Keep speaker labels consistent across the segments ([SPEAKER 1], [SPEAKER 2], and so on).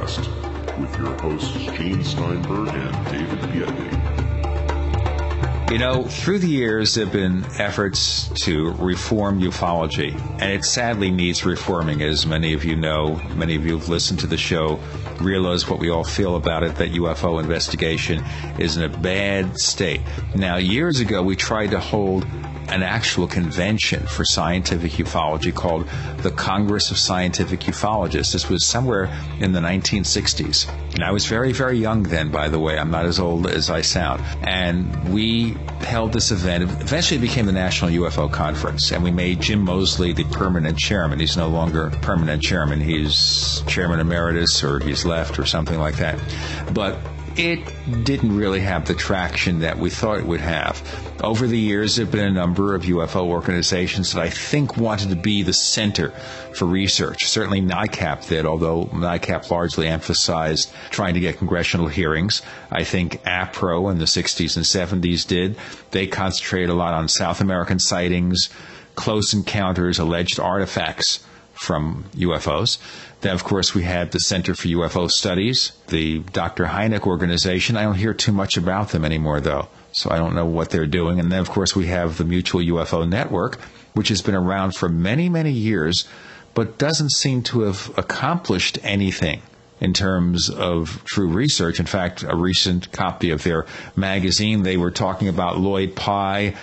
[SPEAKER 1] Paracast with your hosts Gene Steinberg and David Biedney.
[SPEAKER 2] You know, through the years, there have been efforts to reform ufology, and it sadly needs reforming, as many of you know. Many of you have listened to the show, realize what we all feel about it that UFO investigation is in a bad state. Now, years ago, we tried to hold an actual convention for scientific ufology called the Congress of Scientific Ufologists. This was somewhere in the 1960s. And I was very, very young then, by the way. I'm not as old as I sound. And we held this event. Eventually, it became the National UFO Conference. And we made Jim Moseley the permanent chairman. He's no longer permanent chairman. He's chairman emeritus or he's left or something like that. But it didn't really have the traction that we thought it would have. Over the years, there have been a number of UFO organizations that I think wanted to be the center for research. Certainly NICAP did, although NICAP largely emphasized trying to get congressional hearings. I think APRO in the 60s and 70s did. They concentrated a lot on South American sightings, close encounters, alleged artifacts from UFOs. Then, of course, we had the Center for UFO Studies, the Dr. Hynek organization. I don't hear too much about them anymore, though, so I don't know what they're doing. And then, of course, we have the Mutual UFO Network, which has been around for many, many years, but doesn't seem to have accomplished anything in terms of true research. In fact, a recent copy of their magazine, they were talking about Lloyd Pye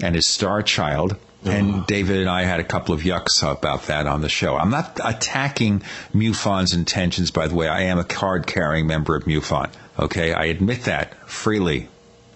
[SPEAKER 2] and his star child and uh-huh. David and I had a couple of yucks about that on the show. I'm not attacking MUFON's intentions, by the way. I am a card carrying member of MUFON. Okay. I admit that freely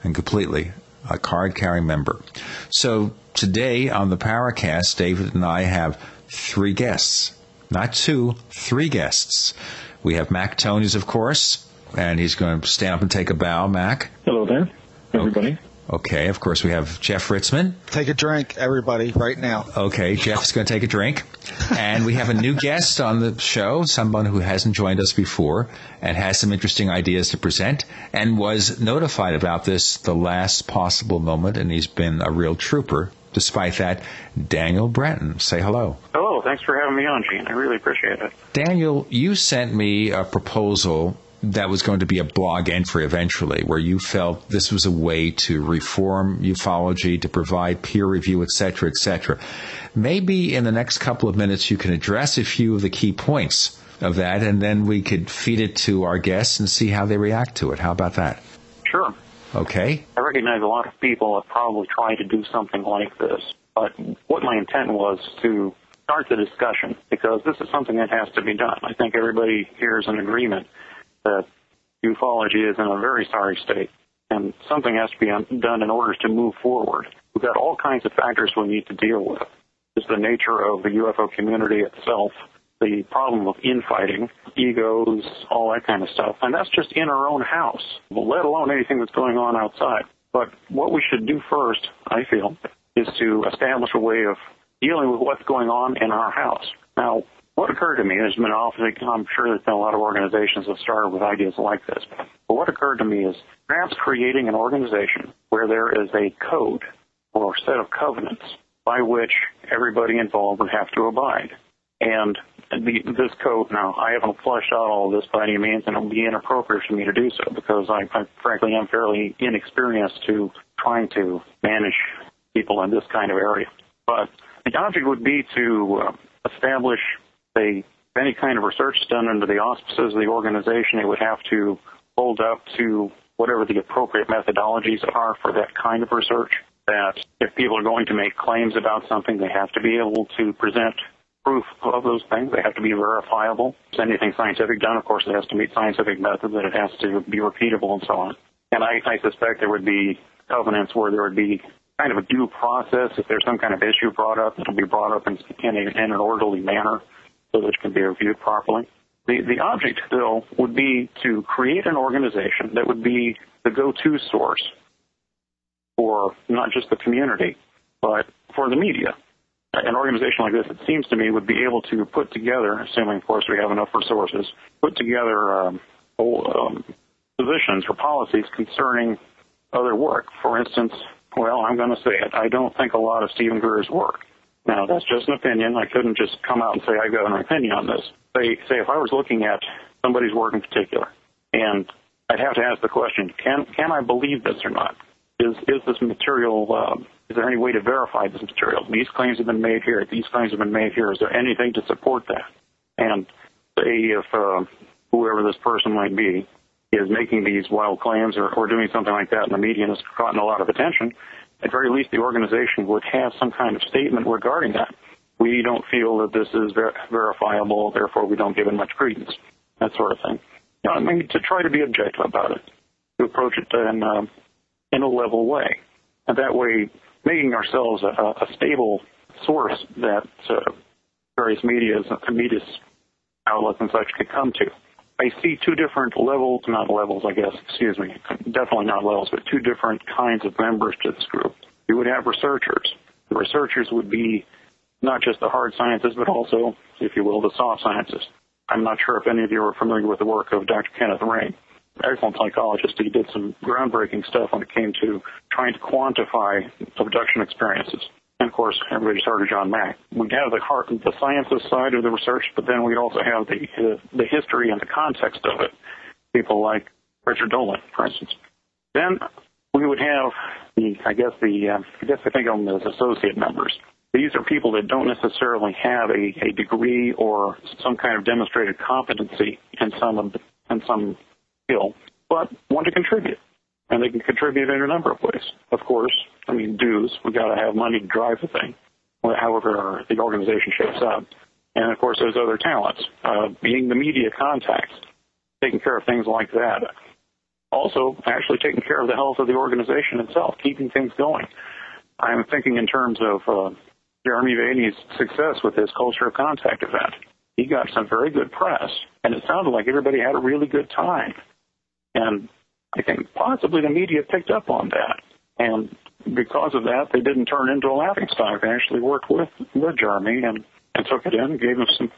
[SPEAKER 2] and completely. A card carrying member. So today on the Paracast, David and I have three guests. Not two, three guests. We have Mac Tonnies, of course, and he's going to stand up and take a bow. Mac.
[SPEAKER 3] Hello there, everybody.
[SPEAKER 2] Okay. Okay, of course, we have Jeff Ritzmann.
[SPEAKER 4] Take a drink, everybody, right now.
[SPEAKER 2] Okay, Jeff's going to take a drink. And we have a new guest on the show, someone who hasn't joined us before and has some interesting ideas to present and was notified about this the last possible moment, and he's been a real trooper. Despite that, Daniel Brenton, say hello.
[SPEAKER 3] Hello, thanks for having me on, Gene. I really appreciate it.
[SPEAKER 2] Daniel, you sent me a proposal that was going to be a blog entry eventually, where you felt this was a way to reform ufology, to provide peer review, etc., etc. Maybe in the next couple of minutes you can address a few of the key points of that, and then we could feed it to our guests and see how they react to it. How about that?
[SPEAKER 3] Sure.
[SPEAKER 2] Okay.
[SPEAKER 3] I recognize a lot of people have probably tried to do something like this, but what my intent was to start the discussion because this is something that has to be done. I think everybody here is in agreement that ufology is in a very sorry state, and something has to be done in order to move forward. We've got all kinds of factors we need to deal with. Just the nature of the UFO community itself, the problem of infighting, egos, all that kind of stuff, and that's just in our own house, let alone anything that's going on outside. But what we should do first, I feel, is to establish a way of dealing with what's going on in our house. Now, what occurred to me, there's been often, I'm sure there's been a lot of organizations that started with ideas like this, but what occurred to me is perhaps creating an organization where there is a code or set of covenants by which everybody involved would have to abide. And the, this code, now, I haven't fleshed out all of this by any means, and it would be inappropriate for me to do so because I, I frankly am fairly inexperienced to trying to manage people in this kind of area. But the object would be to uh, establish they any kind of research done under the auspices of the organization, it would have to hold up to whatever the appropriate methodologies are for that kind of research. That if people are going to make claims about something, they have to be able to present proof of those things. They have to be verifiable. If anything scientific done, of course, it has to meet scientific methods, and it has to be repeatable and so on. And I, I suspect there would be covenants where there would be kind of a due process. If there's some kind of issue brought up, it'll be brought up in, in, a, in an orderly manner so that it can be reviewed properly. The, the object still would be to create an organization that would be the go-to source for not just the community, but for the media. An organization like this, it seems to me, would be able to put together, assuming, of course, we have enough resources, put together um, um, positions or policies concerning other work. For instance, well, I'm going to say it. I don't think a lot of Stephen Greer's work now, that's just an opinion. I couldn't just come out and say I've got an opinion on this. Say, say if I was looking at somebody's work in particular. And I'd have to ask the question, can, can I believe this or not? Is, is this material, uh, is there any way to verify this material? These claims have been made here. These claims have been made here. Is there anything to support that? And say if uh, whoever this person might be is making these wild claims or, or doing something like that and the media has gotten a lot of attention, at very least the organization would have some kind of statement regarding that. We don't feel that this is ver- verifiable, therefore we don't give it much credence. That sort of thing. You know, I mean, to try to be objective about it, to approach it in, uh, in a level way. And that way, making ourselves a, a stable source that uh, various media's, media's outlets and such could come to. I see two different levels, not levels, I guess, excuse me, definitely not levels, but two different kinds of members to this group. You would have researchers. The researchers would be not just the hard sciences, but also, if you will, the soft sciences. I'm not sure if any of you are familiar with the work of Dr. Kenneth Ring. Excellent psychologist. He did some groundbreaking stuff when it came to trying to quantify abduction experiences. And of course, everybody's heard of John Mack. We'd have the heart, the sciences side of the research, but then we'd also have the the history and the context of it. People like Richard Dolan, for instance. Then we would have the, I guess the, uh, I guess I think of them as associate members. These are people that don't necessarily have a, a degree or some kind of demonstrated competency in some in some skill, but want to contribute and they can contribute in a number of ways. Of course, I mean, dues. We got to have money to drive the thing, however the organization shapes up. And of course, there's other talents, uh, being the media contacts, taking care of things like that. Also, actually taking care of the health of the organization itself, keeping things going. I'm thinking in terms of uh, Jeremy Vaeni's success with his Culture of Contact event. He got some very good press, and it sounded like everybody had a really good time. And I think possibly the media picked up on that. And because of that, they didn't turn into a laughing stock. They actually worked with, with Jeremy and, and took it in and gave him some,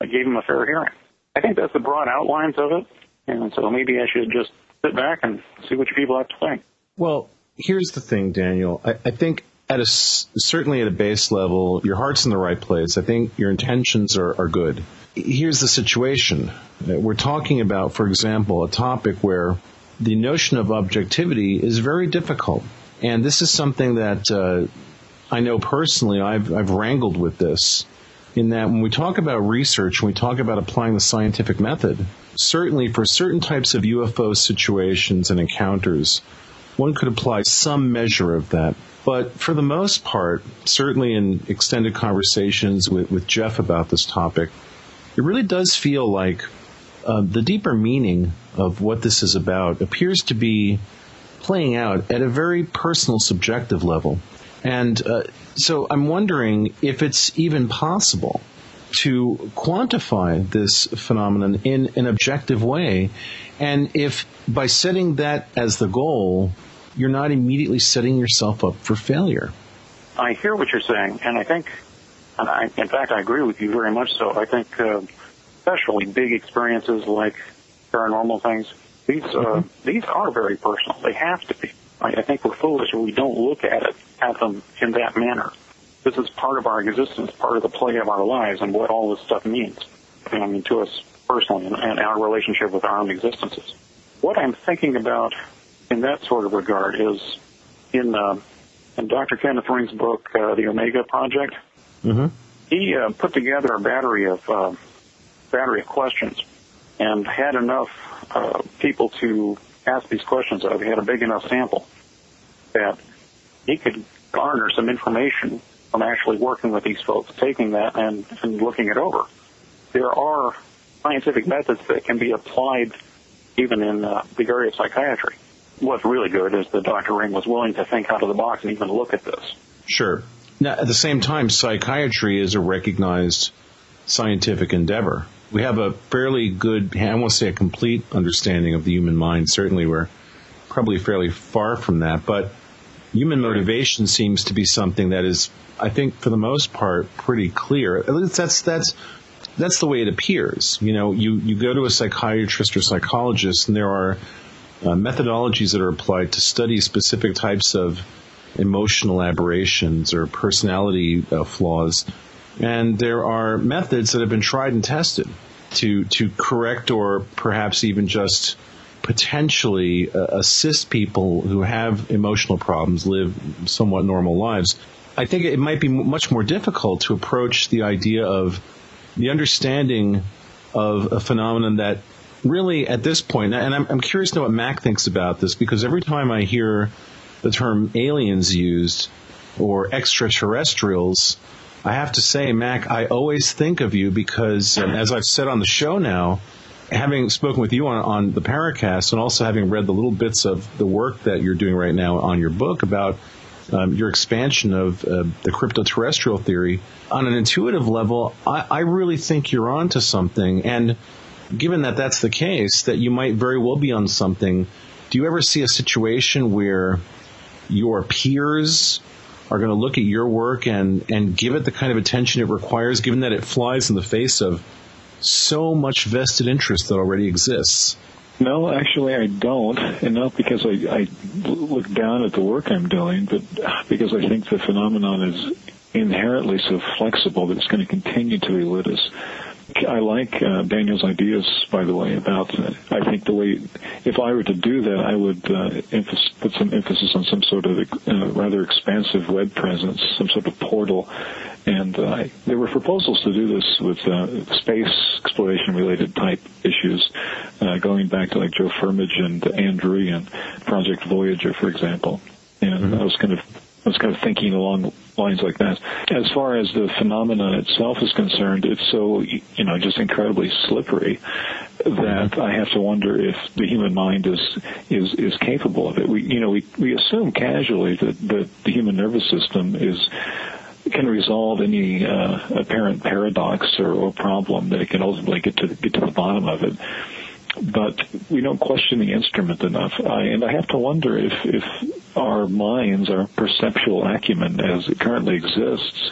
[SPEAKER 3] gave him a fair hearing. I think that's the broad outlines of it. And so maybe I should just sit back and see what people have to think.
[SPEAKER 5] Well, here's the thing, Daniel. I, I think at a certainly at a base level, your heart's in the right place. I think your intentions are, are good. Here's the situation. We're talking about, for example, a topic where the notion of objectivity is very difficult. And this is something that uh, I know personally, I've, I've wrangled with this. In that, when we talk about research, when we talk about applying the scientific method, certainly for certain types of UFO situations and encounters, one could apply some measure of that. But for the most part, certainly in extended conversations with, with Jeff about this topic, it really does feel like uh, the deeper meaning of what this is about appears to be playing out at a very personal, subjective level. And uh, so I'm wondering if it's even possible to quantify this phenomenon in an objective way, and if by setting that as the goal, you're not immediately setting yourself up for failure.
[SPEAKER 3] I hear what you're saying, and I think, and I, in fact, I agree with you very much so. I think. Uh, especially big experiences like paranormal things, these uh, mm-hmm. these are very personal. They have to be. I, I think we're foolish if we don't look at it at them in that manner. This is part of our existence, part of the play of our lives, and what all this stuff means. I mean, to us personally, and, and our relationship with our own existences. What I'm thinking about in that sort of regard is in uh, in Dr. Kenneth Ring's book, uh, The Omega Project.
[SPEAKER 5] Mm-hmm.
[SPEAKER 3] He uh, put together a battery of uh, battery of questions and had enough uh, people to ask these questions of. He had a big enough sample that he could garner some information from actually working with these folks, taking that and, and looking it over. There are scientific methods that can be applied even in uh, the area of psychiatry. What's really good is that Dr. Ring was willing to think out of the box and even look at this.
[SPEAKER 5] Sure. Now, at the same time, psychiatry is a recognized scientific endeavor we have a fairly good, I won't say a complete understanding of the human mind. Certainly, we're probably fairly far from that, but human motivation seems to be something that is, I think, for the most part, pretty clear. At least that's that's that's the way it appears. You know, you you go to a psychiatrist or psychologist, and there are uh, methodologies that are applied to study specific types of emotional aberrations or personality uh, flaws and there are methods that have been tried and tested to to correct or perhaps even just potentially uh, assist people who have emotional problems live somewhat normal lives. I think it might be much more difficult to approach the idea of the understanding of a phenomenon that really at this point, and I'm, I'm curious to know what Mac thinks about this because every time I hear the term aliens used or extraterrestrials, I have to say, Mac, I always think of you because, um, as I've said on the show now, having spoken with you on, on the Paracast and also having read the little bits of the work that you're doing right now on your book about um, your expansion of uh, the crypto-terrestrial theory, on an intuitive level, I, I really think you're onto something. And given that that's the case, that you might very well be on something, do you ever see a situation where your peers are going to look at your work and, and give it the kind of attention it requires, given that it flies in the face of so much vested interest that already exists?
[SPEAKER 6] No, actually, I don't, and not because I, I look down at the work I'm doing, but because I think the phenomenon is inherently so flexible that it's going to continue to elude us. I like uh, Daniel's ideas, by the way, about. Uh, I think the way, if I were to do that, I would uh, emphasis, put some emphasis on some sort of uh, rather expansive web presence, some sort of portal. And uh, there were proposals to do this with uh, space exploration related type issues, uh, going back to like Joe Firmage and Andrew and Project Voyager, for example. And mm-hmm. I was kind of I was kind of thinking along lines like that. As far as the phenomenon itself is concerned, it's so, you know, just incredibly slippery that I have to wonder if the human mind is is is capable of it. We you know we we assume casually that that the human nervous system is can resolve any uh, apparent paradox or, or problem that it can ultimately get to get to the bottom of it but we don't question the instrument enough. I, and I have to wonder if, if our minds, our perceptual acumen as it currently exists,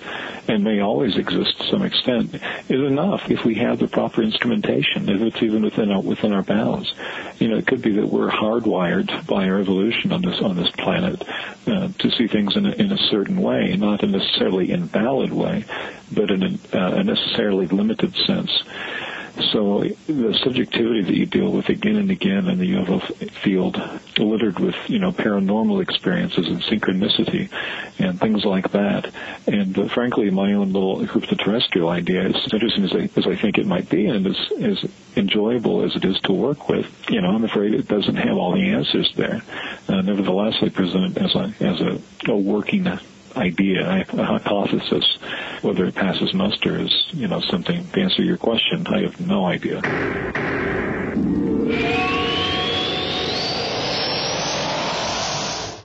[SPEAKER 6] and may always exist to some extent, is enough if we have the proper instrumentation, if it's even within our, within our bounds. You know, it could be that we're hardwired by our evolution on this, on this planet uh, to see things in a, in a certain way, not a necessarily invalid way, but in a, uh, a necessarily limited sense. So the subjectivity that you deal with again and again in the UFO field, littered with you know paranormal experiences and synchronicity and things like that, and uh, frankly, my own little crypto-terrestrial idea is interesting as I, as I think it might be, and as as enjoyable as it is to work with. You know, I'm afraid it doesn't have all the answers there. Uh, nevertheless, I present it as a as a, a working idea, a hypothesis. Whether it passes muster is, you know, something to answer your question. I have no idea.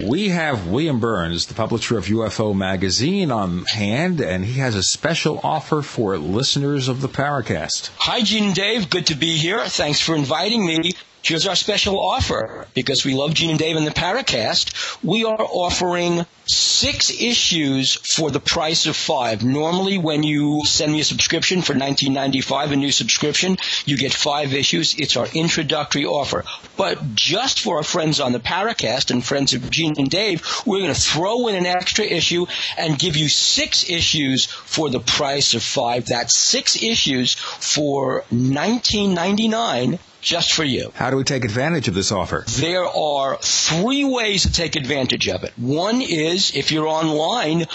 [SPEAKER 2] We have William Burns, the publisher of UFO Magazine, on hand, and he has a special offer for listeners of the Paracast.
[SPEAKER 7] Hi, Gene and Dave. Good to be here. Thanks for inviting me. Here's our special offer. Because we love Gene and Dave and the Paracast, we are offering six issues for the price of five. Normally, when you send me a subscription for 19.95, a new subscription, you get five issues. It's our introductory offer. But just for our friends on the Paracast and friends of Gene and Dave, we're going to throw in an extra issue and give you six issues for the price of five. That's six issues for 19.99 just for you.
[SPEAKER 2] How do we take advantage of this offer?
[SPEAKER 7] There are three ways to take advantage of it. One is if you're online,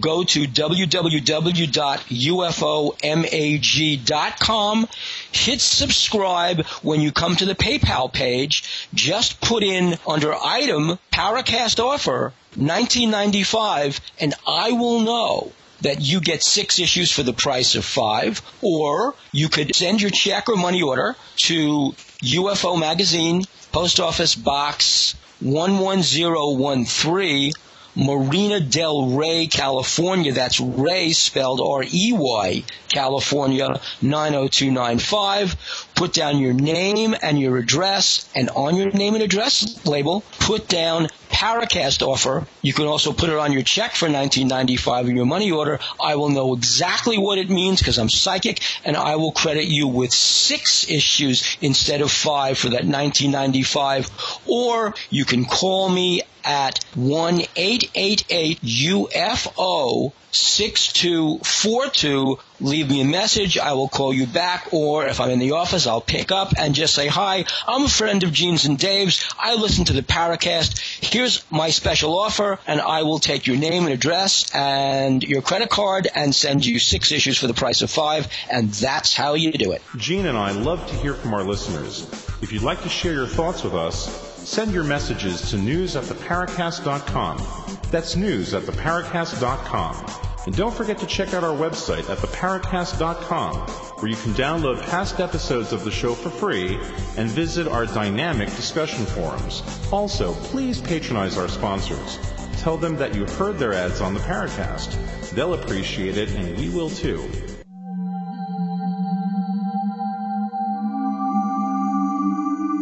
[SPEAKER 7] go to www.ufomag.com, hit subscribe. When you come to the PayPal page, just put in under item Paracast offer 1995 and I will know that you get six issues for the price of five, or you could send your check or money order to UFO Magazine, Post Office Box 11013, Marina Del Rey, California. That's Ray spelled R-E-Y, California 90295. Put down your name and your address, and on your name and address label, put down Paracast offer. You can also put it on your check for 1995 in your money order. I will know exactly what it means because I'm psychic, and I will credit you with six issues instead of five for that 1995. Or you can call me at 1 888 UFO 6242. Leave me a message. I will call you back. Or if I'm in the office, I'll pick up and just say, hi, I'm a friend of Gene's and Dave's. I listen to the Paracast. Here's my special offer and I will take your name and address and your credit card and send you six issues for the price of five. And that's how you do it.
[SPEAKER 5] Gene and I love to hear from our listeners. If you'd like to share your thoughts with us, send your messages to news at theparacast.com. That's news at theparacast.com. And don't forget to check out our website at theparacast.com, where you can download past episodes of the show for free and visit our dynamic discussion forums. Also, please patronize our sponsors. Tell them that you heard their ads on the Paracast. They'll appreciate it, and we will too.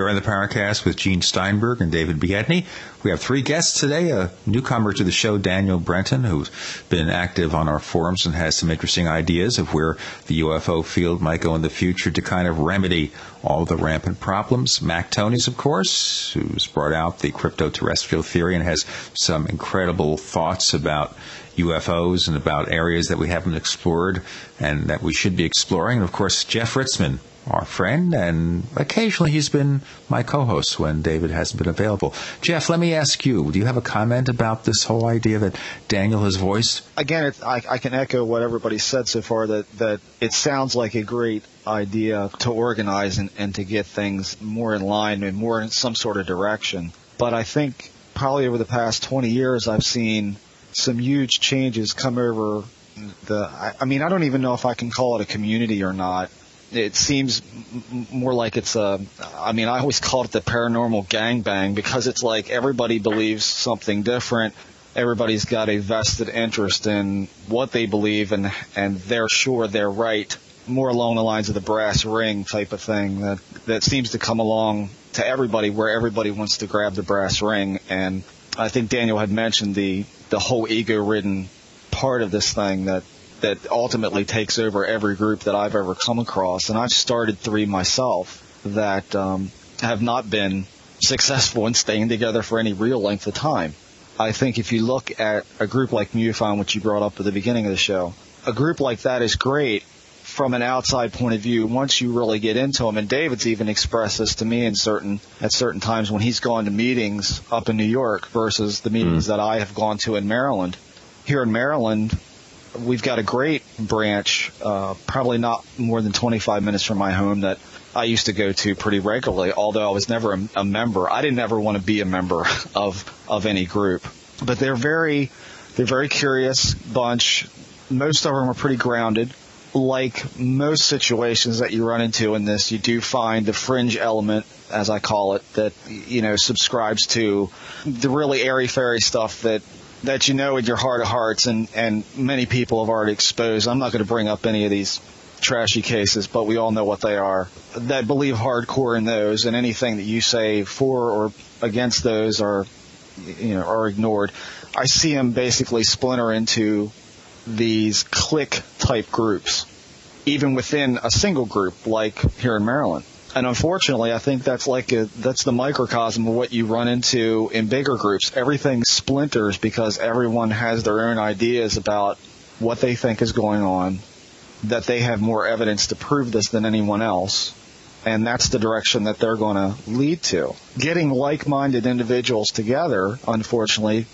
[SPEAKER 2] You're in the Paracast with Gene Steinberg and David Biedney. We have three guests today. A newcomer to the show, Daniel Brenton, who's been active on our forums and has some interesting ideas of where the UFO field might go in the future to kind of remedy all the rampant problems. Mac Tonnies, of course, who's brought out the crypto-terrestrial theory and has some incredible thoughts about UFOs and about areas that we haven't explored and that we should be exploring. And of course, Jeff Ritzmann, our friend, and occasionally he's been my co-host when David hasn't been available. Jeff, let me ask you: Do you have a comment about this whole idea that Daniel has voiced?
[SPEAKER 4] Again, I, I can echo what everybody said so far. That that it sounds like a great idea to organize and, and to get things more in line and more in some sort of direction. But I think probably over the past 20 years, I've seen some huge changes come over the. I mean, I don't even know if I can call it a community or not it seems more like it's a. I mean, I always call it the paranormal gangbang because it's like everybody believes something different. Everybody's got a vested interest in what they believe, and and they're sure they're right. More along the lines of the brass ring type of thing that that seems to come along to everybody, where everybody wants to grab the brass ring. And I think Daniel had mentioned the the whole ego-ridden part of this thing that that ultimately takes over every group that I've ever come across. And I've started three myself that um, have not been successful in staying together for any real length of time. I think if you look at a group like MUFON, which you brought up at the beginning of the show, a group like that is great from an outside point of view once you really get into them. And David's even expressed this to me in certain at certain times when he's gone to meetings up in New York versus the meetings mm. that I have gone to in Maryland. Here in Maryland, we've got a great branch, uh, probably not more than 25 minutes from my home that I used to go to pretty regularly, although I was never a, a member. I didn't ever want to be a member of, of any group, but they're very, they're very curious bunch. Most of them are pretty grounded. Like most situations that you run into in this, you do find the fringe element, as I call it, that, you know, subscribes to the really airy fairy stuff that that you know in your heart of hearts, and, and many people have already exposed. I'm not going to bring up any of these trashy cases, but we all know what they are. That believe hardcore in those, and anything that you say for or against those are, you know, are ignored. I see them basically splinter into these clique type groups, even within a single group, like here in Maryland. And unfortunately, I think that's like a, that's the microcosm of what you run into in bigger groups. Everything splinters because everyone has their own ideas about what they think is going on, that they have more evidence to prove this than anyone else. And that's the direction that they're going to lead to. Getting like-minded individuals together, unfortunately,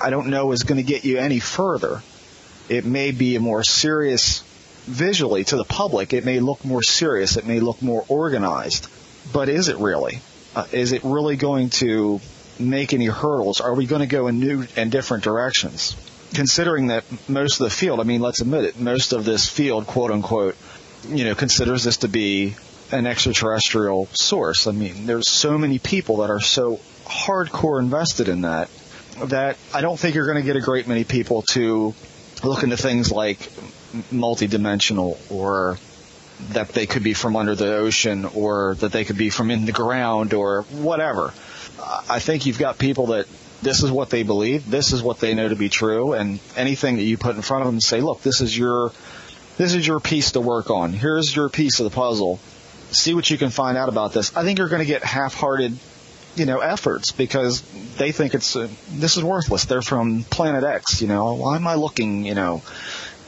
[SPEAKER 4] I don't know is going to get you any further. It may be a more serious visually to the public, it may look more serious, it may look more organized, but is it really? Uh, is it really going to make any hurdles? Are we going to go in new and different directions? Considering that most of the field, I mean, let's admit it, most of this field, quote unquote, you know, considers this to be an extraterrestrial source. I mean, there's so many people that are so hardcore invested in that that I don't think you're going to get a great many people to look into things like multidimensional or that they could be from under the ocean or that they could be from in the ground or whatever. I think you've got people that this is what they believe, this is what they know to be true, and anything that you put in front of them, and say, look, this is your this is your piece to work on. Here's your piece of the puzzle. See what you can find out about this. I think you're going to get half-hearted, you know, efforts because they think it's uh, this is worthless. They're from Planet X. You know, why am I looking, you know,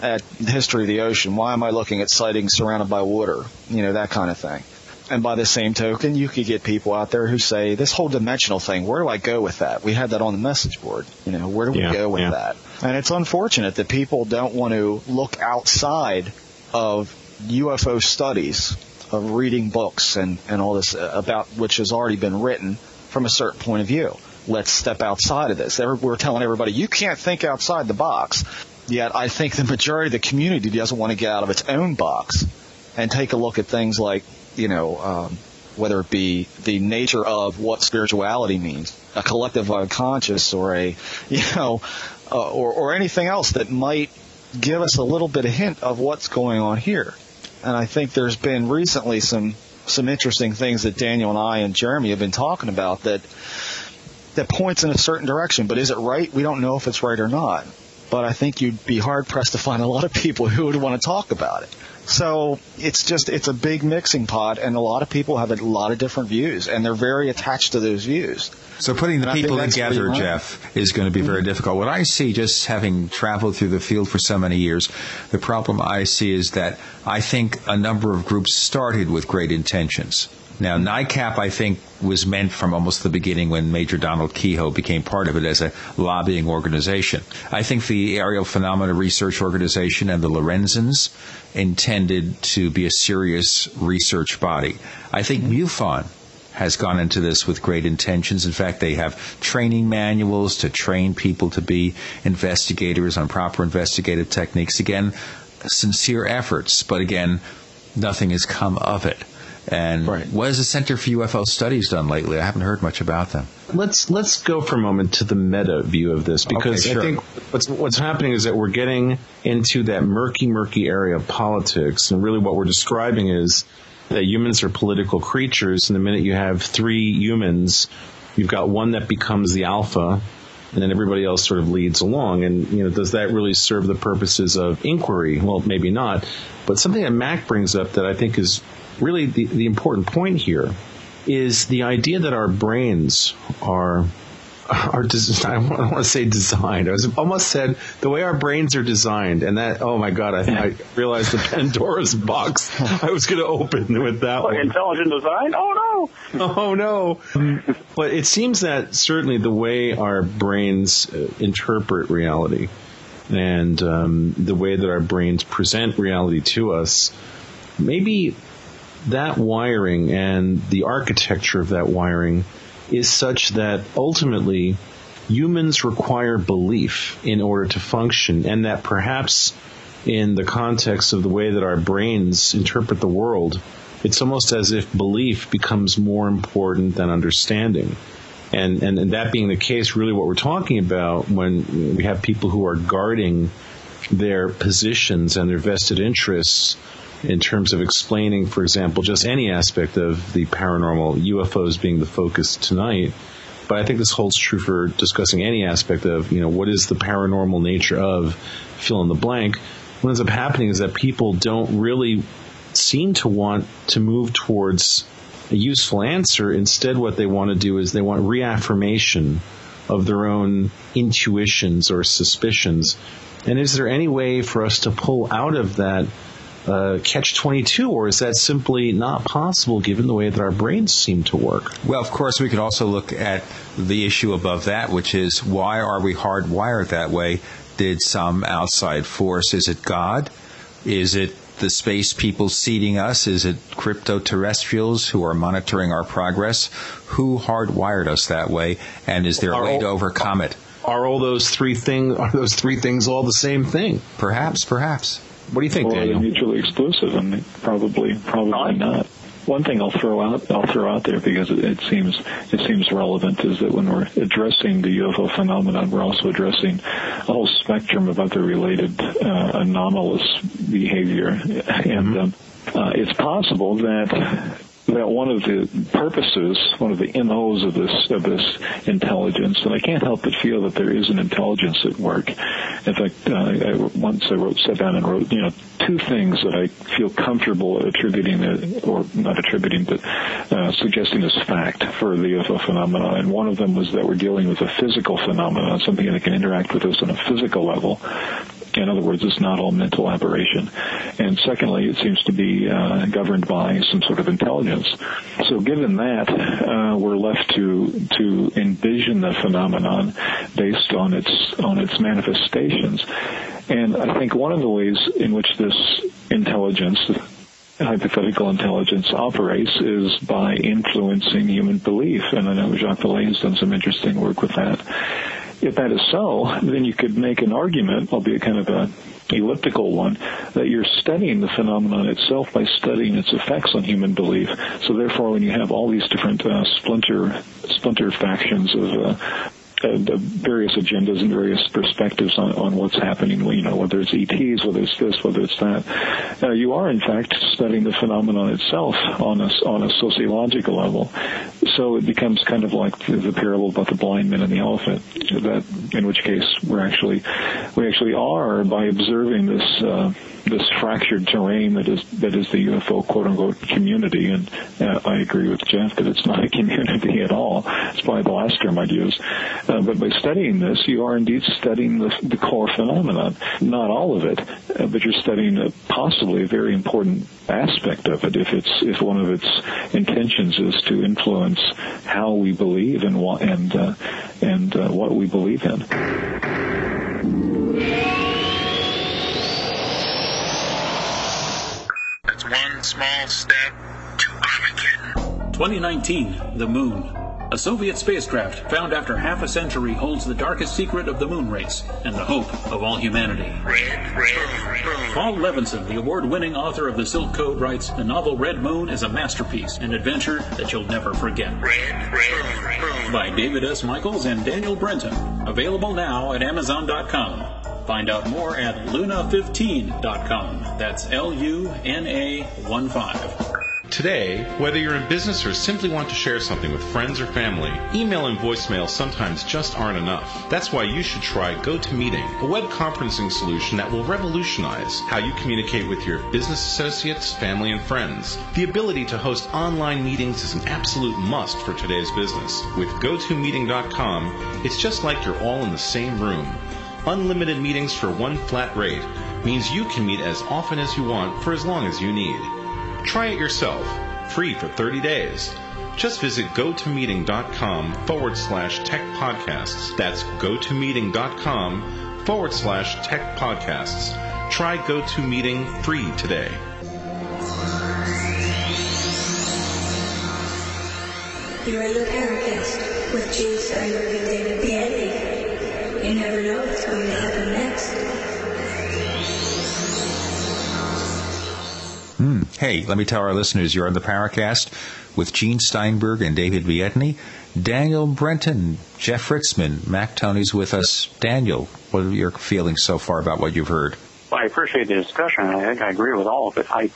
[SPEAKER 4] at the history of the ocean? Why am I looking at sightings surrounded by water? You know, that kind of thing. And by the same token, you could get people out there who say, this whole dimensional thing, where do I go with that? We had that on the message board. You know, where do we
[SPEAKER 5] Yeah,
[SPEAKER 4] go with
[SPEAKER 5] yeah.
[SPEAKER 4] that? And it's unfortunate that people don't want to look outside of UFO studies, of reading books and, and all this uh, about which has already been written from a certain point of view. Let's step outside of this. We're telling everybody, you can't think outside the box. Yet I think the majority of the community doesn't want to get out of its own box and take a look at things like, you know, um, whether it be the nature of what spirituality means, a collective unconscious or a, you know, uh, or, or anything else that might give us a little bit of hint of what's going on here. And I think there's been recently some, some interesting things that Daniel and I and Jeremy have been talking about that, that points in a certain direction. But is it right? We don't know if it's right or not. But I think you'd be hard pressed to find a lot of people who would want to talk about it. So it's just, it's a big mixing pot and a lot of people have a lot of different views and they're very attached to those views.
[SPEAKER 2] So putting the
[SPEAKER 4] And
[SPEAKER 2] people together. Jeff, is going to be very mm-hmm. difficult. What I see, just having traveled through the field for so many years, the problem I see is that I think a number of groups started with great intentions. Now, NICAP, I think, was meant from almost the beginning when Major Donald Keyhoe became part of it as a lobbying organization. I think the Aerial Phenomena Research Organization and the Lorenzens intended to be a serious research body. I think mm-hmm. MUFON has gone into this with great intentions. In fact, they have training manuals to train people to be investigators on proper investigative techniques. Again, sincere efforts, but again, nothing has come of it. And
[SPEAKER 4] Right.
[SPEAKER 2] what has the Center for UFO Studies done lately? I haven't heard much about them.
[SPEAKER 5] let's let's go for a moment to the meta view of this because
[SPEAKER 2] Okay, sure.
[SPEAKER 5] I think what's what's happening is that we're getting into that murky, murky area of politics, and really what we're describing is that humans are political creatures, and the minute you have three humans, you've got one that becomes the alpha. And then everybody else sort of leads along, and you know, does that really serve the purposes of inquiry? Well, maybe not. But something that Mac brings up that I think is really the, the important point here is the idea that our brains are are des- I don't want to say designed. I was almost said the way our brains are designed, and that oh my god, I, I realized the Pandora's box I was going to open with that
[SPEAKER 3] Like
[SPEAKER 5] one.
[SPEAKER 3] intelligent design? Oh no!
[SPEAKER 5] Oh no! But it seems that certainly the way our brains uh, interpret reality and um, the way that our brains present reality to us, maybe that wiring and the architecture of that wiring is such that ultimately humans require belief in order to function, and that perhaps in the context of the way that our brains interpret the world, it's almost as if belief becomes more important than understanding. And, and, and that being the case, really what we're talking about when we have people who are guarding their positions and their vested interests in terms of explaining, for example, just any aspect of the paranormal, UFOs being the focus tonight. But I think this holds true for discussing any aspect of, you know, what is the paranormal nature of fill in the blank. What ends up happening is that people don't really seem to want to move towards a useful answer. Instead, what they want to do is they want reaffirmation of their own intuitions or suspicions. And is there any way for us to pull out of that uh, catch 22, or is that simply not possible given the way that our brains seem to work?
[SPEAKER 2] Well, of course, we could also look at the issue above that, which is why are we hardwired that way? Did some outside force? Is it God? Is it the space people seeding us? Is it crypto terrestrials who are monitoring our progress? Who hardwired us that way? And is there a way to overcome it?
[SPEAKER 5] Are all those three things? Are those three things all the same thing?
[SPEAKER 2] Perhaps, perhaps.
[SPEAKER 5] What do you think,
[SPEAKER 6] Or are they
[SPEAKER 5] Daniel?
[SPEAKER 6] mutually exclusive? And probably, probably not. one thing I'll throw out I'll throw out there because it, it, seems it seems relevant is that when we're addressing the UFO phenomenon, we're also addressing a whole spectrum of other related uh, anomalous behavior, and um, uh, it's possible that that one of the purposes, one of the MOs of this of this intelligence, and I can't help but feel that there is an intelligence at work. In fact, uh, I, once I wrote, sat down and wrote, you know, two things that I feel comfortable attributing, or not attributing, but uh, suggesting as fact for the UFO phenomenon. And one of them was that we're dealing with a physical phenomenon, something that can interact with us on a physical level. In other words, it's not all mental aberration. And secondly, it seems to be uh, governed by some sort of intelligence. So given that, uh, we're left to to envision the phenomenon based on its on its manifestations. And I think one of the ways in which this intelligence hypothetical intelligence operates is by influencing human belief. And I know Jacques Vallée has done some interesting work with that if that is so, then you could make an argument, albeit kind of a elliptical one, that you're studying the phenomenon itself by studying its effects on human belief. So therefore, when you have all these different uh, splinter splinter factions of uh, uh, various agendas and various perspectives on, on what's happening. You know, whether it's ETs, whether it's this, whether it's that. Uh, you are in fact studying the phenomenon itself on a on a sociological level. So it becomes kind of like the, the parable about the blind man and the elephant. That in which case we're actually we actually are by observing this. Uh, this fractured terrain that is that is the UFO quote unquote community, and uh, I agree with Jeff that it's not a community at all. It's probably the last term I'd use. Uh, but by studying this, you are indeed studying the, the core phenomenon, not all of it, uh, but you're studying possibly a very important aspect of it. If it's if one of its intentions is to influence how we believe and what and uh, and uh, what we believe in.
[SPEAKER 8] That's one small step to Armageddon.
[SPEAKER 9] 2019, the moon. A Soviet spacecraft found after half a century holds the darkest secret of the moon race and the hope of all humanity.
[SPEAKER 8] Red, red, red.
[SPEAKER 9] Paul Levinson, the award winning author of The Silk Code, writes The novel Red Moon is a masterpiece, an adventure that you'll never forget. By David S. Michaels and Daniel Brenton. Available now at Amazon.com. Find out more at luna15.com. That's L U N A 1 5.
[SPEAKER 10] Today, whether you're in business or simply want to share something with friends or family, email and voicemail sometimes just aren't enough. That's why you should try GoToMeeting, a web conferencing solution that will revolutionize how you communicate with your business associates, family, and friends. The ability to host online meetings is an absolute must for today's business. With GoToMeeting.com, it's just like you're all in the same room. Unlimited meetings for one flat rate means you can meet as often as you want for as long as you need. Try it yourself, free for 30 days. Just visit gotomeeting.com forward slash tech podcasts. That's gotomeeting.com forward slash tech podcasts. Try GoToMeeting free today.
[SPEAKER 11] You're the Paracast with Steinberg and David Biedney. You never know
[SPEAKER 2] Hey, let me tell our listeners you're on the Paracast with Gene Steinberg and David Biedney. Daniel Brenton, Jeff Ritzmann, Mac Tonnies with us. Daniel, what are your feelings so far about what you've heard?
[SPEAKER 3] Well, I appreciate the discussion. I think I agree with all of it. I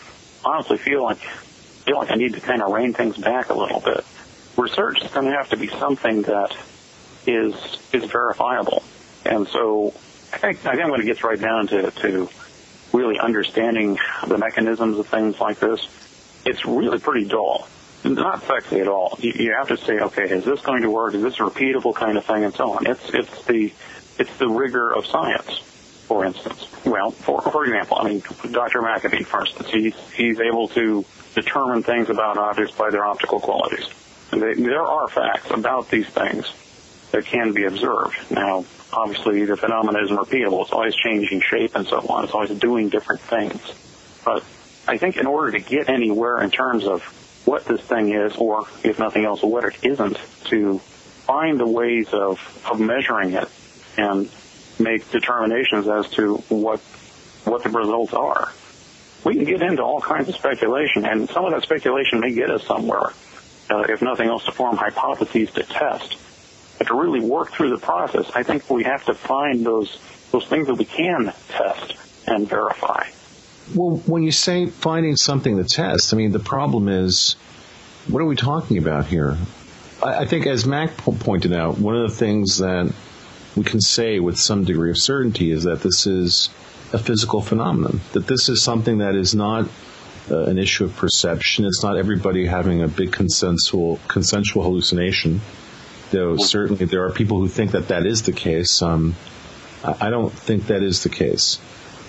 [SPEAKER 3] honestly feel like feel like I need to kind of rein things back a little bit. Research is going to have to be something that is is verifiable. And so I think, I think when it gets right down to, to really understanding the mechanisms of things like this, it's really pretty dull. Not sexy at all. You, you have to say, okay, is this going to work? Is this a repeatable kind of thing, and so on. It's it's the it's the rigor of science, for instance. Well, for for example, I mean, Dr. Maccabee, for instance, he's he's able to determine things about objects by their optical qualities. They, there are facts about these things that can be observed. Now, obviously, the phenomenon isn't repeatable. It's always changing shape and so on. It's always doing different things. But I think in order to get anywhere in terms of what this thing is, or if nothing else, what it isn't, to find the ways of, of measuring it and make determinations as to what what the results are. we can get into all kinds of speculation, and some of that speculation may get us somewhere, uh, if nothing else, to form hypotheses to test. But to really work through the process, I think we have to find those those things that we can test and verify.
[SPEAKER 5] Well, when you say finding something to test, I mean the problem is, what are we talking about here? I, I think, as Mac po- pointed out, one of the things that we can say with some degree of certainty is that this is a physical phenomenon. That this is something that is not uh, an issue of perception. It's not everybody having a big consensual consensual hallucination. Though certainly there are people who think that that is the case. Um, I don't think that is the case.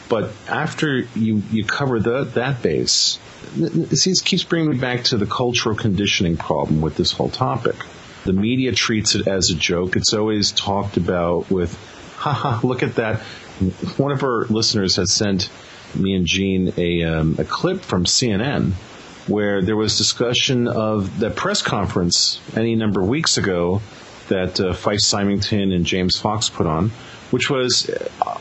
[SPEAKER 5] But after you, you cover the, that base, see, this keeps bringing me back to the cultural conditioning problem with this whole topic. The media treats it as a joke. It's always talked about with, haha, look at that. One of our listeners has sent me and Gene a, um, a clip from CNN where there was discussion of the press conference any number of weeks ago that uh, Fife Symington and James Fox put on, which was,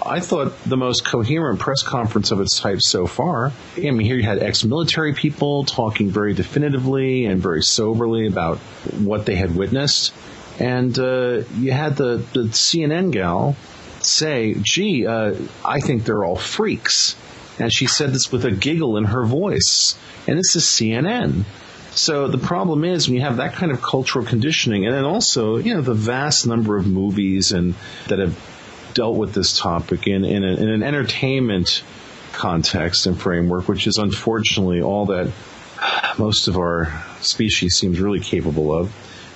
[SPEAKER 5] I thought, the most coherent press conference of its type so far. I mean, here you had ex-military people talking very definitively and very soberly about what they had witnessed, and uh, you had the, the CNN gal say, "Gee, uh, I think they're all freaks," and she said this with a giggle in her voice, and this is CNN. So the problem is when you have that kind of cultural conditioning, and then also, you know, the vast number of movies and that have dealt with this topic in, in, a, in an entertainment context and framework, which is unfortunately all that most of our species seems really capable of.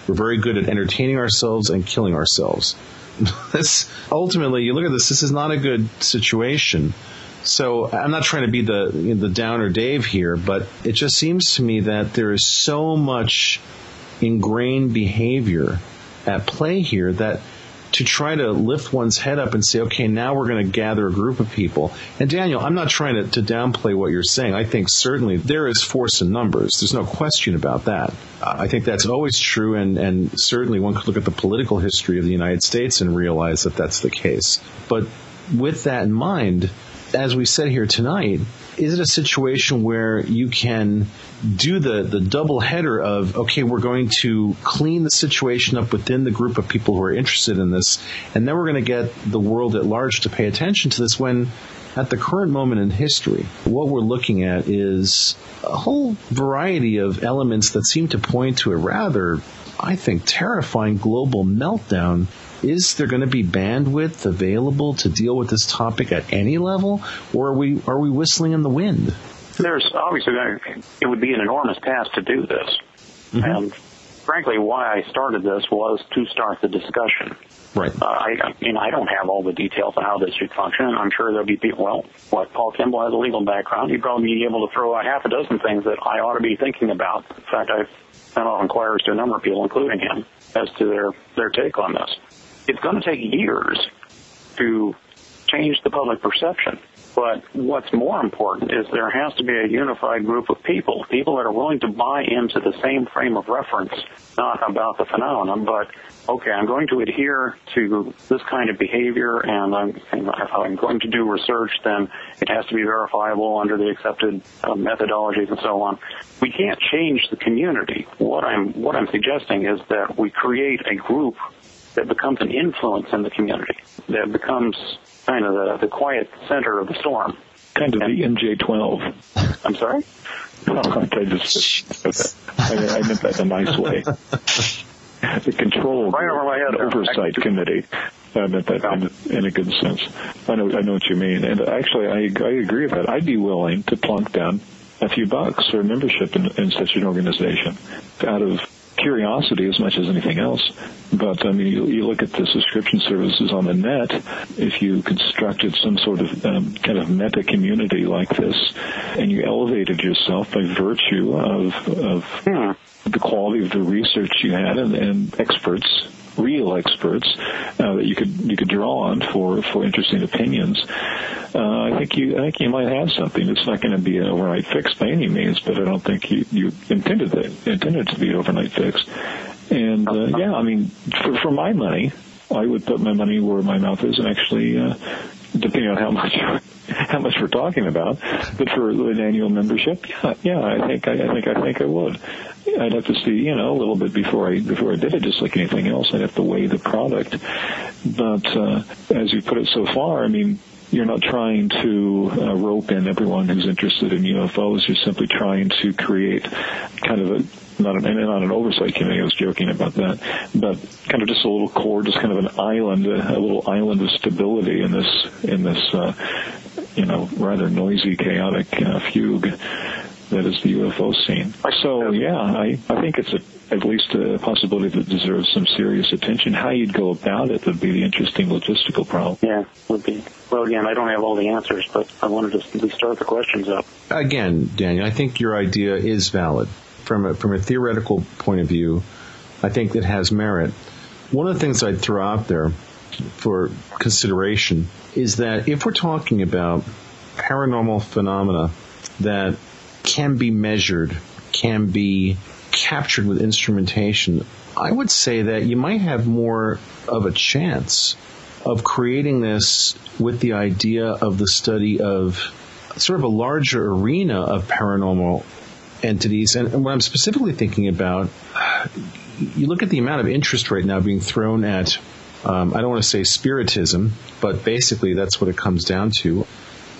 [SPEAKER 5] We're very good at entertaining ourselves and killing ourselves. this ultimately, you look at this. This is not a good situation. So I'm not trying to be the you know, the downer Dave here, but it just seems to me that there is so much ingrained behavior at play here that to try to lift one's head up and say, okay, now we're going to gather a group of people. And Daniel, I'm not trying to, to downplay what you're saying. I think certainly there is force in numbers. There's no question about that. I think that's always true, and, and certainly one could look at the political history of the United States and realize that that's the case. But with that in mind, as we said here tonight, is it a situation where you can do the, the double header of, okay, we're going to clean the situation up within the group of people who are interested in this, and then we're going to get the world at large to pay attention to this when at the current moment in history, what we're looking at is a whole variety of elements that seem to point to a rather, I think, terrifying global meltdown is there going to be bandwidth available to deal with this topic at any level, or are we are we whistling in the wind?
[SPEAKER 3] There's obviously it would be an enormous task to do this,
[SPEAKER 5] Mm-hmm.
[SPEAKER 3] and frankly, why I started this was to start the discussion.
[SPEAKER 5] Right.
[SPEAKER 3] Uh, I, I mean, I don't have all the details on how this should function, and I'm sure there'll be people. Well, what Paul Kimball has a legal background. He'd probably be able to throw a half a dozen things that I ought to be thinking about. In fact, I've sent off inquiries to a number of people, including him, as to their their take on this. It's going to take years to change the public perception. But what's more important is there has to be a unified group of people, people that are willing to buy into the same frame of reference, not about the phenomenon, but okay, I'm going to adhere to this kind of behavior, and I'm, and if I'm going to do research, then it has to be verifiable under the accepted uh, methodologies and so on. We can't change the community. What I'm what I'm suggesting is that we create a group that becomes an influence in the community, that becomes kind of the, the quiet center of the storm.
[SPEAKER 6] Kind of the MJ12.
[SPEAKER 3] I'm sorry?
[SPEAKER 6] Oh, I just, I, I meant that in a nice way. The control
[SPEAKER 3] Right over my head.
[SPEAKER 6] the oversight committee. I meant that in, in a good sense. I know, I know what you mean. And actually, I, I agree with that. I'd be willing to plunk down a few bucks for membership in, in such an organization out of curiosity as much as anything else. But I mean, you, you look at the subscription services on the net. If you constructed some sort of um, kind of meta community like this, and you elevated yourself by virtue of of the quality of the research you had and, and experts, real experts uh, that you could you could draw on for for interesting opinions. Uh, I think you I think you might have something. It's not going to be an overnight fix by any means, but I don't think you you intended that intended to be an overnight fix. And uh, yeah, I mean, for, for my money, I would put my money where my mouth is, and actually, uh, depending on how much how much we're talking about. But for an annual membership, yeah, yeah, I think I, I think I think I would. I'd have to see, you know, a little bit before I before I did it. Just like anything else, I'd have to weigh the product. But uh, as you put it so far, I mean, you're not trying to uh, rope in everyone who's interested in UFOs. You're simply trying to create kind of a not an, not an oversight committee. I was joking about that, but kind of just a little core, just kind of an island, a, a little island of stability in this in this uh, you know rather noisy, chaotic uh, fugue that is the UFO scene. So yeah, I I think it's a at least a possibility that deserves some serious attention. How you'd go about it would be the interesting logistical problem.
[SPEAKER 3] Yeah, would be. Well, again, I don't have all the answers, but I wanted to at least start the questions up.
[SPEAKER 5] Again, Daniel, I think your idea is valid from a, from a theoretical point of view. I think it has merit. One of the things I'd throw out there for consideration is that if we're talking about paranormal phenomena that can be measured, can be captured with instrumentation, I would say that you might have more of a chance of creating this with the idea of the study of sort of a larger arena of paranormal entities. And, and what I'm specifically thinking about, you look at the amount of interest right now being thrown at, um, I don't want to say spiritism, but basically that's what it comes down to.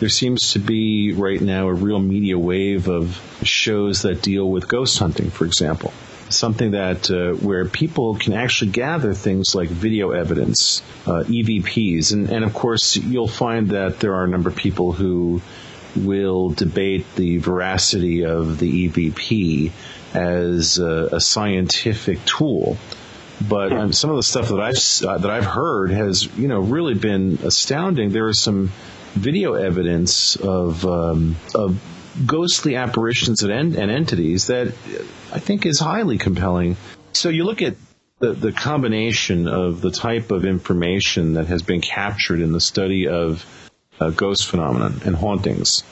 [SPEAKER 5] There seems to be right now a real media wave of shows that deal with ghost hunting, for example. Something that uh, where people can actually gather things like video evidence, uh, EVPs, and, and of course you'll find that there are a number of people who will debate the veracity of the EVP as a, a scientific tool. But um, some of the stuff that I've uh, that I've heard has you know really been astounding. There is some video evidence of um, of ghostly apparitions and, and entities that I think is highly compelling. So you look at the, the combination of the type of information that has been captured in the study of uh, ghost phenomenon and hauntings.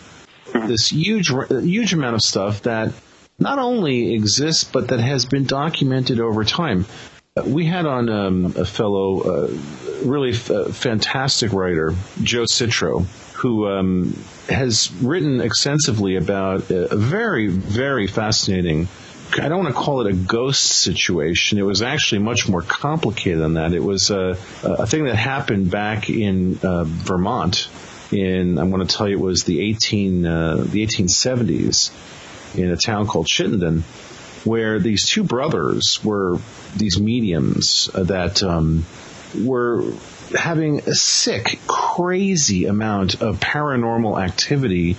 [SPEAKER 5] This huge, huge amount of stuff that not only exists, but that has been documented over time. We had on um, a fellow, uh, really f- uh, fantastic writer, Joe Citro, who um, has written extensively about a very, very fascinating. I don't want to call it a ghost situation. It was actually much more complicated than that. It was a, a thing that happened back in uh, Vermont. In I'm going to tell you, it was the 18 uh, the 1870s in a town called Chittenden, where these two brothers were these mediums that um, were having a sick, crazy amount of paranormal activity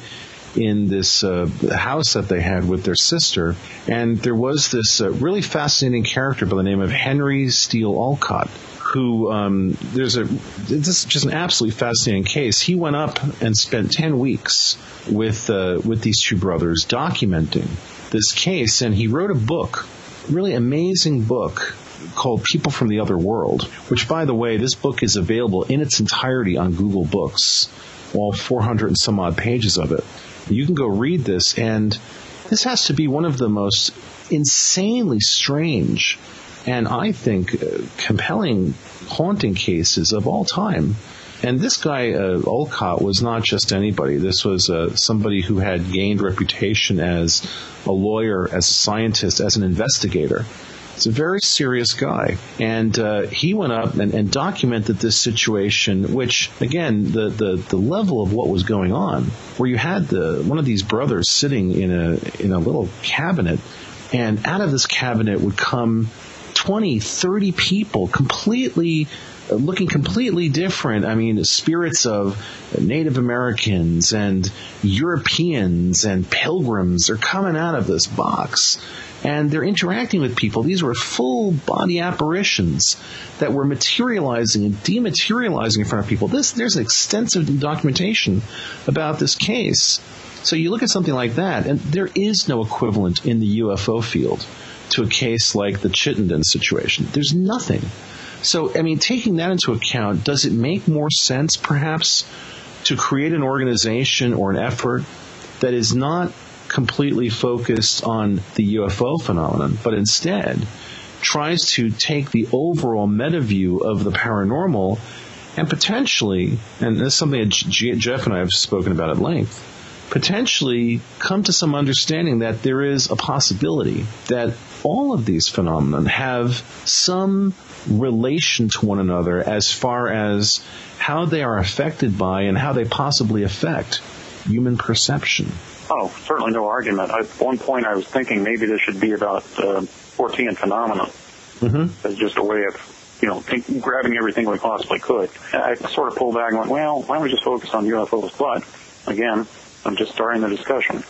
[SPEAKER 5] in this uh, house that they had with their sister. And there was this uh, really fascinating character by the name of Henry Steele Olcott. Who um, there's a this is just an absolutely fascinating case. He went up and spent ten weeks with uh, with these two brothers documenting this case, and he wrote a book, really amazing book called People from the Other World, which, by the way, this book is available in its entirety on Google Books, all 400 and some odd pages of it. You can go read this, and this has to be one of the most insanely strange and I think uh, compelling haunting cases of all time. And this guy, uh, Olcott, was not just anybody. This was uh, somebody who had gained reputation as a lawyer, as a scientist, as an investigator. It's a very serious guy. And uh, he went up and, and, documented this situation, which, again, the, the, the level of what was going on, where you had the one of these brothers sitting in a in a little cabinet, and out of this cabinet would come 20, 30 people completely looking completely different. I mean, spirits of Native Americans and Europeans and pilgrims are coming out of this box. And they're interacting with people. These were full body apparitions that were materializing and dematerializing in front of people. This, there's extensive documentation about this case. So you look at something like that, and there is no equivalent in the UFO field to a case like the Chittenden situation. There's nothing. So, I mean, taking that into account, does it make more sense, perhaps, to create an organization or an effort that is not completely focused on the UFO phenomenon, but instead tries to take the overall meta view of the paranormal and potentially, and this is something that G- Jeff and I have spoken about at length, potentially come to some understanding that there is a possibility that all of these phenomena have some relation to one another as far as how they are affected by and how they possibly affect human perception.
[SPEAKER 3] Oh, certainly no argument. At one point, I was thinking maybe this should be about uh, Fortean phenomena
[SPEAKER 5] Mm-hmm.
[SPEAKER 3] as just a way of, you know, think, grabbing everything we possibly could. I sort of pulled back and went, well, why don't we just focus on UFOs? But again, I'm just starting the discussion.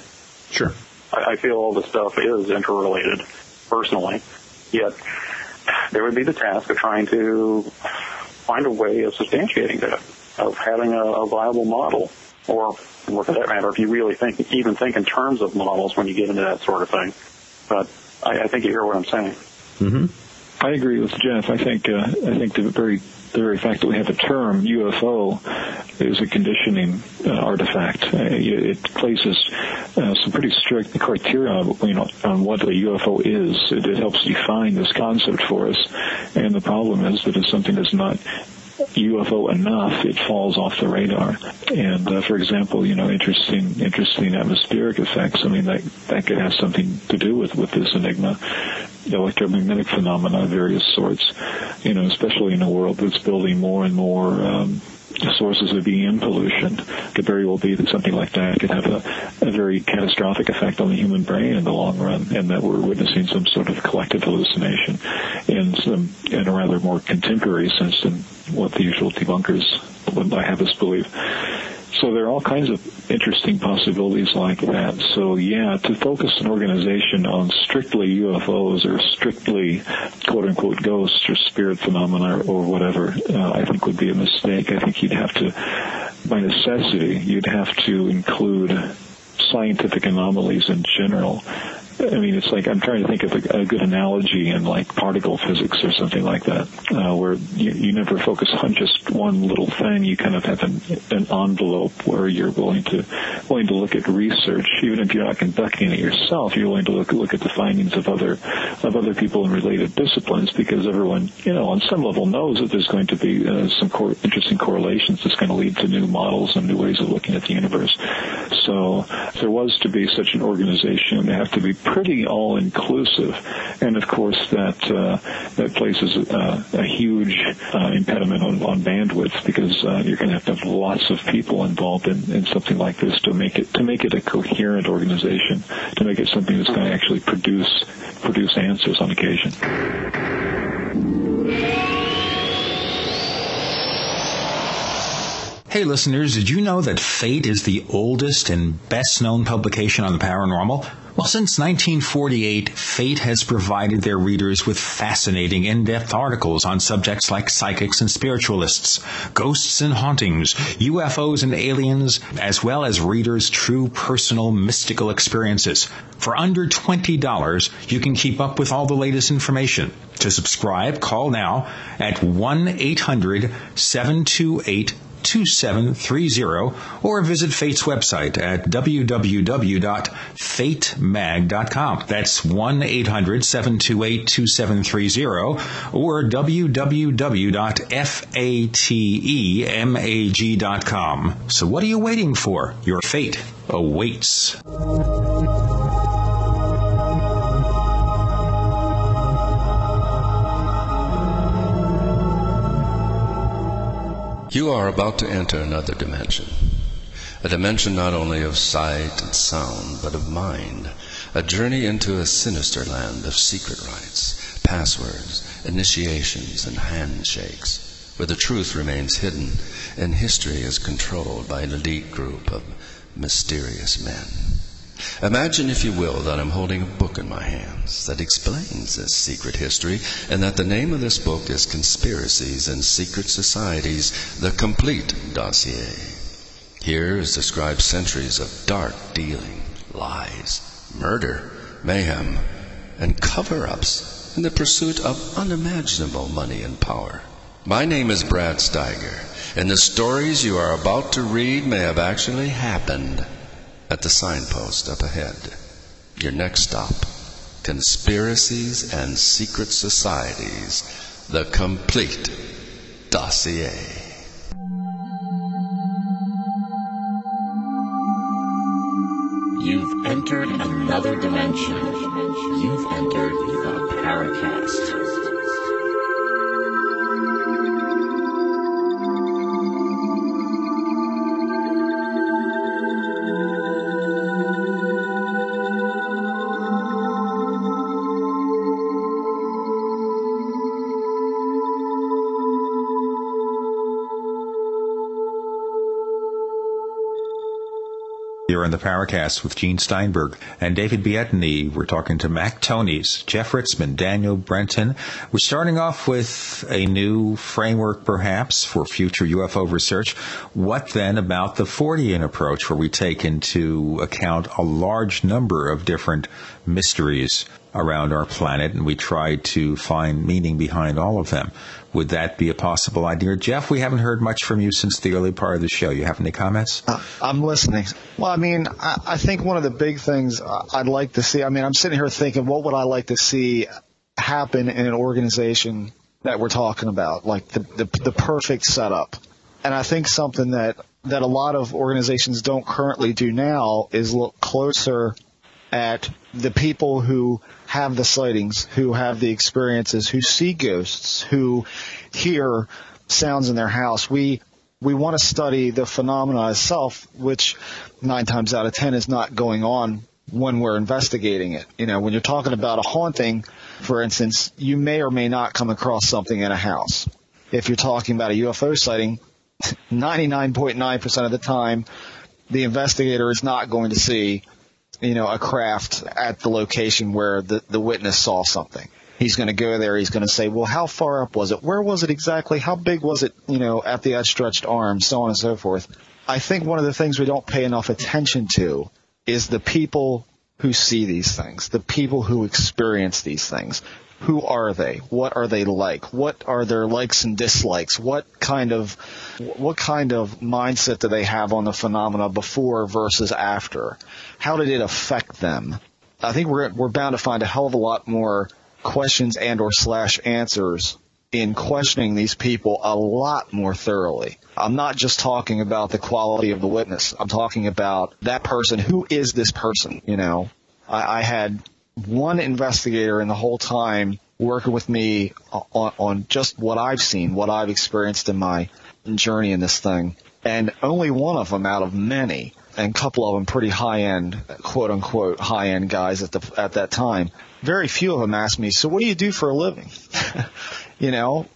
[SPEAKER 5] Sure.
[SPEAKER 3] I, I feel all this stuff is interrelated, personally. Yet, there would be the task of trying to find a way of substantiating that, of having a, a viable model, or, or for that matter, if you really think, even think in terms of models when you get into that sort of thing. But I, I think you hear what I'm saying.
[SPEAKER 5] Mm-hmm.
[SPEAKER 6] I agree with Jeff. I think uh, I think the very the very fact that we have a term UFO is a conditioning uh, artifact. Uh, it places uh, some pretty strict criteria, you know, on what a UFO is. It, it helps define this concept for us. And the problem is that if something is not UFO enough, it falls off the radar. And uh, for example, you know, interesting, interesting atmospheric effects. I mean, that that could have something to do with with this enigma. Electromagnetic phenomena of various sorts. You know, especially in a world that's building more and more. Um, sources of EM pollution could very well be that something like that could have a, a very catastrophic effect on the human brain in the long run, and that we're witnessing some sort of collective hallucination in some in a rather more contemporary sense than what the usual debunkers would have us believe. So there are all kinds of interesting possibilities like that. So yeah, to focus an organization on strictly UFOs or strictly quote unquote ghosts or spirit phenomena or whatever, uh, I think would be a mistake. I think you'd have to, by necessity, you'd have to include scientific anomalies in general. I mean, it's like I'm trying to think of a, a good analogy in like particle physics or something like that, uh, where you, you never focus on just one little thing. You kind of have an, an envelope where you're willing to willing to look at research, even if you're not conducting it yourself. You're willing to look look at the findings of other of other people in related disciplines because everyone, you know, on some level knows that there's going to be uh, some cor- interesting correlations that's going to lead to new models and new ways of looking at the universe. So, if there was to be such an organization, they have to be pretty all inclusive, and of course that uh, that places uh, a huge uh, impediment on, on bandwidth because uh, you're going to have to have lots of people involved in, in something like this to make it to make it a coherent organization, to make it something that's going to actually produce produce answers on occasion.
[SPEAKER 2] Hey listeners, did you know that Fate is the oldest and best known publication on the paranormal? Well, since 1948, Fate has provided their readers with fascinating in-depth articles on subjects like psychics and spiritualists, ghosts and hauntings, UFOs and aliens, as well as readers' true personal mystical experiences. For under $20, you can keep up with all the latest information. To subscribe, call now at 1-800-728 2730 or visit Fate's website at www.fatemag.com. That's 1-800-728-2730 or www.fatemag.com. So what are you waiting for? Your fate awaits.
[SPEAKER 12] You are about to enter another dimension. A dimension not only of sight and sound, but of mind. A journey into a sinister land of secret rites, passwords, initiations, and handshakes, where the truth remains hidden and history is controlled by an elite group of mysterious men. Imagine, if you will, that I'm holding a book in my hands that explains this secret history, and that the name of this book is Conspiracies and Secret Societies, the Complete Dossier. Here is described centuries of dark dealing, lies, murder, mayhem, and cover ups in the pursuit of unimaginable money and power. My name is Brad Steiger, and the stories you are about to read may have actually happened at the signpost up ahead. Your next stop Conspiracies and Secret Societies, the complete dossier.
[SPEAKER 1] You've entered another dimension. You've entered the Paracast.
[SPEAKER 2] In the Paracast with Gene Steinberg and David Biedney. We're talking to Mac Tonnies, Jeff Ritzmann, Daniel Brenton. We're starting off with a new framework, perhaps, for future UFO research. What then about the Fortean approach, where we take into account a large number of different mysteries around our planet and we try to find meaning behind all of them? Would that be a possible idea? Jeff, we haven't heard much from you since the early part of the show. You have any comments?
[SPEAKER 4] Uh, I'm listening. Well, I mean, I, I think one of the big things I'd like to see, I mean, I'm sitting here thinking, what would I like to see happen in an organization that we're talking about? Like the, the, the perfect setup. And I think something that, that a lot of organizations don't currently do now is look closer at the people who have the sightings, who have the experiences, who see ghosts, who hear sounds in their house. We we want to study the phenomena itself, which nine times out of ten is not going on when we're investigating it. You know, when you're talking about a haunting, for instance, you may or may not come across something in a house. If you're talking about a UFO sighting, 99.9% of the time, the investigator is not going to see you know, a craft at the location where the, the witness saw something. He's going to go there. He's going to say, well, how far up was it? Where was it exactly? How big was it, you know, at the outstretched arm, so on and so forth. I think one of the things we don't pay enough attention to is the people who see these things, the people who experience these things. Who are they? What are they like? What are their likes and dislikes? What kind of what kind of mindset do they have on the phenomena before versus after? How did it affect them? I think we're we're bound to find a hell of a lot more questions and or slash answers in questioning these people a lot more thoroughly. I'm not just talking about the quality of the witness. I'm talking about that person. Who is this person? You know, I, I had one investigator in the whole time working with me on, on just what I've seen, what I've experienced in my journey in this thing. And only one of them out of many, and a couple of them pretty high end, quote unquote, high end guys at the, at that time. Very few of them asked me, so what do you do for a living? you know,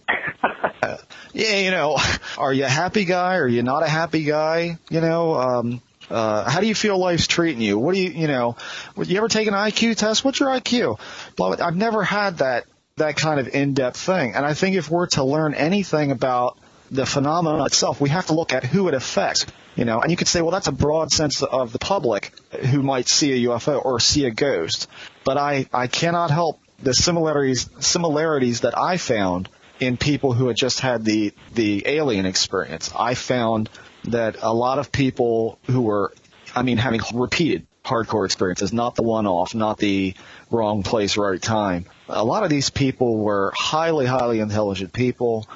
[SPEAKER 4] uh, yeah, you know, are you a happy guy? Are you not a happy guy? You know, um, uh, how do you feel life's treating you? What do you, you know, would you ever take an IQ test? What's your IQ? But I've never had that, that kind of in-depth thing. And I think if we're to learn anything about the phenomenon itself, we have to look at who it affects. You know, and you could say, well, that's a broad sense of the public who might see a UFO or see a ghost. But I, I cannot help the similarities, similarities that I found in people who had just had the, the alien experience. I found that a lot of people who were, I mean, having repeated hardcore experiences, not the one off, not the wrong place, right time. A lot of these people were highly, highly intelligent people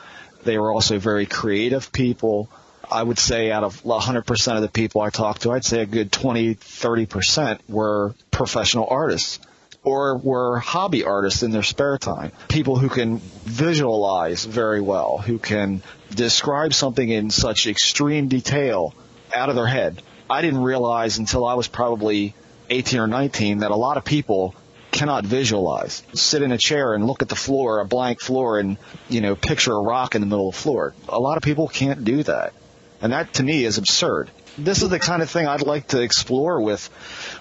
[SPEAKER 4] they were also very creative people. I would say out of 100% of the people I talked to, I'd say a good 20, 30% were professional artists or were hobby artists in their spare time. People who can visualize very well, who can describe something in such extreme detail out of their head. I didn't realize until I was probably 18 or 19 that a lot of people cannot visualize. Sit in a chair and look at the floor, a blank floor, and, you know, picture a rock in the middle of the floor. A lot of people can't do that. And that to me is absurd. This is the kind of thing I'd like to explore with,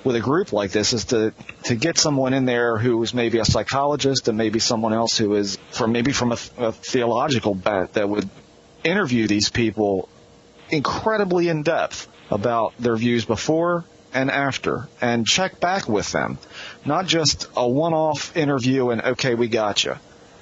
[SPEAKER 4] with a group like this is to, to get someone in there who is maybe a psychologist and maybe someone else who is from maybe from a, a theological bent that would interview these people incredibly in depth about their views before and after and check back with them. Not just a one-off interview and okay, we got you.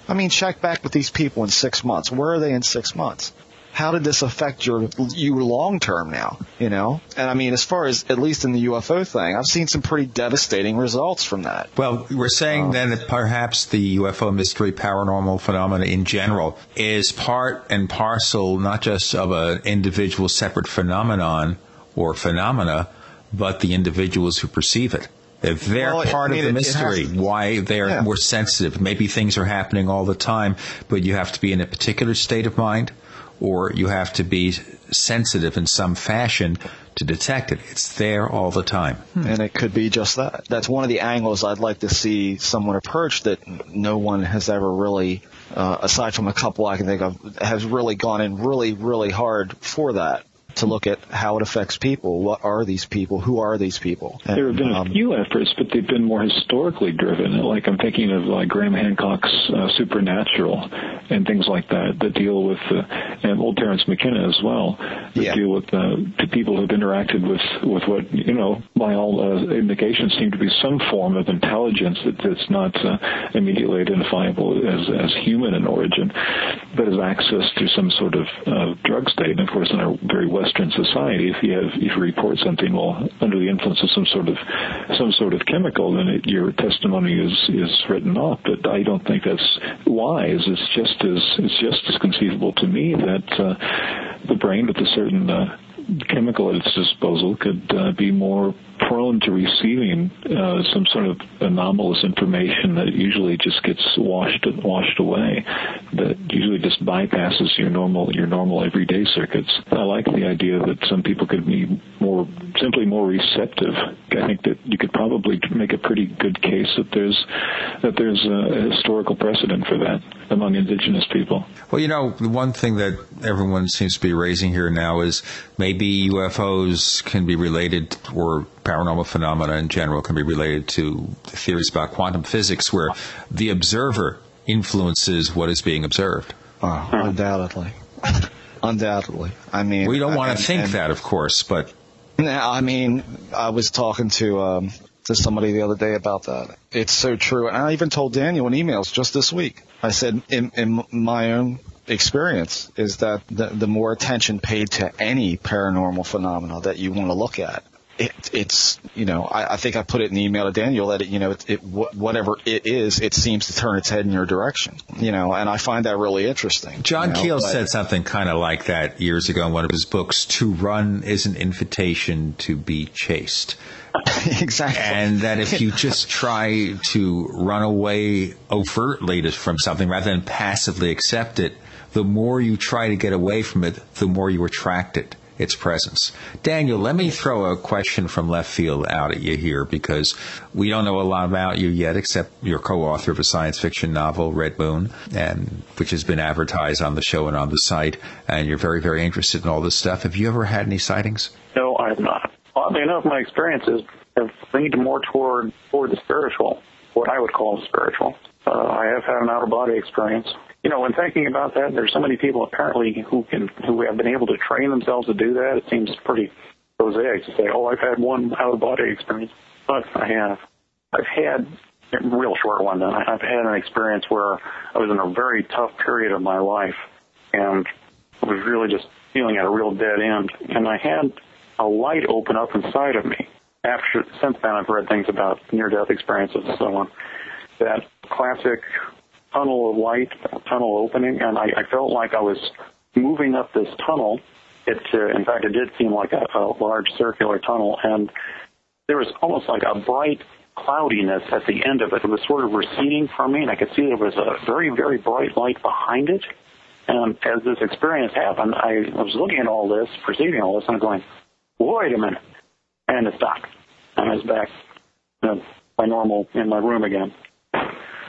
[SPEAKER 4] I mean, check back with these people in six months. Where are they in six months? How did this affect your you long term now? You know, and I mean, as far as at least in the UFO thing, I've seen some pretty devastating results from that.
[SPEAKER 2] Well, we're saying um, then that perhaps the UFO mystery, paranormal phenomena in general, is part and parcel not just of an individual separate phenomenon or phenomena, but the individuals who perceive it. If they're
[SPEAKER 4] Well, I
[SPEAKER 2] part
[SPEAKER 4] mean,
[SPEAKER 2] of the
[SPEAKER 4] it- it
[SPEAKER 2] mystery,
[SPEAKER 4] has-
[SPEAKER 2] why they're
[SPEAKER 4] Yeah.
[SPEAKER 2] more sensitive. Maybe things are happening all the time, but you have to be in a particular state of mind, or you have to be sensitive in some fashion to detect it. It's there all the time.
[SPEAKER 4] And it could be just that. That's one of the angles I'd like to see someone approach that no one has ever really, uh, aside from a couple I can think of, has really gone in really, really hard for that. To look at how it affects people. What are these people? Who are these people? And,
[SPEAKER 6] There have been a
[SPEAKER 4] um,
[SPEAKER 6] few efforts, but they've been more historically driven. Like I'm thinking of like Graham Hancock's uh, Supernatural and things like that that deal with, uh, and old Terence McKenna as well, that
[SPEAKER 4] Yeah.
[SPEAKER 6] deal with uh, the people who've interacted with with what you know by all uh, indications seem to be some form of intelligence that, that's not uh, immediately identifiable as as human in origin, but has access to some sort of uh, drug state. And of course, in a very Western society, if you have if you report something while under the influence of some sort of some sort of chemical, then it, your testimony is is written off. But I don't think that's wise. It's just as it's just as conceivable to me that uh, the brain with a certain uh, chemical at its disposal could uh, be more prone to receiving uh, some sort of anomalous information that usually just gets washed washed away, that usually just bypasses your normal your normal everyday circuits. I like the idea that some people could be more simply more receptive. I think that you could probably make a pretty good case that there's that there's a historical precedent for that among indigenous people.
[SPEAKER 2] Well, you know, the one thing that everyone seems to be raising here now is maybe UFOs can be related, or paranormal phenomena in general can be related to theories about quantum physics, where the observer influences what is being observed.
[SPEAKER 4] Oh, undoubtedly. undoubtedly. I mean,
[SPEAKER 2] We don't want
[SPEAKER 4] and-
[SPEAKER 2] to think
[SPEAKER 4] and-
[SPEAKER 2] that, of course, but
[SPEAKER 4] Now, I mean, I was talking to um, to somebody the other day about that. It's so true, and I even told Daniel in emails just this week. I said, in, in my own experience, is that the, the more attention paid to any paranormal phenomena that you want to look at, it, it's you know, I, I think I put it in the email to Daniel that it, you know, it, it whatever it is, it seems to turn its head in your direction, you know, and I find that really interesting.
[SPEAKER 2] John
[SPEAKER 4] you know,
[SPEAKER 2] Keel said something kind of like that years ago in one of his books. To run is an invitation to be chased.
[SPEAKER 4] exactly.
[SPEAKER 2] And that if you just try to run away overtly to, from something rather than passively accept it, the more you try to get away from it, the more you attract it, its presence. Daniel, let me throw a question from left field out at you here because we don't know a lot about you yet except you're co-author of a science fiction novel, Red Moon, and which has been advertised on the show and on the site, and you're very, very interested in all this stuff. Have you ever had any sightings?
[SPEAKER 3] No, I have not. Oddly enough, my experiences have leaned more toward toward the spiritual, what I would call the spiritual. Uh, I have had an out of body experience. You know, when thinking about that, there's so many people apparently who can who have been able to train themselves to do that. It seems pretty prosaic to say, "Oh, I've had one out of body experience," but I have. I've had a real short one. Then I've had an experience where I was in a very tough period of my life, and I was really just feeling at a real dead end. And I had a light open up inside of me. After since then, I've read things about near-death experiences and so on. That classic tunnel of light, tunnel opening, and I, I felt like I was moving up this tunnel. It, uh, in fact, it did seem like a, a large circular tunnel, and there was almost like a bright cloudiness at the end of it. It was sort of receding from me, and I could see there was a very, very bright light behind it. And as this experience happened, I, was looking at all this, perceiving all this, and I'm going, wait a minute. And it stopped. And I was back uh, my normal in my room again.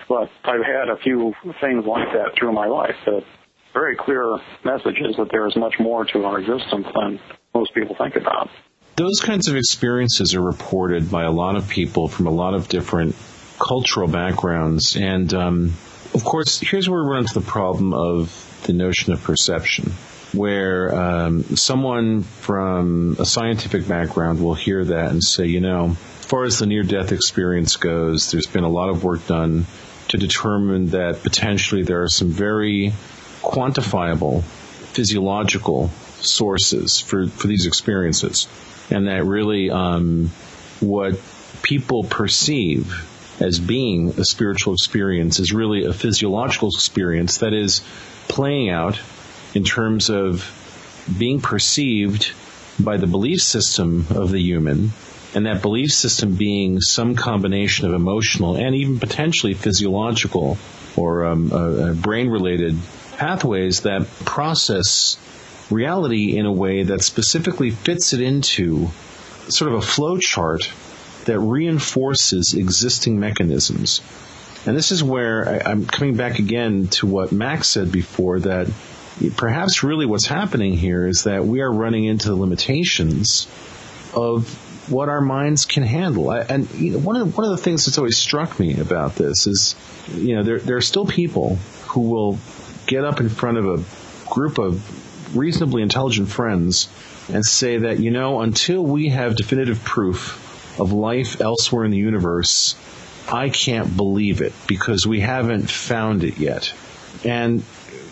[SPEAKER 3] But I've had a few things like that through my life that very clear messages that there is much more to our existence than most people think about.
[SPEAKER 5] Those kinds of experiences are reported by a lot of people from a lot of different cultural backgrounds. And um, of course, here's where we run into the problem of the notion of perception, where um, someone from a scientific background will hear that and say, you know, as far as the near death experience goes, there's been a lot of work done to determine that potentially there are some very quantifiable physiological sources for, for these experiences. And that really um, what people perceive as being a spiritual experience is really a physiological experience that is playing out in terms of being perceived by the belief system of the human and that belief system being some combination of emotional and even potentially physiological or um, uh, uh, brain related pathways that process reality in a way that specifically fits it into sort of a flow chart that reinforces existing mechanisms. And this is where I, am coming back again to what Max said before that perhaps really what's happening here is that we are running into the limitations of what our minds can handle. and you know, one of the, one of the things that's always struck me about this is, you know, there there are still people who will get up in front of a group of reasonably intelligent friends and say that you know until we have definitive proof of life elsewhere in the universe, I can't believe it because we haven't found it yet. And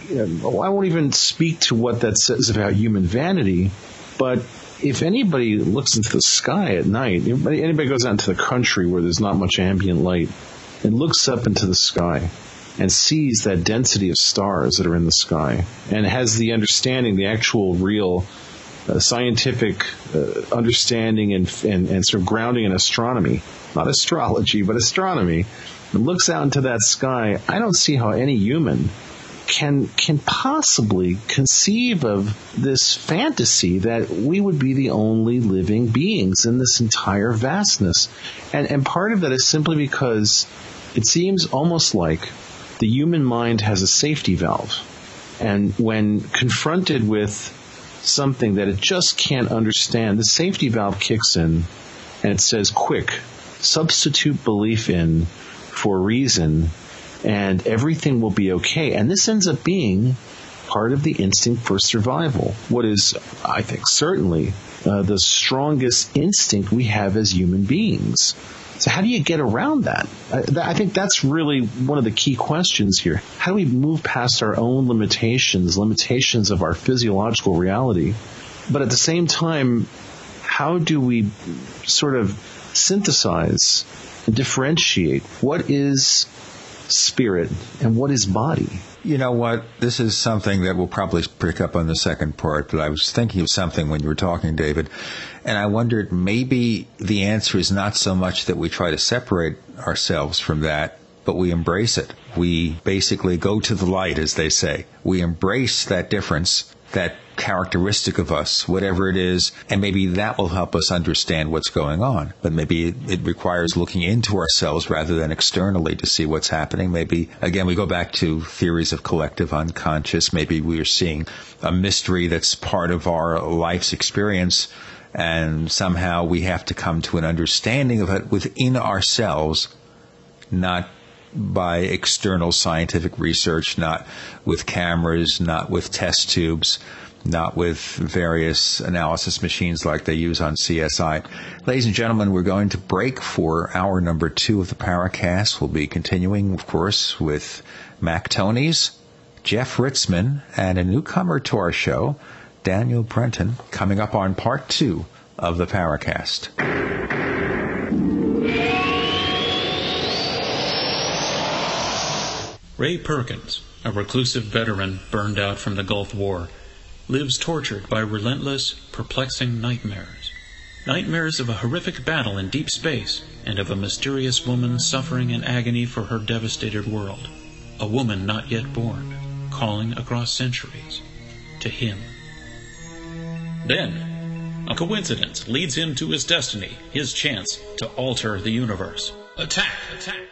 [SPEAKER 5] you know, I won't even speak to what that says about human vanity, but if anybody looks into the sky at night, anybody, goes out into the country where there's not much ambient light and looks up into the sky and sees that density of stars that are in the sky and has the understanding, the actual real uh, scientific uh, understanding and, and, and sort of grounding in astronomy, not astrology, but astronomy, and looks out into that sky, I don't see how any human can can possibly conceive of this fantasy that we would be the only living beings in this entire vastness. And and part of that is simply because it seems almost like the human mind has a safety valve. And when confronted with something that it just can't understand, the safety valve kicks in and it says, quick, substitute belief in for reason and everything will be okay. And this ends up being part of the instinct for survival. What is, I think, certainly uh, the strongest instinct we have as human beings. So how do you get around that? I, I, think that's really one of the key questions here. How do we move past our own limitations, limitations of our physiological reality, but at the same time, how do we sort of synthesize and differentiate what is spirit and what is body?
[SPEAKER 2] You know what? This is something that we'll probably pick up on the second part, but I was thinking of something when you were talking, David, and I wondered maybe the answer is not so much that we try to separate ourselves from that, but we embrace it. We basically go to the light, as they say. We embrace that difference, that characteristic of us, whatever it is, and maybe that will help us understand what's going on. But maybe it, requires looking into ourselves rather than externally to see what's happening. Maybe, again, we go back to theories of collective unconscious. Maybe we are seeing a mystery that's part of our life's experience and somehow we have to come to an understanding of it within ourselves, not by external scientific research, not with cameras, not with test tubes, not with various analysis machines like they use on CSI. Ladies and gentlemen, we're going to break for hour number two of the Paracast. We'll be continuing, of course, with Mac Tonnies, Jeff Ritzmann, and a newcomer to our show, Daniel Brenton, coming up on part two of the Paracast.
[SPEAKER 9] Ray Perkins, a reclusive veteran burned out from the Gulf War, lives tortured by relentless, perplexing nightmares. Nightmares of a horrific battle in deep space and of a mysterious woman suffering in agony for her devastated world. A woman not yet born, calling across centuries to him. Then, a coincidence leads him to his destiny, his chance to alter the universe. Attack! Attack!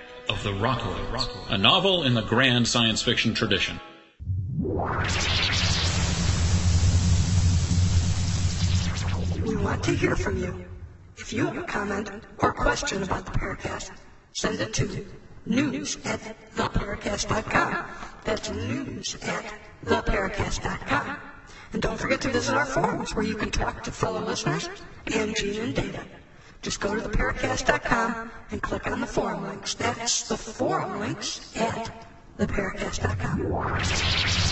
[SPEAKER 9] of the Rockoids, a novel in the grand science fiction tradition.
[SPEAKER 11] We want to hear from you. If you have a comment or question about the Paracast, send it to news at theparacast.com. That's news at theparacast.com. And don't forget to visit our forums where you can talk to fellow listeners and Gene and Data. Just go to theparacast.com and click on the forum links. That's the forum links at theparacast.com.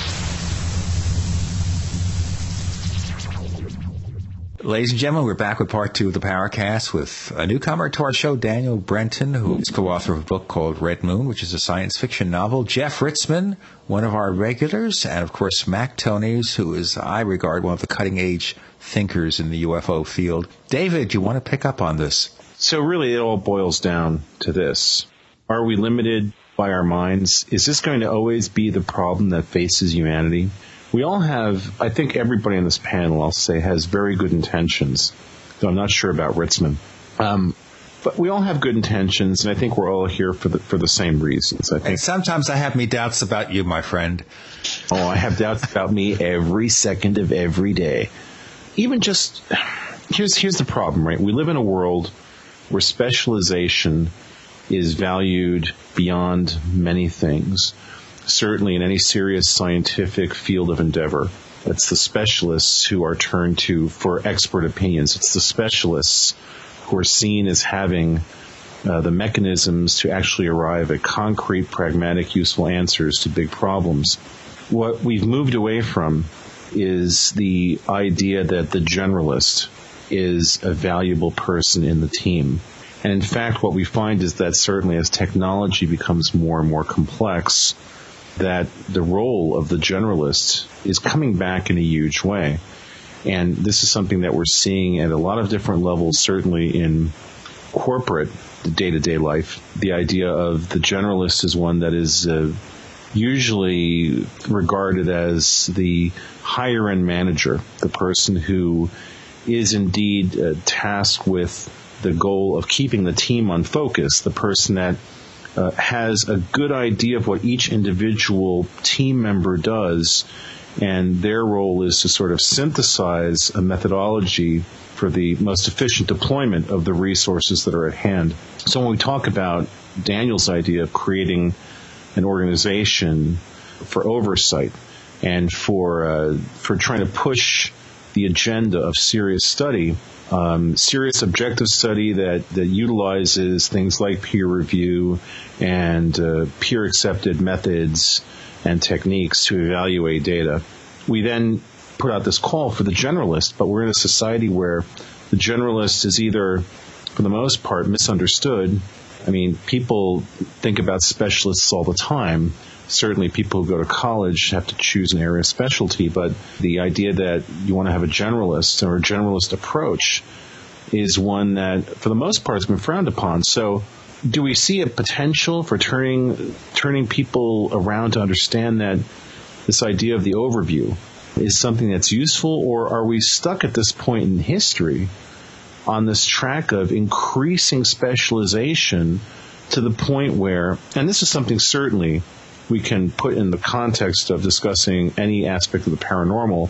[SPEAKER 2] Ladies and gentlemen, we're back with part two of the Paracast with a newcomer to our show, Daniel Brenton, who is co-author of a book called Red Moon, which is a science fiction novel. Jeff Ritzmann, one of our regulars, and of course Mac Tonnies, who is, I regard, one of the cutting edge thinkers in the UFO field. David, you want to pick up on this?
[SPEAKER 5] So really it all boils down to this. Are we limited by our minds? Is this going to always be the problem that faces humanity? We all have, I think everybody on this panel, I'll say, has very good intentions, though I'm not sure about Ritzmann. Um, but we all have good intentions, and I think we're all here for the for the same reasons. I think.
[SPEAKER 2] And sometimes I have me doubts about you, my friend.
[SPEAKER 5] Oh, I have doubts about me every second of every day. Even just here's here's the problem, right? We live in a world where specialization is valued beyond many things certainly in any serious scientific field of endeavor. It's the specialists who are turned to for expert opinions. It's the specialists who are seen as having uh, the mechanisms to actually arrive at concrete, pragmatic, useful answers to big problems. What we've moved away from is the idea that the generalist is a valuable person in the team. And in fact, what we find is that certainly as technology becomes more and more complex, that the role of the generalist is coming back in a huge way. And this is something that we're seeing at a lot of different levels, certainly in corporate day to day life. The idea of the generalist is one that is uh, usually regarded as the higher end manager, the person who is indeed uh, tasked with the goal of keeping the team on focus, the person that uh, has a good idea of what each individual team member does, and their role is to sort of synthesize a methodology for the most efficient deployment of the resources that are at hand. So when we talk about Daniel's idea of creating an organization for oversight and for uh, for trying to push the agenda of serious study, um, serious objective study that, that utilizes things like peer review and uh, peer accepted methods and techniques to evaluate data. We then put out this call for the generalist, but we're in a society where the generalist is either, for the most part, misunderstood. I mean, people think about specialists all the time certainly people who go to college have to choose an area of specialty, but the idea that you want to have a generalist or a generalist approach is one that, for the most part, has been frowned upon. So, do we see a potential for turning turning people around to understand that this idea of the overview is something that's useful, or are we stuck at this point in history on this track of increasing specialization to the point where, and this is something certainly we can put in the context of discussing any aspect of the paranormal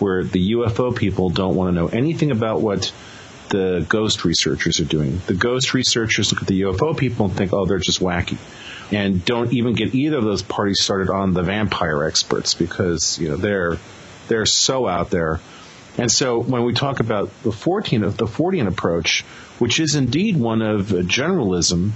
[SPEAKER 5] where the UFO people don't want to know anything about what the ghost researchers are doing. The ghost researchers look at the UFO people and think, oh, they're just wacky. And don't even get either of those parties started on the vampire experts because, you know, they're, they're so out there. And so when we talk about the 14, the Fortean approach, which is indeed one of uh, generalism,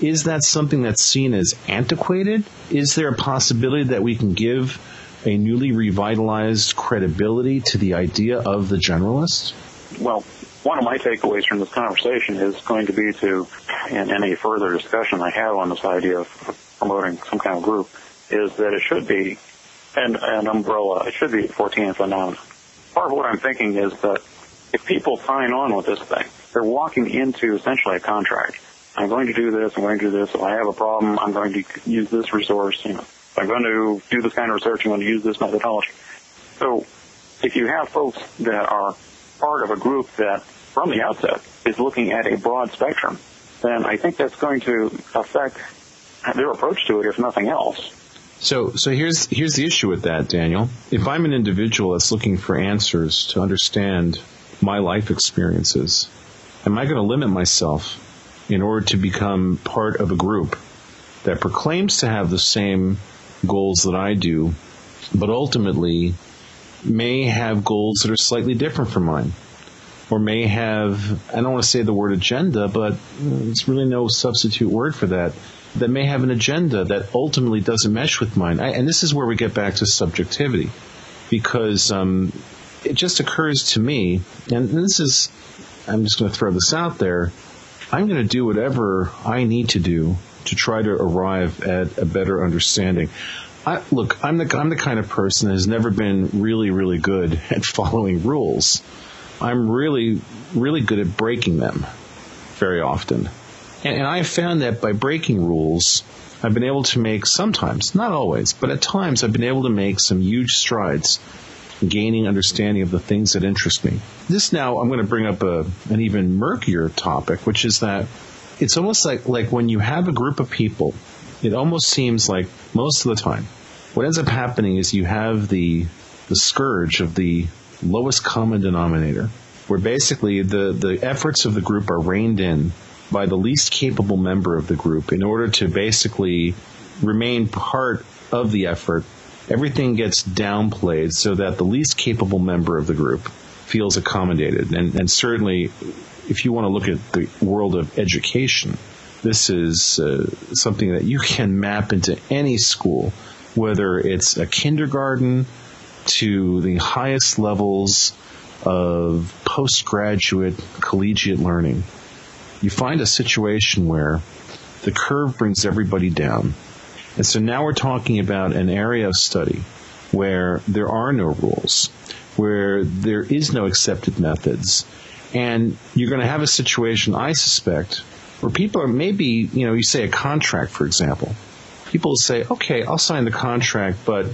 [SPEAKER 5] is that something that's seen as antiquated? Is there a possibility that we can give a newly revitalized credibility to the idea of the generalist?
[SPEAKER 3] Well, one of my takeaways from this conversation is going to be to, in any further discussion I have on this idea of promoting some kind of group, is that it should be an, an umbrella. It should be a Fortean phenomenon. Part of what I'm thinking is that if people sign on with this thing, they're walking into essentially a contract I'm going to do this, I'm going to do this. If I have a problem, I'm going to use this resource. You know, if I'm going to do this kind of research, I'm going to use this methodology. So if you have folks that are part of a group that from the outset is looking at a broad spectrum, then I think that's going to affect their approach to it, if nothing else.
[SPEAKER 5] So, so here's here's the issue with that, Daniel. If I'm an individual that's looking for answers to understand my life experiences, am I going to limit myself in order to become part of a group that proclaims to have the same goals that I do, but ultimately may have goals that are slightly different from mine. or may have, I don't want to say the word agenda, but uh, it's really no substitute word for that, that may have an agenda that ultimately doesn't mesh with mine. I, and this is where we get back to subjectivity because um, it just occurs to me, and this is, I'm just going to throw this out there. I'm going to do whatever I need to do to try to arrive at a better understanding. I, look, I'm the I'm the kind of person that has never been really really good at following rules. I'm really really good at breaking them very often, and, and I found that by breaking rules, I've been able to make sometimes, not always, but at times, I've been able to make some huge strides gaining understanding of the things that interest me. This now, I'm going to bring up a, an even murkier topic, which is that it's almost like, like when you have a group of people, it almost seems like most of the time, what ends up happening is you have the, the scourge of the lowest common denominator, where basically the, the efforts of the group are reined in by the least capable member of the group in order to basically remain part of the effort. Everything gets downplayed so that the least capable member of the group feels accommodated. And, and certainly, if you want to look at the world of education, this is uh, something that you can map into any school, whether it's a kindergarten to the highest levels of postgraduate collegiate learning you find a situation where the curve brings everybody down. And so now we're talking about an area of study where there are no rules, where there is no accepted methods. And you're going to have a situation, I suspect, where people are maybe, you know, you say a contract, for example. People say, okay, I'll sign the contract, but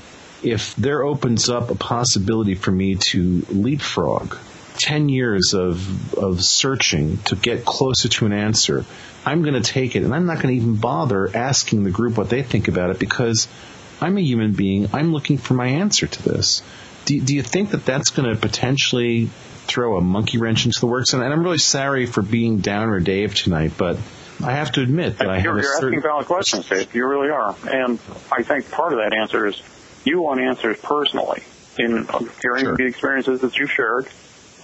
[SPEAKER 5] if there opens up a possibility for me to leapfrog 10 years of, of searching to get closer to an answer, I'm going to take it and I'm not going to even bother asking the group what they think about it because I'm a human being. I'm looking for my answer to this. Do, do you think that that's going to potentially throw a monkey wrench into the works? And, I'm really sorry for being downer Dave tonight, but I have to admit that I
[SPEAKER 3] you're,
[SPEAKER 5] have
[SPEAKER 3] you're
[SPEAKER 5] certain...
[SPEAKER 3] asking valid questions, Dave. You really are. And I think part of that answer is you want answers personally in uh, hearing
[SPEAKER 5] Sure.
[SPEAKER 3] the experiences that you've shared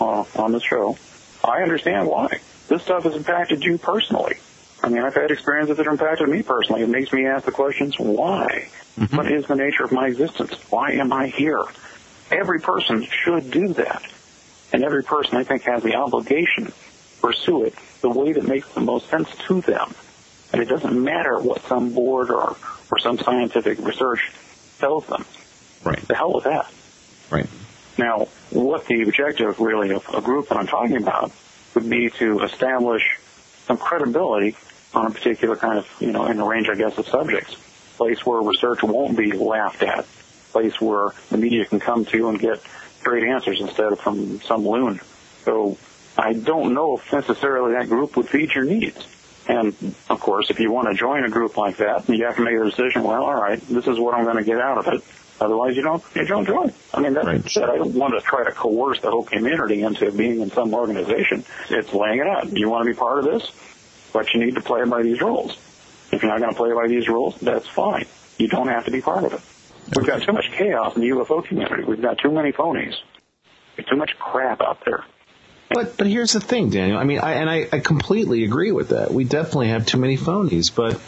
[SPEAKER 3] uh, on the show. I understand why. This stuff has impacted you personally. I mean, I've had experiences that have impacted me personally. It makes me ask the questions, why? What is the nature of my existence? Why am I here? Every person should do that. And every person, I think, has the obligation to pursue it the way that makes the most sense to them. And it doesn't matter what some board or, or some scientific research tells them.
[SPEAKER 5] Right.
[SPEAKER 3] The hell with that. Now, what the objective really of a group that I'm talking about would be to establish some credibility on a particular kind of, you know, in the range, I guess, of subjects. Place where research won't be laughed at. Place where the media can come to and get straight answers instead of from some loon. So I don't know if necessarily that group would feed your needs. And of course, if you want to join a group like that, you have to make a decision. Well, all right, this is what I'm going to get out of it. Otherwise, you don't you don't join. I mean, that's said, I don't want to try to coerce the whole community into being in some organization. It's laying it out. Do you want to be part of this? But you need to play by these rules. If you're not going to play by these rules, that's fine. You don't have to be part of it. We've got too much chaos in the UFO community. We've got too many phonies. There's too much crap out there.
[SPEAKER 5] But but here's the thing, Daniel. I mean, I, and I, I completely agree with that. We definitely have too many phonies. But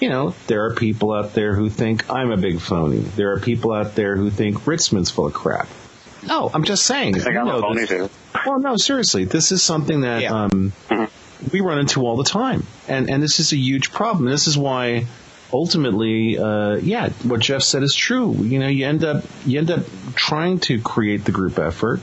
[SPEAKER 5] you know, there are people out there who think I'm a big phony. There are people out there who think Ritzmann's full of crap. No, I'm just saying.
[SPEAKER 3] I think I'm a phony
[SPEAKER 5] this-
[SPEAKER 3] too.
[SPEAKER 5] Well, no, seriously, this is something that um, we run into all the time, and and this is a huge problem. This is why ultimately, uh, yeah, what Jeff said is true. You know, you end up you end up trying to create the group effort.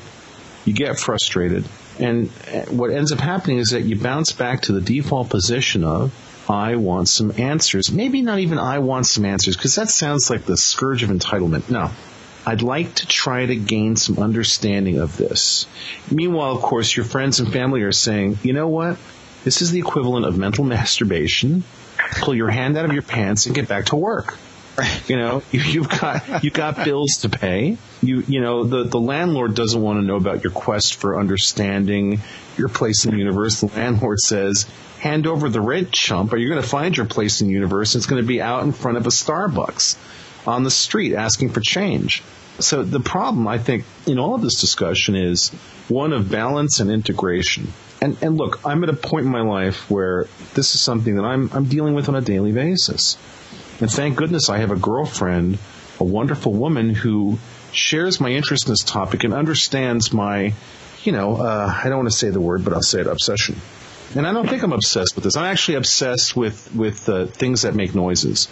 [SPEAKER 5] You get frustrated, and uh, what ends up happening is that you bounce back to the default position of I want some answers. Maybe not even I want some answers, because that sounds like the scourge of entitlement. No. I'd like to try to gain some understanding of this. Meanwhile, of course, your friends and family are saying, you know what? This is the equivalent of mental masturbation. Pull your hand out of your pants and get back to work. You know, you, you've got you've got bills to pay. You you know the the landlord doesn't want to know about your quest for understanding your place in the universe. The landlord says, "Hand over the rent, chump, or you're going to find your place in the universe. It's going to be out in front of a Starbucks on the street asking for change." So the problem, I think, in all of this discussion is one of balance and integration. And, and look, I'm at a point in my life where this is something that I'm, I'm dealing with on a daily basis. And thank goodness I have a girlfriend, a wonderful woman who shares my interest in this topic and understands my, you know, uh, I don't want to say the word, but I'll say it, obsession. And I don't think I'm obsessed with this. I'm actually obsessed with, with uh, things that make noises.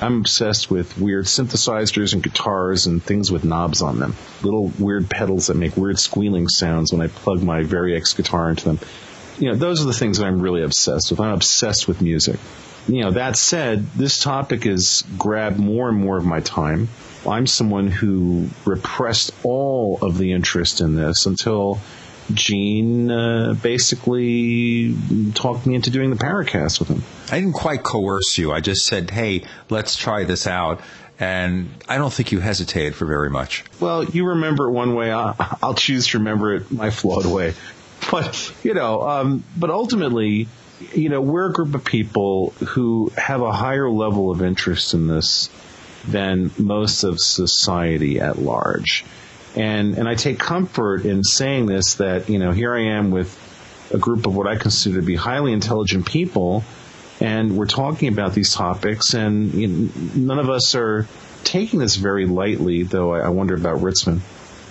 [SPEAKER 5] I'm obsessed with weird synthesizers and guitars and things with knobs on them. Little weird pedals that make weird squealing sounds when I plug my Variax guitar into them. You know, those are the things that I'm really obsessed with. I'm obsessed with music. You know, that said, this topic has grabbed more and more of my time. I'm someone who repressed all of the interest in this until Gene uh, basically talked me into doing the Paracast with him.
[SPEAKER 2] I didn't quite coerce you. I just said, hey, let's try this out. And I don't think you hesitated for very much.
[SPEAKER 5] Well, you remember it one way. I'll, I'll choose to remember it my flawed way. But, you know, um, but ultimately, you know, we're a group of people who have a higher level of interest in this than most of society at large. And, and I take comfort in saying this that, you know, here I am with a group of what I consider to be highly intelligent people, and we're talking about these topics, and you know, none of us are taking this very lightly, though I, I wonder about Ritzmann.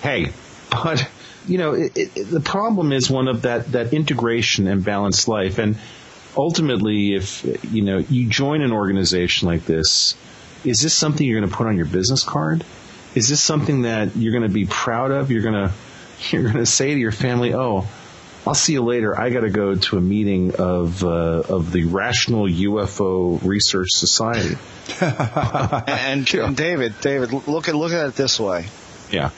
[SPEAKER 5] Hey, but, you know, it, it, the problem is one of that, that integration and balanced life. And ultimately, if, you know, you join an organization like this, is this something you're going to put on your business card? Is this something that you're going to be proud of? You're going to you're going to say to your family, "Oh, I'll see you later. I got to go to a meeting of uh, of the Rational UFO Research Society."
[SPEAKER 4] and, and David, David, look at look at it this way.
[SPEAKER 5] Yeah.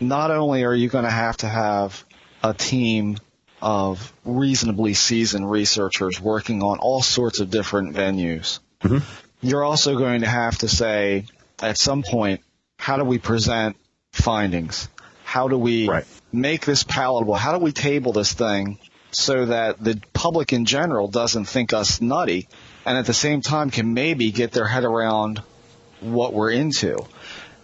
[SPEAKER 4] Not only are you going to have to have a team of reasonably seasoned researchers working on all sorts of different venues,
[SPEAKER 5] mm-hmm.
[SPEAKER 4] you're also going to have to say at some point, how do we present findings? How do we
[SPEAKER 5] right.
[SPEAKER 4] make this palatable? How do we table this thing so that the public in general doesn't think us nutty and at the same time can maybe get their head around what we're into?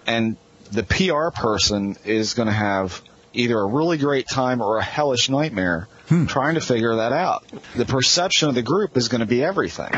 [SPEAKER 4] And the PR person is going to have either a really great time or a hellish nightmare
[SPEAKER 2] hmm.
[SPEAKER 4] trying to figure that out. The perception of the group is going to be everything.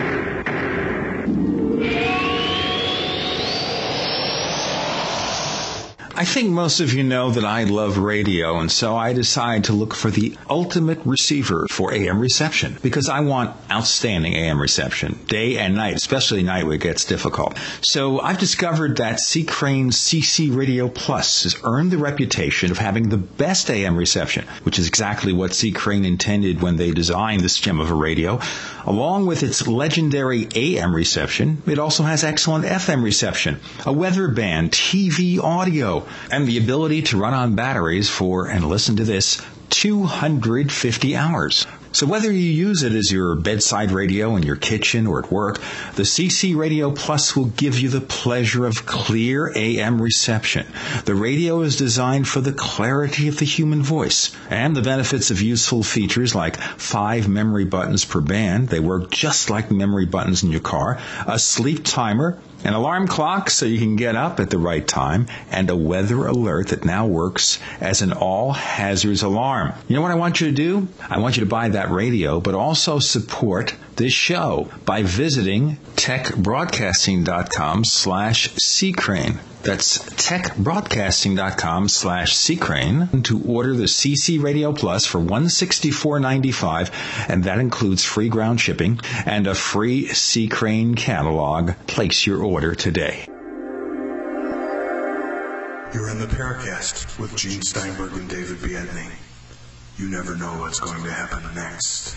[SPEAKER 2] I think most of you know that I love radio, and so I decided to look for the ultimate receiver for AM reception because I want outstanding AM reception, day and night, especially night where it gets difficult. So I've discovered that C Crane CC Radio Plus has earned the reputation of having the best AM reception, which is exactly what C Crane intended when they designed this gem of a radio. Along with its legendary AM reception, it also has excellent FM reception, a weather band, TV audio, and the ability to run on batteries for, and listen to this, 250 hours. So whether you use it as your bedside radio in your kitchen or at work, the CC Radio Plus will give you the pleasure of clear AM reception. The radio is designed for the clarity of the human voice and the benefits of useful features like five memory buttons per band. They work just like memory buttons in your car. A sleep timer, an alarm clock so you can get up at the right time, and a weather alert that now works as an all hazards alarm. You know what I want you to do? I want you to buy that radio, but also support this show by visiting techbroadcasting.com slash ccrane. That's techbroadcasting.com slash ccrane to order the CC Radio Plus for $164.95, and that includes free ground shipping and a free C Crane catalog. Place your order today.
[SPEAKER 13] You're in the Paracast with Gene Steinberg and David Biedney. You never know what's going to happen next.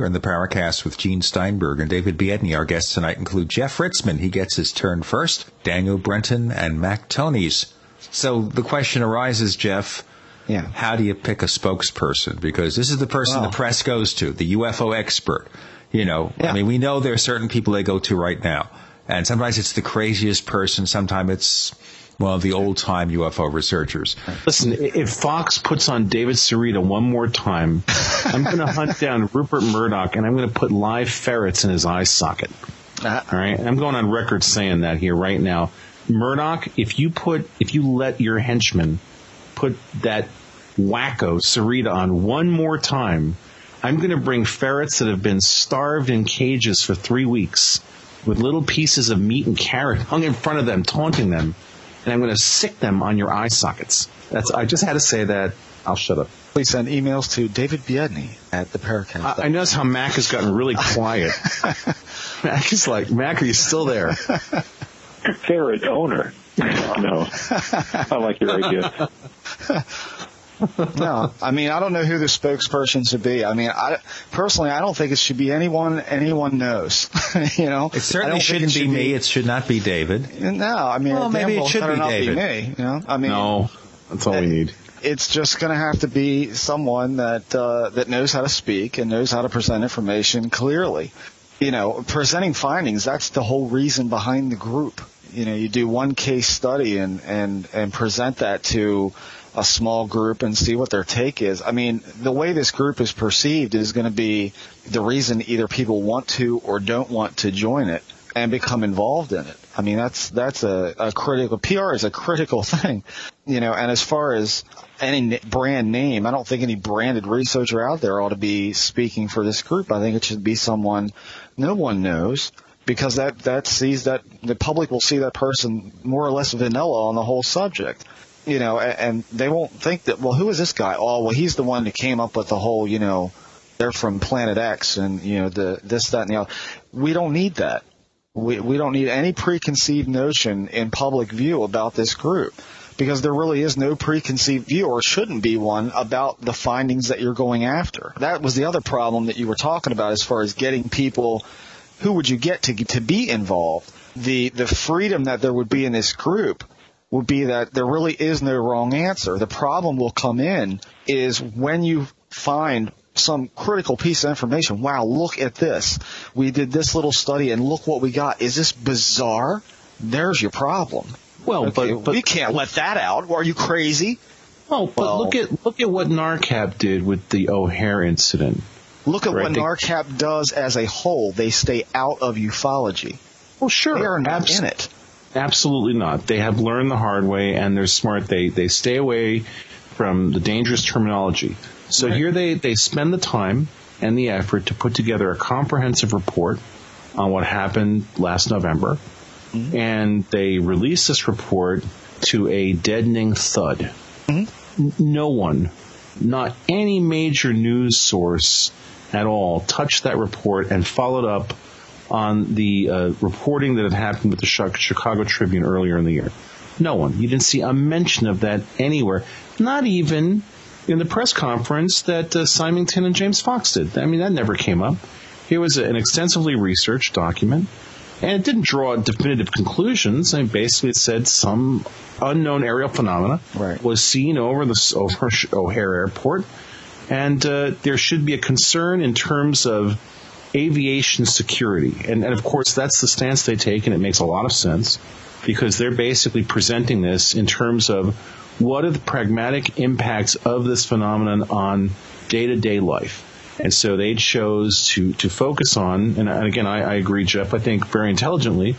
[SPEAKER 2] You're in the Paracast with Gene Steinberg and David Biedney. Our guests tonight include Jeff Ritzmann. He gets his turn first. Daniel Brenton and Mac Tonnies. So the question arises, Jeff.
[SPEAKER 4] Yeah.
[SPEAKER 2] How do you pick a spokesperson? Because this is the person the press goes to, the UFO expert. You know,
[SPEAKER 4] Yeah.
[SPEAKER 2] I mean, we know there are certain people they go to right now. And sometimes it's the craziest person. Sometimes it's, well, the old time UFO researchers.
[SPEAKER 5] Listen, if Fox puts on David Sereda one more time, I'm going to hunt down Rupert Murdoch and I'm going to put live ferrets in his eye socket. Uh-huh. All right, I'm going on record saying that here right now. Murdoch, if you put, if you let your henchman put that wacko Sereda on one more time, I'm going to bring ferrets that have been starved in cages for three weeks with little pieces of meat and carrot hung in front of them, taunting them, and I'm going to sick them on your eye sockets. That's. I just had to say that. I'll shut up.
[SPEAKER 4] Please send emails to David Biedney at the Paracast.
[SPEAKER 5] I, I notice how Mac has gotten really quiet. Mac is like, Mac, are you still there?
[SPEAKER 6] Ferret owner. no, I like your idea.
[SPEAKER 4] no, I mean I don't know who the spokesperson should be. I mean, I personally I don't think it should be anyone anyone knows. you know,
[SPEAKER 2] It certainly shouldn't be me. It should not be David.
[SPEAKER 4] No, I mean,
[SPEAKER 2] Well, maybe it should
[SPEAKER 4] better
[SPEAKER 2] be
[SPEAKER 4] not
[SPEAKER 2] David.
[SPEAKER 4] me. You know, I mean,
[SPEAKER 5] no, that's all we need.
[SPEAKER 4] it's just going to have to be someone that uh, that knows how to speak and knows how to present information clearly. You know, presenting findings. That's the whole reason behind the group. You know, you do one case study and and and present that to a small group and see what their take is. I mean, the way this group is perceived is going to be the reason either people want to or don't want to join it and become involved in it. I mean, that's that's a, a critical PR is a critical thing, you know. And as far as any brand name, I don't think any branded researcher out there ought to be speaking for this group. I think it should be someone no one knows because that that sees that the public will see that person more or less vanilla on the whole subject. You know, and they won't think that, well, who is this guy? Oh, well, he's the one that came up with the whole, you know, they're from Planet X and, you know, the, this, that, and the other. We don't need that. We, we don't need any preconceived notion in public view about this group because there really is no preconceived view or shouldn't be one about the findings that you're going after. That was the other problem that you were talking about as far as getting people who would you get to to be involved? The the freedom that there would be in this group would be that there really is no wrong answer. The problem will come in is when you find some critical piece of information. Wow, look at this. We did this little study and look what we got. Is this bizarre? There's your problem.
[SPEAKER 5] Well,
[SPEAKER 4] Okay,
[SPEAKER 5] but, but
[SPEAKER 4] we can't let that out. Are you crazy?
[SPEAKER 5] Well, but
[SPEAKER 4] Well-
[SPEAKER 5] look at look at what NARCAP did with the O'Hare incident.
[SPEAKER 4] Look at
[SPEAKER 5] Right,
[SPEAKER 4] what
[SPEAKER 5] they-
[SPEAKER 4] NARCAP does as a whole. They stay out of ufology.
[SPEAKER 5] Well, sure,
[SPEAKER 4] They are not
[SPEAKER 5] Abs-
[SPEAKER 4] in it.
[SPEAKER 5] Absolutely not. They have learned the hard way, and they're smart. They they stay away from the dangerous terminology. So here they they spend the time and the effort to put together a comprehensive report on what happened last November, mm-hmm. and they release this report to a deadening thud. Mm-hmm. N- No one, not any major news source at all, touched that report and followed up on the uh, reporting that had happened with the Chicago Tribune earlier in the year. No one. You didn't see a mention of that anywhere. Not even in the press conference that uh, Symington and James Fox did. I mean, that never came up. It was an extensively researched document, and it didn't draw definitive conclusions. I mean, basically, it said some unknown aerial phenomena
[SPEAKER 4] Right.
[SPEAKER 5] was seen over the over O'Hare Airport, and uh, there should be a concern in terms of aviation security. And, and of course, that's the stance they take, and it makes a lot of sense because they're basically presenting this in terms of what are the pragmatic impacts of this phenomenon on day to day life. And so they chose to, to focus on, and, again, I, I agree, Jeff, I think very intelligently,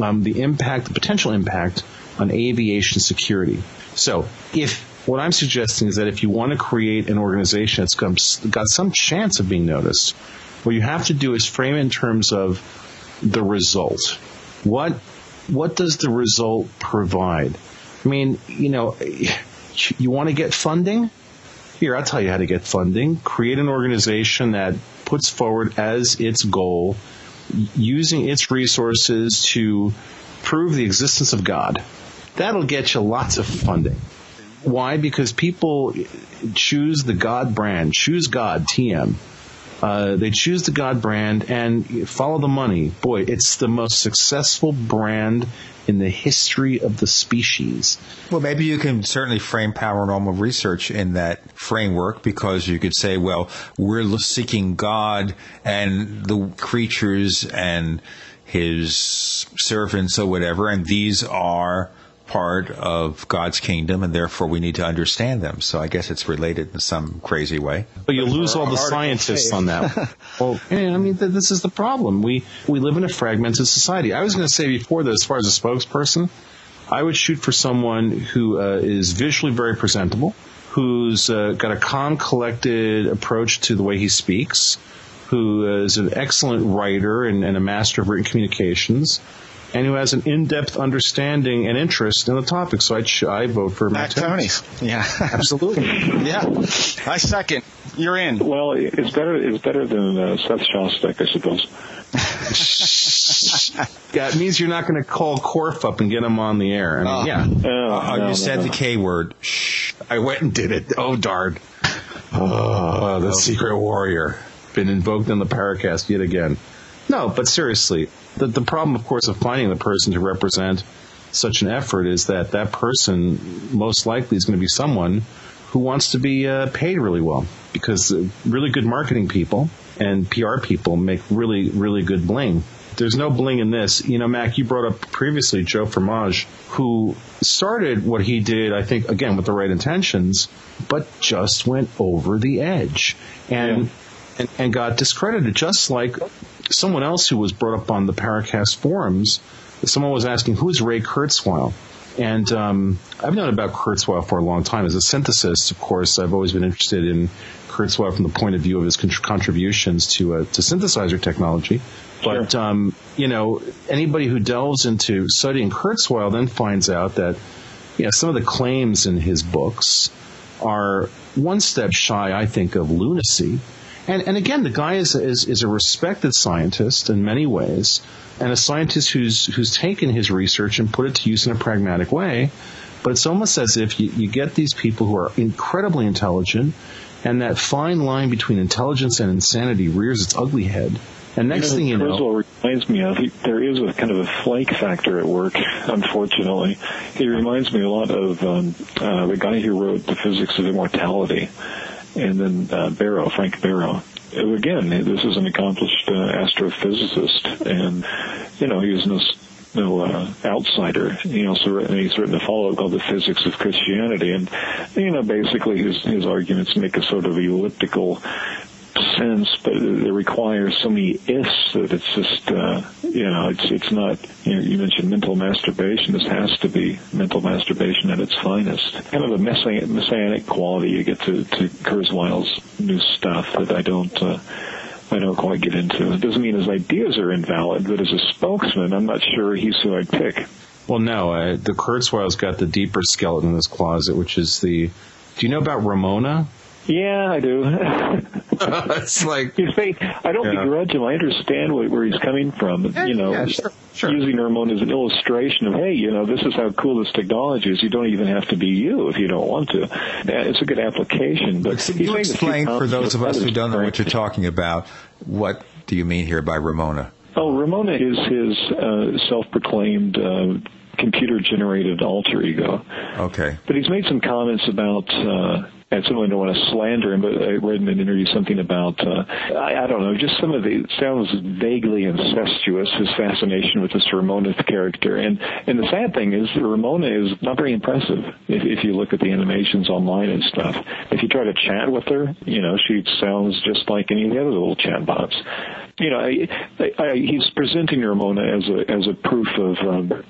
[SPEAKER 5] um, the impact, the potential impact on aviation security. So if what I'm suggesting is that if you want to create an organization that's got some chance of being noticed, what you have to do is frame in terms of the result. What what does the result provide? I mean, you know, you want to get funding? Here, I'll tell you how to get funding. Create an organization that puts forward as its goal using its resources to prove the existence of God. That'll get you lots of funding. Why? Because people choose the God brand, choose God, TM. Uh, they choose the God brand and follow the money. Boy, it's the most successful brand in the history of the species.
[SPEAKER 2] Well, maybe you can certainly frame paranormal research in that framework because you could say, well, we're seeking God and the creatures and his servants or whatever, and these are part of God's kingdom, and therefore we need to understand them. So I guess it's related in some crazy way.
[SPEAKER 5] But you lose all the scientists on that. well, I mean, this is the problem. We we live in a fragmented society. I was going to say before that, as far as a spokesperson, I would shoot for someone who uh, is visually very presentable, who's uh, got a calm, collected approach to the way he speaks, who is an excellent writer and, and a master of written communications and who has an in-depth understanding and interest in the topic. So I, ch- I vote for Mac,
[SPEAKER 4] Mac Tonnies. Yeah,
[SPEAKER 5] absolutely.
[SPEAKER 4] yeah, I second. You're in.
[SPEAKER 6] Well, it's better. It's better than uh, Seth Shostak, I suppose.
[SPEAKER 5] yeah, it means you're not going to call Korff up and get him on the air. I mean,
[SPEAKER 2] Oh.
[SPEAKER 5] yeah.
[SPEAKER 6] Oh,
[SPEAKER 2] Oh,
[SPEAKER 6] no,
[SPEAKER 2] you
[SPEAKER 6] no,
[SPEAKER 2] said
[SPEAKER 6] no.
[SPEAKER 2] the K word. Shh.
[SPEAKER 5] I went and did it. Oh, darn. Oh, the secret warrior. Been invoked on the Paracast yet again. No, but seriously, the, the problem, of course, of finding the person to represent such an effort is that that person most likely is going to be someone who wants to be uh, paid really well because uh, really good marketing people and PR people make really, really good bling. There's no bling in this. You know, Mac, you brought up previously Joe Firmage, who started what he did, I think, again, with the right intentions, but just went over the edge and, and, and got discredited, just like someone else who was brought up on the Paracast forums. Someone was asking, who's Ray Kurzweil? And um, I've known about Kurzweil for a long time. As a synthesist, of course, I've always been interested in Kurzweil from the point of view of his con- contributions to uh, to synthesizer technology. But um, you know, anybody who delves into studying Kurzweil then finds out that you know some of the claims in his books are one step shy, I think, of lunacy. And, and again, the guy is, is, is a respected scientist in many ways, and a scientist who's, who's taken his research and put it to use in a pragmatic way. But it's almost as if you, you get these people who are incredibly intelligent, and that fine line between intelligence and insanity rears its ugly head. And next thing you know,
[SPEAKER 6] reminds me of there is a kind of a flake factor at work. Unfortunately, he reminds me a lot of um, uh, the guy who wrote the physics of immortality, and then uh, Barrow, Frank Barrow. Again, this is an accomplished uh, astrophysicist, and you know he was no no uh, outsider. He also he's written a follow-up called The Physics of Christianity, and you know basically his his arguments make a sort of elliptical sense, but it requires so many ifs that it's just, uh, you know, it's it's not. You, know, you mentioned mental masturbation. This has to be mental masturbation at its finest. Kind of a messianic, messianic quality you get to to Kurzweil's new stuff that I don't. Uh, I don't quite get into. It doesn't mean his ideas are invalid, but as a spokesman, I'm not sure he's who I'd pick.
[SPEAKER 5] well, no, uh, the Kurzweil's got the deeper skeleton in his closet, which is the. Do you know about Ramona?
[SPEAKER 6] Yeah, I do.
[SPEAKER 5] it's like
[SPEAKER 6] you say I don't
[SPEAKER 5] Yeah.
[SPEAKER 6] begrudge him. I understand where, where he's coming from. you know,
[SPEAKER 5] yeah, sure, sure.
[SPEAKER 6] using Ramon as an illustration of, hey, you know, this is how cool this technology is. You don't even have to be you if you don't want to. Yeah, It's a good application. But
[SPEAKER 2] Can
[SPEAKER 6] he's
[SPEAKER 2] you
[SPEAKER 6] making a few
[SPEAKER 2] explain for those of us who don't know what you're talking about, what do you mean here by Ramona?
[SPEAKER 6] Oh, Ramona is his uh, self-proclaimed uh, computer-generated alter ego.
[SPEAKER 2] Okay.
[SPEAKER 6] But he's made some comments about. Uh, I certainly don't want to slander him, but I read in an interview something about uh, I, I don't know, just some of the it sounds vaguely incestuous. His fascination with this Ramona character, and and the sad thing is Ramona is not very impressive. If, if you look at the animations online and stuff, if you try to chat with her, you know she sounds just like any of the other little chat bots. You know, I, I, I, he's presenting Ramona as a as a proof of. Um,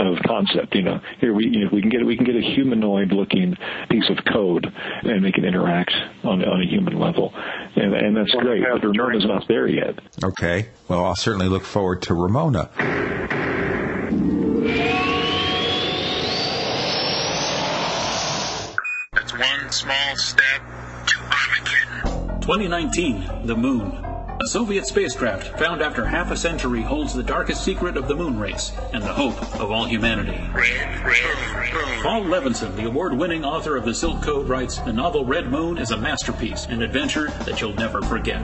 [SPEAKER 6] of concept. You know, here we you know, we can get we can get a humanoid looking piece of code and make it interact on on a human level, and and that's great. But Ramona's not there yet.
[SPEAKER 2] Okay. Well, I'll certainly look forward to Ramona.
[SPEAKER 8] That's one small step to Armageddon.
[SPEAKER 9] 2019, the Moon. A Soviet spacecraft found after half a century holds the darkest secret of the moon race and the hope of all humanity. Paul Levinson, the award winning author of The Silk Code, writes The novel Red Moon is a masterpiece, an adventure that you'll never forget.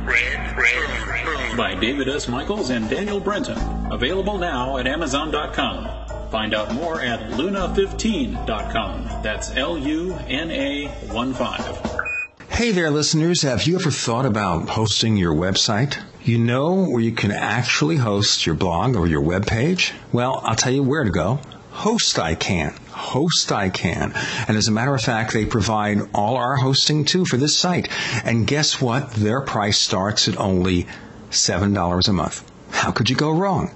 [SPEAKER 9] By David S. Michaels and Daniel Brenton. Available now at Amazon.com. Find out more at Luna15.com. That's L U N A 1 5.
[SPEAKER 2] Hey there, listeners. Have you ever thought about hosting your website? You know where you can actually host your blog or your web page? Well, I'll tell you where to go. Host I Can. Host I Can. And as a matter of fact, they provide all our hosting too for this site. And guess what? Their price starts at only $7 a month. How could you go wrong?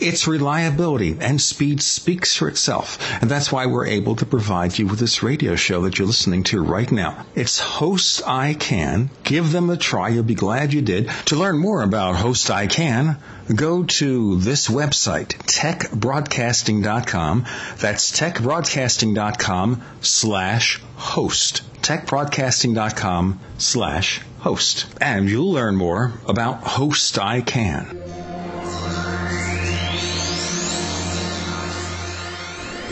[SPEAKER 2] Its reliability and speed speaks for itself, and that's why we're able to provide you with this radio show that you're listening to right now. It's Host I Can. Give them a try. You'll be glad you did. To learn more about Host I Can, go to this website, techbroadcasting.com. That's techbroadcasting.com slash host. techbroadcasting.com slash host. And you'll learn more about Host ICANN.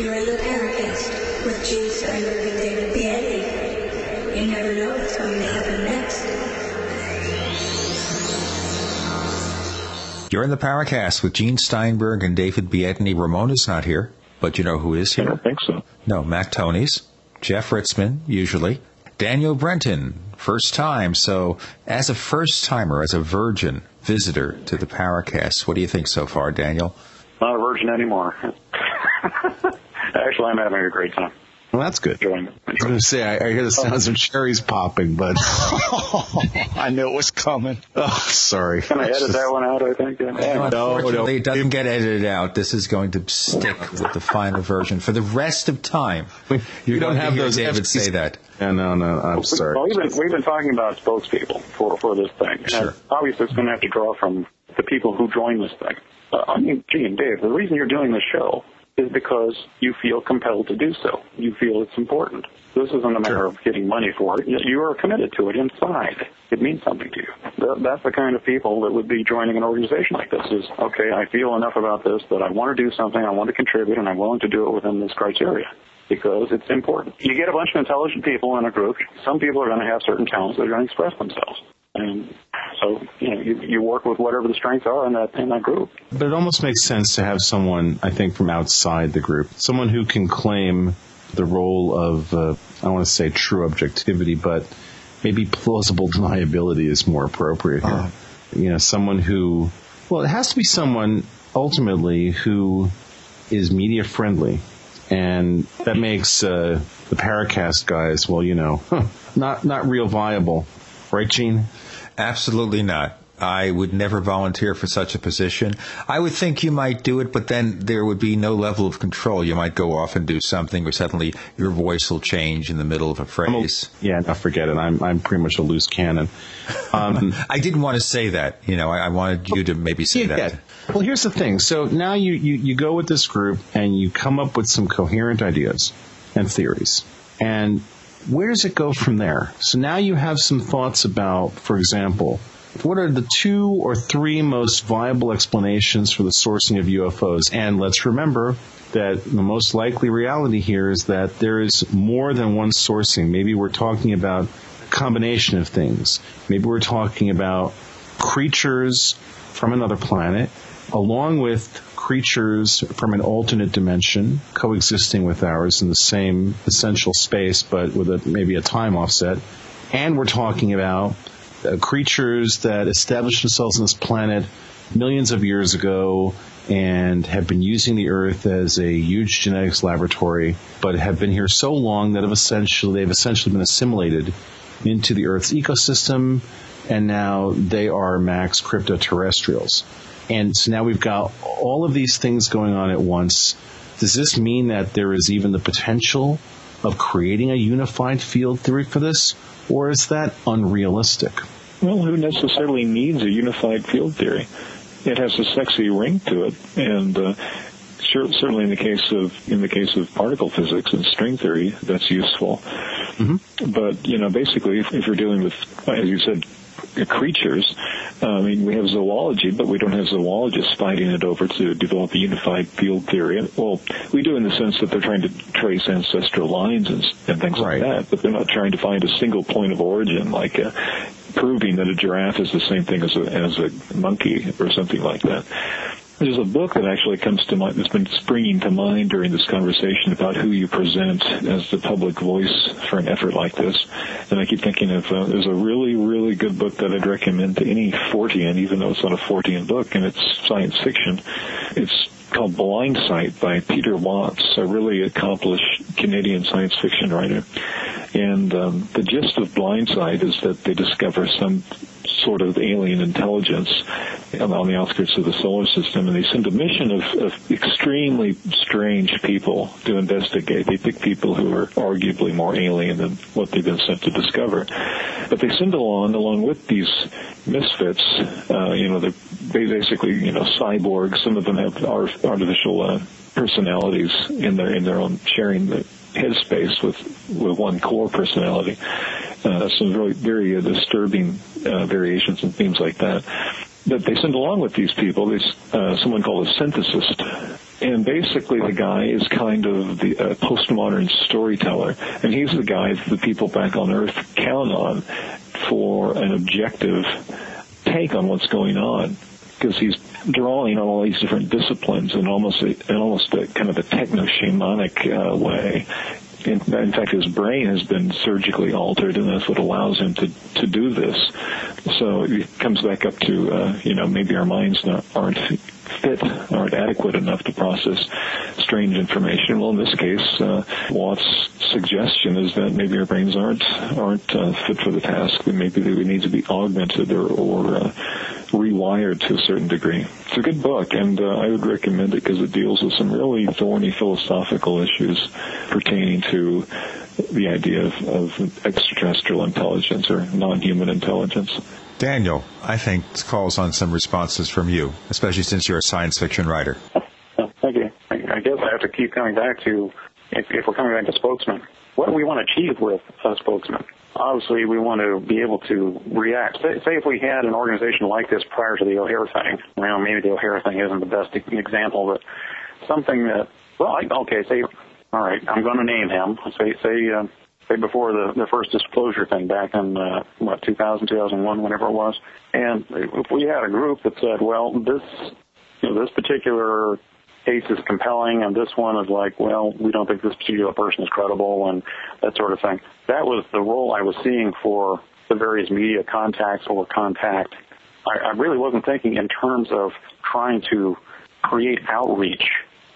[SPEAKER 11] You're in the Paracast with Gene Steinberg and David Biedney. You never know what's going to happen next.
[SPEAKER 2] You're in the Paracast with Gene Steinberg and David Biedney. Ramona's not here, but you know who is here?
[SPEAKER 6] I don't think so.
[SPEAKER 2] No, Mac Tonnies, Jeff Ritzmann, usually. Daniel Brenton, first time. So, as a first timer, as a virgin visitor to the Paracast, what do you think so far, Daniel?
[SPEAKER 3] Not a virgin anymore. Actually, I'm having a great time.
[SPEAKER 5] Well, that's good.
[SPEAKER 3] Enjoying it.
[SPEAKER 5] I was going to say, I, I hear the sounds of cherries popping, but
[SPEAKER 4] I knew it was coming.
[SPEAKER 5] oh, sorry.
[SPEAKER 3] Can I edit that one out, I think? Yeah.
[SPEAKER 2] No,
[SPEAKER 5] no.
[SPEAKER 2] unfortunately, it doesn't get edited out. This is going to stick with the final version for the rest of time.
[SPEAKER 5] We,
[SPEAKER 2] you,
[SPEAKER 5] you don't have those
[SPEAKER 2] David
[SPEAKER 5] FCC
[SPEAKER 2] say that.
[SPEAKER 5] Yeah, no, no, I'm sorry.
[SPEAKER 3] Well, we've been, we've been talking about spokespeople for, for this thing.
[SPEAKER 2] Sure.
[SPEAKER 3] And obviously, it's going to have to draw from the people who join this thing. Uh, I mean, gee, and Dave, the reason you're doing this show is because you feel compelled to do so. You feel it's important. This isn't a matter of getting money for it. You are committed to it inside. It means something to you. That's the kind of people that would be joining an organization like this is, okay, I feel enough about this that I want to do something, I want to contribute, and I'm willing to do it within this criteria because it's important. You get a bunch of intelligent people in a group. Some people are going to have certain talents that are going to express themselves. And so, you know, you, you work with whatever the strengths are in that in that group.
[SPEAKER 5] But it almost makes sense to have someone, I think, from outside the group, someone who can claim the role of, uh, I don't want to say true objectivity, but maybe plausible deniability is more appropriate here. You know, someone who, well, it has to be someone ultimately who is media friendly. And that makes uh, the Paracast guys, well, you know, not not real viable, right, Gene?
[SPEAKER 2] Absolutely not. I would never volunteer for such a position. I would think you might do it, but then there would be no level of control. You might go off and do something, or suddenly your voice will change in the middle of a phrase.
[SPEAKER 5] Yeah, no, forget it. I'm I'm pretty much a loose cannon. Um,
[SPEAKER 2] I didn't want to say that. You know, I, I wanted you to maybe say
[SPEAKER 5] Yeah,
[SPEAKER 2] that.
[SPEAKER 5] yeah. Well, here's the thing. So now you, you, you go with this group and you come up with some coherent ideas and theories. And where does it go from there? So now you have some thoughts about, for example, what are the two or three most viable explanations for the sourcing of UFOs? And let's remember that the most likely reality here is that there is more than one sourcing. Maybe we're talking about a combination of things. Maybe we're talking about creatures from another planet, along with creatures from an alternate dimension coexisting with ours in the same essential space, but with a, maybe a time offset. And we're talking about uh, creatures that established themselves on this planet millions of years ago and have been using the Earth as a huge genetics laboratory, but have been here so long that have essentially they've essentially been assimilated into the Earth's ecosystem, and now they are Mac's cryptoterrestrials. And so now we've got all of these things going on at once. Does this mean that there is even the potential of creating a unified field theory for this, or is that unrealistic?
[SPEAKER 6] Well, who necessarily needs a unified field theory? It has a sexy ring to it, and uh, sure, certainly in the case of in the case of particle physics and string theory, that's useful.
[SPEAKER 5] Mm-hmm.
[SPEAKER 6] But you know, basically, if, if you're dealing with, as you said, creatures, uh, I mean, we have zoology, but we don't have zoologists fighting it over to develop a unified field theory. Well, we do in the sense that they're trying to trace ancestral lines and, and things
[SPEAKER 5] Right.
[SPEAKER 6] like that, but they're not trying to find a single point of origin, like uh, proving that a giraffe is the same thing as a, as a monkey or something like that. There's a book that actually comes to mind that's been springing to mind during this conversation about who you present as the public voice for an effort like this. And I keep thinking of uh, there's a really, really good book that I'd recommend to any Fortean, even though it's not a Fortean book and it's science fiction. It's called Blindsight by Peter Watts, a really accomplished Canadian science fiction writer. And um, the gist of Blindsight is that they discover some sort of alien intelligence on the outskirts of the solar system, and they send a mission of, of extremely strange people to investigate. They pick people who are arguably more alien than what they've been sent to discover. But they send along, along with these misfits, uh, you know, they're basically, you know, cyborgs. Some of them have artificial uh, personalities in their in their own sharing the headspace with with one core personality. Uh, some very very uh, disturbing uh, variations and themes like that. That they send along with these people. There's uh, someone called a synthesist, and basically the guy is kind of the uh, postmodern storyteller, and he's the guy that the people back on Earth count on for an objective take on what's going on because he's drawing on all these different disciplines in almost a, in almost a kind of a techno shamanic uh, way. In, in, fact, his brain has been surgically altered, and that's what allows him to to do this. So it comes back up to uh, you know maybe our minds not, aren't fit, aren't adequate enough to process strange information. Well, in this case, uh, Watts' suggestion is that maybe our brains aren't aren't uh, fit for the task. Maybe they would need to be augmented or, or uh, rewired to a certain degree. It's a good book, and uh, I would recommend it because it deals with some really thorny philosophical issues pertaining to the idea of, of extraterrestrial intelligence or non-human intelligence.
[SPEAKER 2] Daniel, I think this calls on some responses from you, especially since you're a science fiction writer.
[SPEAKER 3] Thank you. I guess I have to keep coming back to, if, if we're coming back to spokesman, what do we want to achieve with a spokesman? Obviously, we want to be able to react. Say, say if we had an organization like this prior to the O'Hare thing. Well, maybe the O'Hare thing isn't the best example, but something that, well, I, okay, say, all right, I'm going to name him. Say, say, uh, say before the, the first disclosure thing back in, uh, what, 2000, 2001, whenever it was. And if we had a group that said, well, this, you know, this particular case is compelling and this one is like, well, we don't think this particular person is credible and that sort of thing. That was the role I was seeing for the various media contacts or contact. I, I really wasn't thinking in terms of trying to create outreach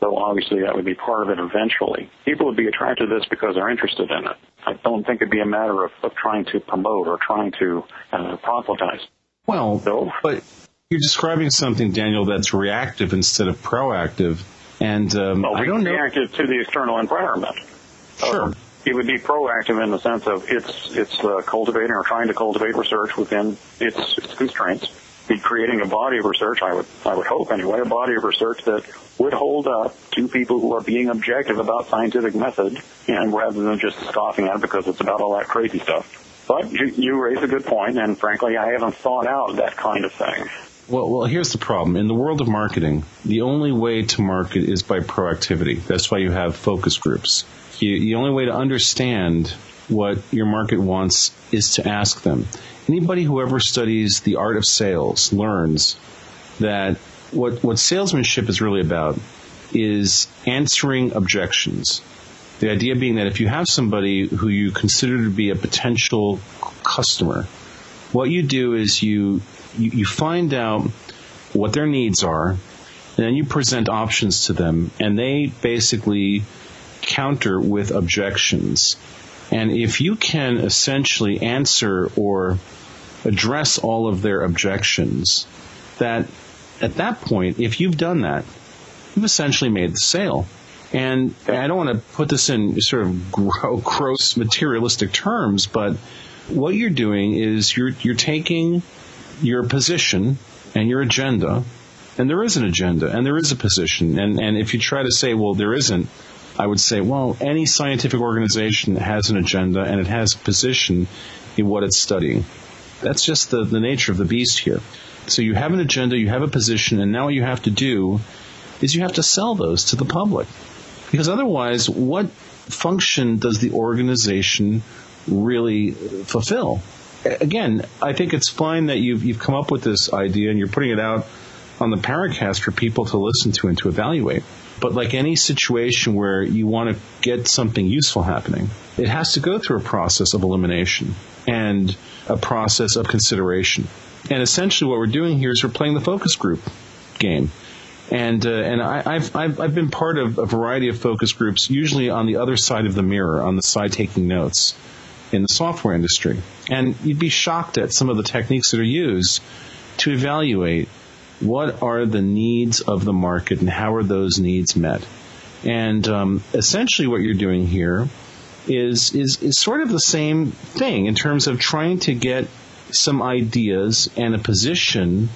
[SPEAKER 3] though obviously that would be part of it eventually. People would be attracted to this because they're interested in it. I don't think it'd be a matter of, of trying to promote or trying to uh, proselytize.
[SPEAKER 5] Well, so, but you're describing something, Daniel, that's reactive instead of proactive. And um,
[SPEAKER 3] well,
[SPEAKER 5] I don't know.
[SPEAKER 3] Reactive to the external environment.
[SPEAKER 5] Sure.
[SPEAKER 3] Uh, it would be proactive in the sense of it's it's uh, cultivating or trying to cultivate research within its, its constraints be creating a body of research, I would, I would hope anyway, a body of research that would hold up to people who are being objective about scientific method, and rather than just scoffing at it because it's about all that crazy stuff. But you, you raise a good point, and frankly, I haven't thought out that kind of thing.
[SPEAKER 5] Well, well, here's the problem. In the world of marketing, the only way to market is by proactivity. That's why you have focus groups. You, the only way to understand what your market wants is to ask them. Anybody who ever studies the art of sales learns that what, what salesmanship is really about is answering objections. The idea being that if you have somebody who you consider to be a potential customer, what you do is you, you, you find out what their needs are, and then you present options to them, and they basically counter with objections. And if you can essentially answer or address all of their objections, that at that point, if you've done that, you've essentially made the sale. And I don't want to put this in sort of gross materialistic terms, but what you're doing is you're you're taking your position and your agenda, and there is an agenda and there is a position. And and if you try to say, well, there isn't, I would say, well, any scientific organization has an agenda and it has a position in what it's studying. That's just the, the nature of the beast here. So you have an agenda, you have a position, and now what you have to do is you have to sell those to the public. Because otherwise, what function does the organization really fulfill? Again, I think it's fine that you've, you've come up with this idea and you're putting it out on the Paracast for people to listen to and to evaluate. But like any situation where you want to get something useful happening, it has to go through a process of elimination and a process of consideration. And essentially, what we're doing here is we're playing the focus group game. And uh, and I, I've I've been part of a variety of focus groups, usually on the other side of the mirror, on the side taking notes in the software industry. And you'd be shocked at some of the techniques that are used to evaluate what are the needs of the market and how are those needs met. And um, essentially, what you're doing here is is is sort of the same thing in terms of trying to get some ideas and a position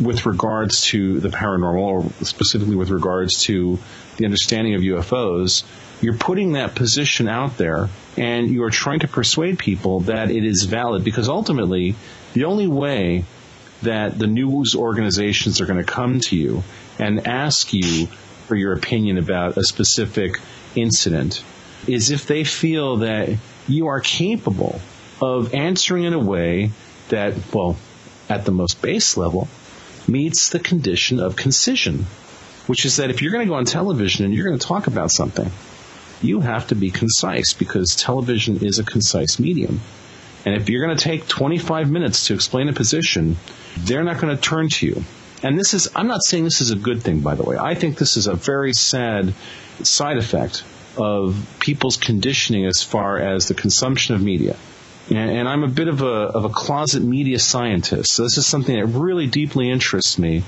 [SPEAKER 5] with regards to the paranormal, or specifically with regards to the understanding of UFOs, you're putting that position out there and you are trying to persuade people that it is valid because ultimately the only way that the news organizations are going to come to you and ask you for your opinion about a specific incident is if they feel that you are capable of answering in a way that, well, at the most base level, meets the condition of concision, which is that if you're going to go on television and you're going to talk about something, you have to be concise because television is a concise medium. And if you're going to take 25 minutes to explain a position, they're not going to turn to you. And this is, I'm not saying this is a good thing, by the way. I think this is a very sad side effect of people's conditioning as far as the consumption of media. And, I'm a bit of a, of a closet media scientist. So this is something that really deeply interests me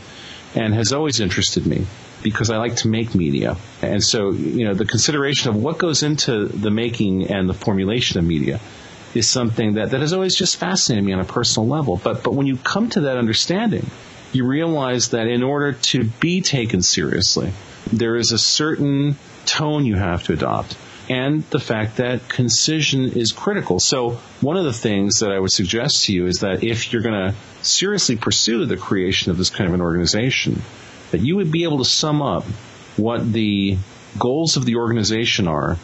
[SPEAKER 5] and has always interested me because I like to make media. And so, you know, the consideration of what goes into the making and the formulation of media is something that, that has always just fascinated me on a personal level. But, but when you come to that understanding, you realize that in order to be taken seriously, there is a certain tone you have to adopt and the fact that concision is critical. So one of the things that I would suggest to you is that if you're going to seriously pursue the creation of this kind of an organization, that you would be able to sum up what the goals of the organization are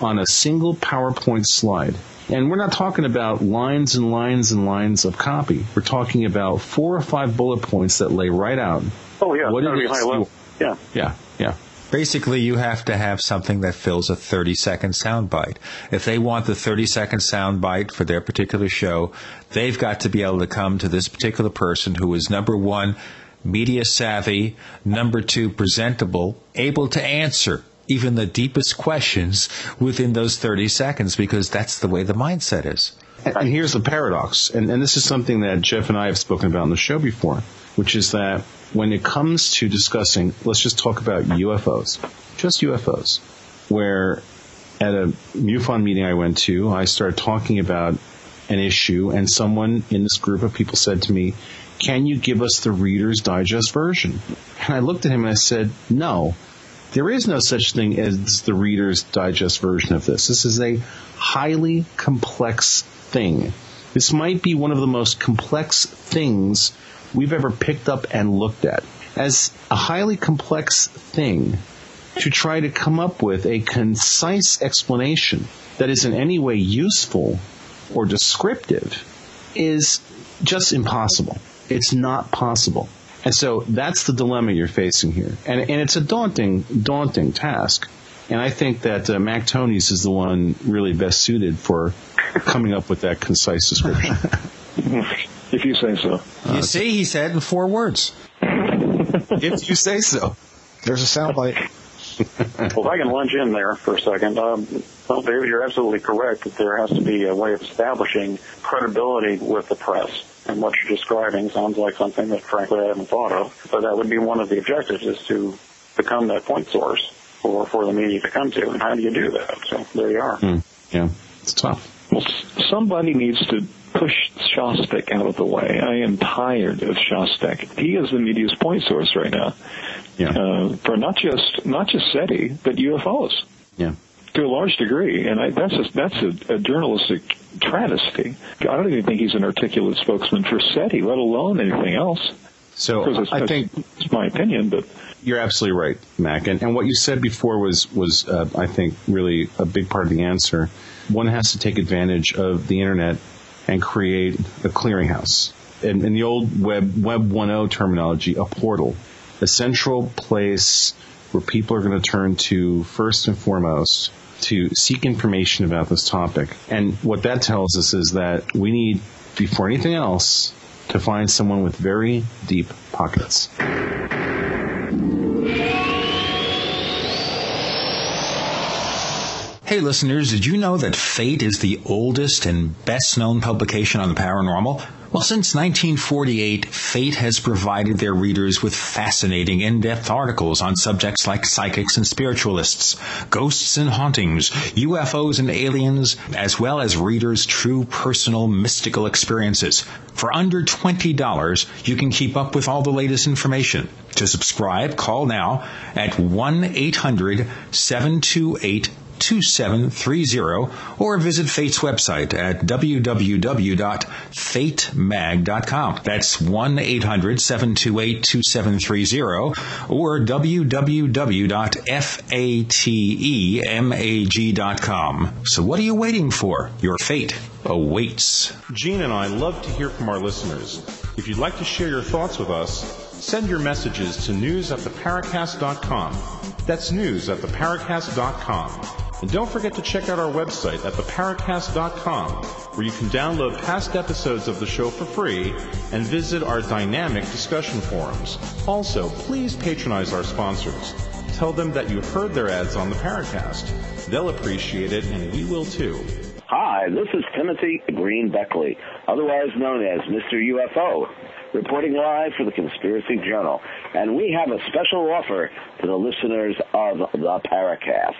[SPEAKER 5] on a single PowerPoint slide. And we're not talking about lines and lines and lines of copy. We're talking about four or five bullet points that lay right out.
[SPEAKER 3] Oh yeah,
[SPEAKER 5] what
[SPEAKER 3] it is, high level. Yeah,
[SPEAKER 5] yeah, yeah.
[SPEAKER 2] Basically, you have to have something that fills a 30 second soundbite. If they want the 30 second soundbite for their particular show, they've got to be able to come to this particular person who is number one, media savvy, number two, presentable, able to answer even the deepest questions within those 30 seconds because that's the way the mindset is.
[SPEAKER 5] And here's the paradox, and, and this is something that Jeff and I have spoken about on the show before, which is that when it comes to discussing, let's just talk about UFOs, just UFOs, where at a MUFON meeting I went to, I started talking about an issue, and someone in this group of people said to me, Can you give us the Reader's Digest version? And I looked at him and I said, No. There is no such thing as the Reader's Digest version of this. This is a highly complex thing. This might be one of the most complex things we've ever picked up and looked at. As a highly complex thing, to try to come up with a concise explanation that is in any way useful or descriptive is just impossible. It's not possible. And so that's the dilemma you're facing here. And, and it's a daunting, daunting task. And I think that uh, Mac Tonnies is the one really best suited for coming up with that concise description.
[SPEAKER 6] if you say so.
[SPEAKER 2] You uh, see, he said in four words.
[SPEAKER 5] if you say so.
[SPEAKER 4] There's a soundbite.
[SPEAKER 3] Well, if I can lunge in there for a second, um, well, David, you're absolutely correct that there has to be a way of establishing credibility with the press. And what you're describing sounds like something that, frankly, I haven't thought of. But that would be one of the objectives is to become that point source for, for the media to come to. And how do you do that? So there you are.
[SPEAKER 5] Mm, yeah, it's tough.
[SPEAKER 6] Well, somebody needs to push Shostak out of the way. I am tired of Shostak. He is the media's point source right now.
[SPEAKER 5] Yeah.
[SPEAKER 6] Uh, for not just not just SETI, but UFOs.
[SPEAKER 5] Yeah.
[SPEAKER 6] To a large degree, and I, that's a, that's a, a journalistic travesty. I don't even think he's an articulate spokesman for SETI, let alone anything else.
[SPEAKER 5] So I think
[SPEAKER 6] it's my opinion, but
[SPEAKER 5] you're absolutely right, Mac. And, and what you said before was was uh, I think really a big part of the answer. One has to take advantage of the internet and create a clearinghouse. in, in the old web web 1.0 terminology, a portal, a central place where people are going to turn to first and foremost to seek information about this topic. And what that tells us is that we need, before anything else, to find someone with very deep pockets.
[SPEAKER 2] Hey listeners, did you know that Fate is the oldest and best known publication on the paranormal? Well, since 1948, Fate has provided their readers with fascinating in-depth articles on subjects like psychics and spiritualists, ghosts and hauntings, UFOs and aliens, as well as readers' true personal mystical experiences. For under $20, you can keep up with all the latest information. To subscribe, call now at 1-800-728 2730 or visit Fate's website at www.fatemag.com. That's 1-800-728-2730 or www.fatemag.com. So what are you waiting for? Your fate awaits.
[SPEAKER 10] Gene and I love to hear from our listeners. If you'd like to share your thoughts with us, send your messages to news at theparacast.com. That's news at theparacast.com. And don't forget to check out our website at theparacast.com, where you can download past episodes of the show for free and visit our dynamic discussion forums. Also, please patronize our sponsors. Tell them that you heard their ads on the Paracast. They'll appreciate it, and we will too.
[SPEAKER 14] Hi, this is Timothy Green Beckley, otherwise known as Mr. UFO, reporting live for the Conspiracy Journal. And we have a special offer to the listeners of the Paracast.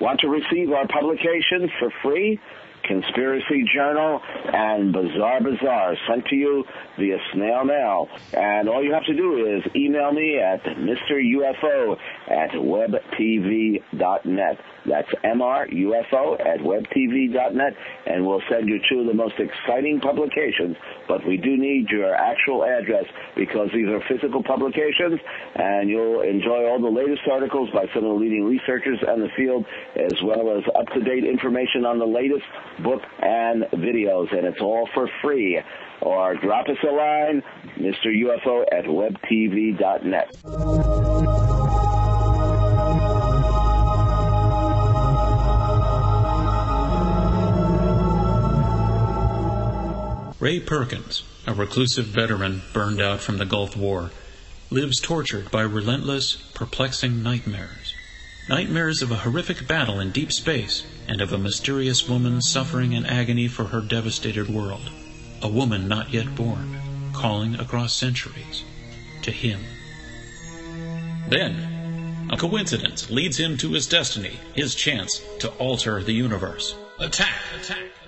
[SPEAKER 14] Want to receive our publications for free? Conspiracy Journal and Bizarre Bazaar sent to you via snail mail. And all you have to do is email me at MrUFO at webtv.net. That's MRUFO at webtv.net, and we'll send you two of the most exciting publications. But we do need your actual address because these are physical publications, and you'll enjoy all the latest articles by some of the leading researchers in the field, as well as up-to-date information on the latest book and videos, and it's all for free. Or drop us a line, Mr. UFO at webtv.net.
[SPEAKER 9] Ray Perkins, a reclusive veteran burned out from the Gulf War, lives tortured by relentless, perplexing nightmares. Nightmares of a horrific battle in deep space and of a mysterious woman suffering in agony for her devastated world. A woman not yet born, calling across centuries to him. Then, a coincidence leads him to his destiny, his chance to alter the universe. Attack! Attack!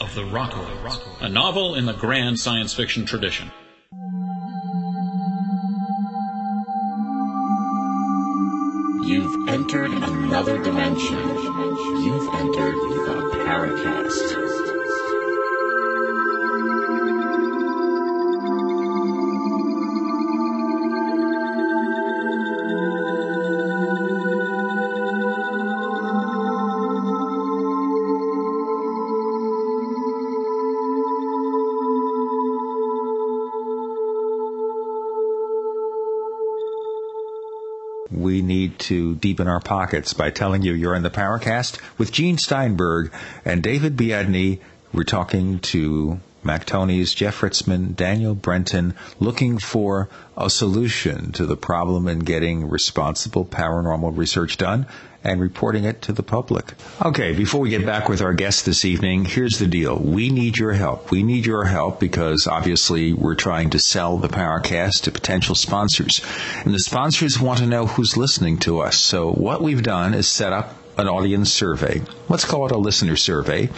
[SPEAKER 9] of the Rockoids, a novel in the grand science fiction tradition.
[SPEAKER 1] You've entered another dimension. You've entered the Paracast.
[SPEAKER 2] Need to deepen our pockets by telling you you're in the Paracast with Gene Steinberg and David Biedney. We're talking to Mac Tonnies, Jeff Ritzmann, Daniel Brenton, looking for a solution to the problem in getting responsible paranormal research done and reporting it to the public. Okay, before we get back with our guest this evening, here's the deal. We need your help. We need your help because obviously we're trying to sell the Paracast to potential sponsors. And the sponsors want to know who's listening to us. So what we've done is set up an audience survey. Let's call it a listener survey.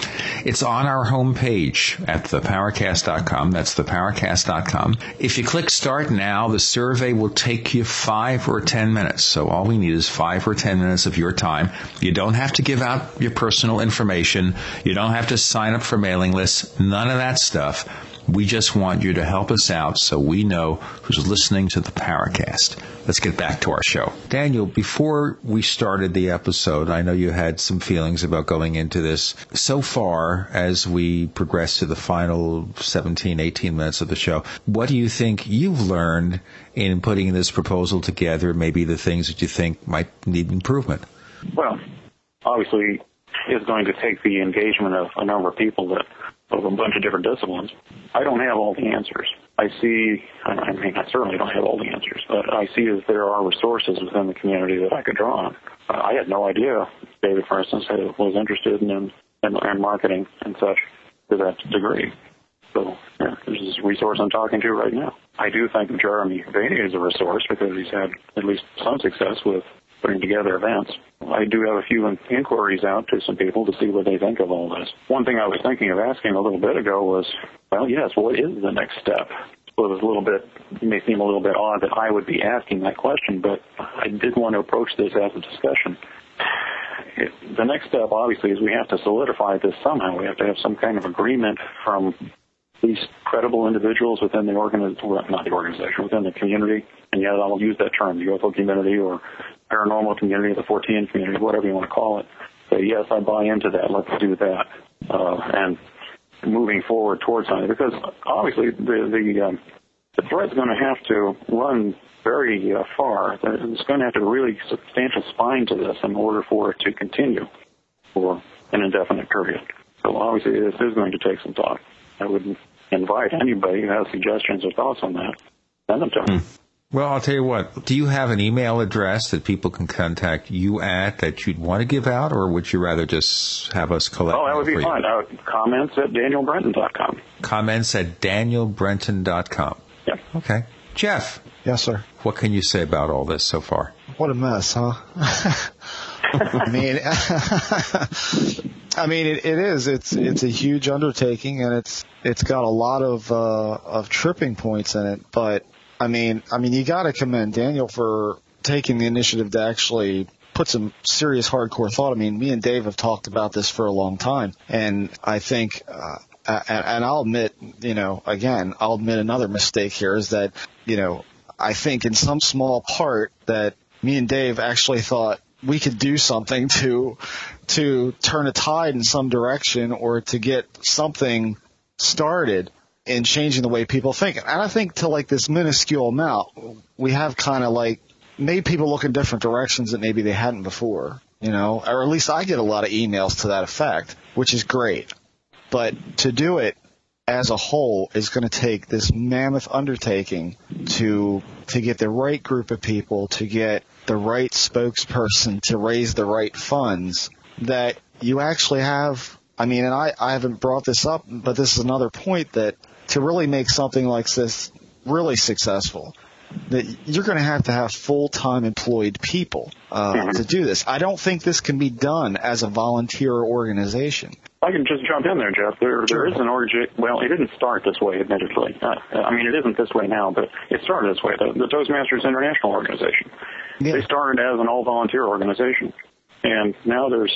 [SPEAKER 2] It's on our homepage at theparacast.com. That's theparacast.com. If you click start now, the survey will take you five or ten minutes. So all we need is five or ten minutes of your time. You don't have to give out your personal information. You don't have to sign up for mailing lists. None of that stuff. We just want you to help us out so we know who's listening to the Paracast. Let's get back to our show. Daniel, before we started the episode, I know you had some feelings about going into this. So far, as we progress to the final 17, 18 minutes of the show, what do you think you've learned in putting this proposal together? Maybe the things that you think might need improvement?
[SPEAKER 3] Well, obviously, it's going to take the engagement of a number of people that of a bunch of different disciplines. I don't have all the answers. I see, I mean, I certainly don't have all the answers, but I see that there are resources within the community that I could draw on. Uh, I had no idea David, for instance, was interested in, in, in marketing and such to that degree. So yeah, there's this resource I'm talking to right now. I do think Jeremy Vaeni is a resource because he's had at least some success with putting together events. I do have a few inquiries out to some people to see what they think of all this. One thing I was thinking of asking a little bit ago was, well, yes, what is the next step? Well, it was a little bit, it may seem a little bit odd that I would be asking that question, but I did want to approach this as a discussion. It, the next step, obviously, is we have to solidify this somehow. We have to have some kind of agreement from these credible individuals within the organization, not the organization, within the community, and yet I'll use that term, the UFO community or paranormal community, the Fortean community, whatever you want to call it. Say, yes, I buy into that. Let's do that. Uh, and moving forward towards something, because obviously the the, um, the threat's going to have to run very uh, far. There's going to have to really substantial spine to this in order for it to continue for an indefinite period. So obviously this is going to take some thought. I would invite anybody who has suggestions or thoughts on that, send them to me.
[SPEAKER 2] Hmm. Well, I'll tell you what. Do you have an email address that people can contact you at that you'd want to give out, or would you rather just have us collect?
[SPEAKER 3] Oh, that would be fine. Uh, comments at danielbrenton.com.
[SPEAKER 2] Comments at danielbrenton.com.
[SPEAKER 3] Yeah.
[SPEAKER 2] Okay. Jeff.
[SPEAKER 4] Yes, sir.
[SPEAKER 2] What can you say about all this so far?
[SPEAKER 4] What a mess, huh? I mean, I mean, it, it is. It's it's a huge undertaking, and it's it's got a lot of uh, of tripping points in it. But I mean, I mean, you got to commend Daniel for taking the initiative to actually put some serious hardcore thought. I mean, me and Dave have talked about this for a long time, and I think, uh, and, and I'll admit, you know, again, I'll admit another mistake here is that, you know, I think in some small part that me and Dave actually thought we could do something to to turn a tide in some direction or to get something started in changing the way people think. And I think to like this minuscule amount, we have kind of like made people look in different directions that maybe they hadn't before, you know, or at least I get a lot of emails to that effect, which is great. But to do it as a whole is going to take this mammoth undertaking to to get the right group of people, to get the right spokesperson, to raise the right funds that you actually have. I mean, and I, I haven't brought this up, but this is another point that to really make something like this really successful, that you're going to have to have full-time employed people uh, mm-hmm. to do this. I don't think this can be done as a volunteer organization.
[SPEAKER 3] I can just jump in there, Jeff. There, there is an origin. Well, it didn't start this way, admittedly. Uh, I mean, it isn't this way now, but it started this way. The, the Toastmasters International organization. Yeah. They started as an all-volunteer organization, and now there's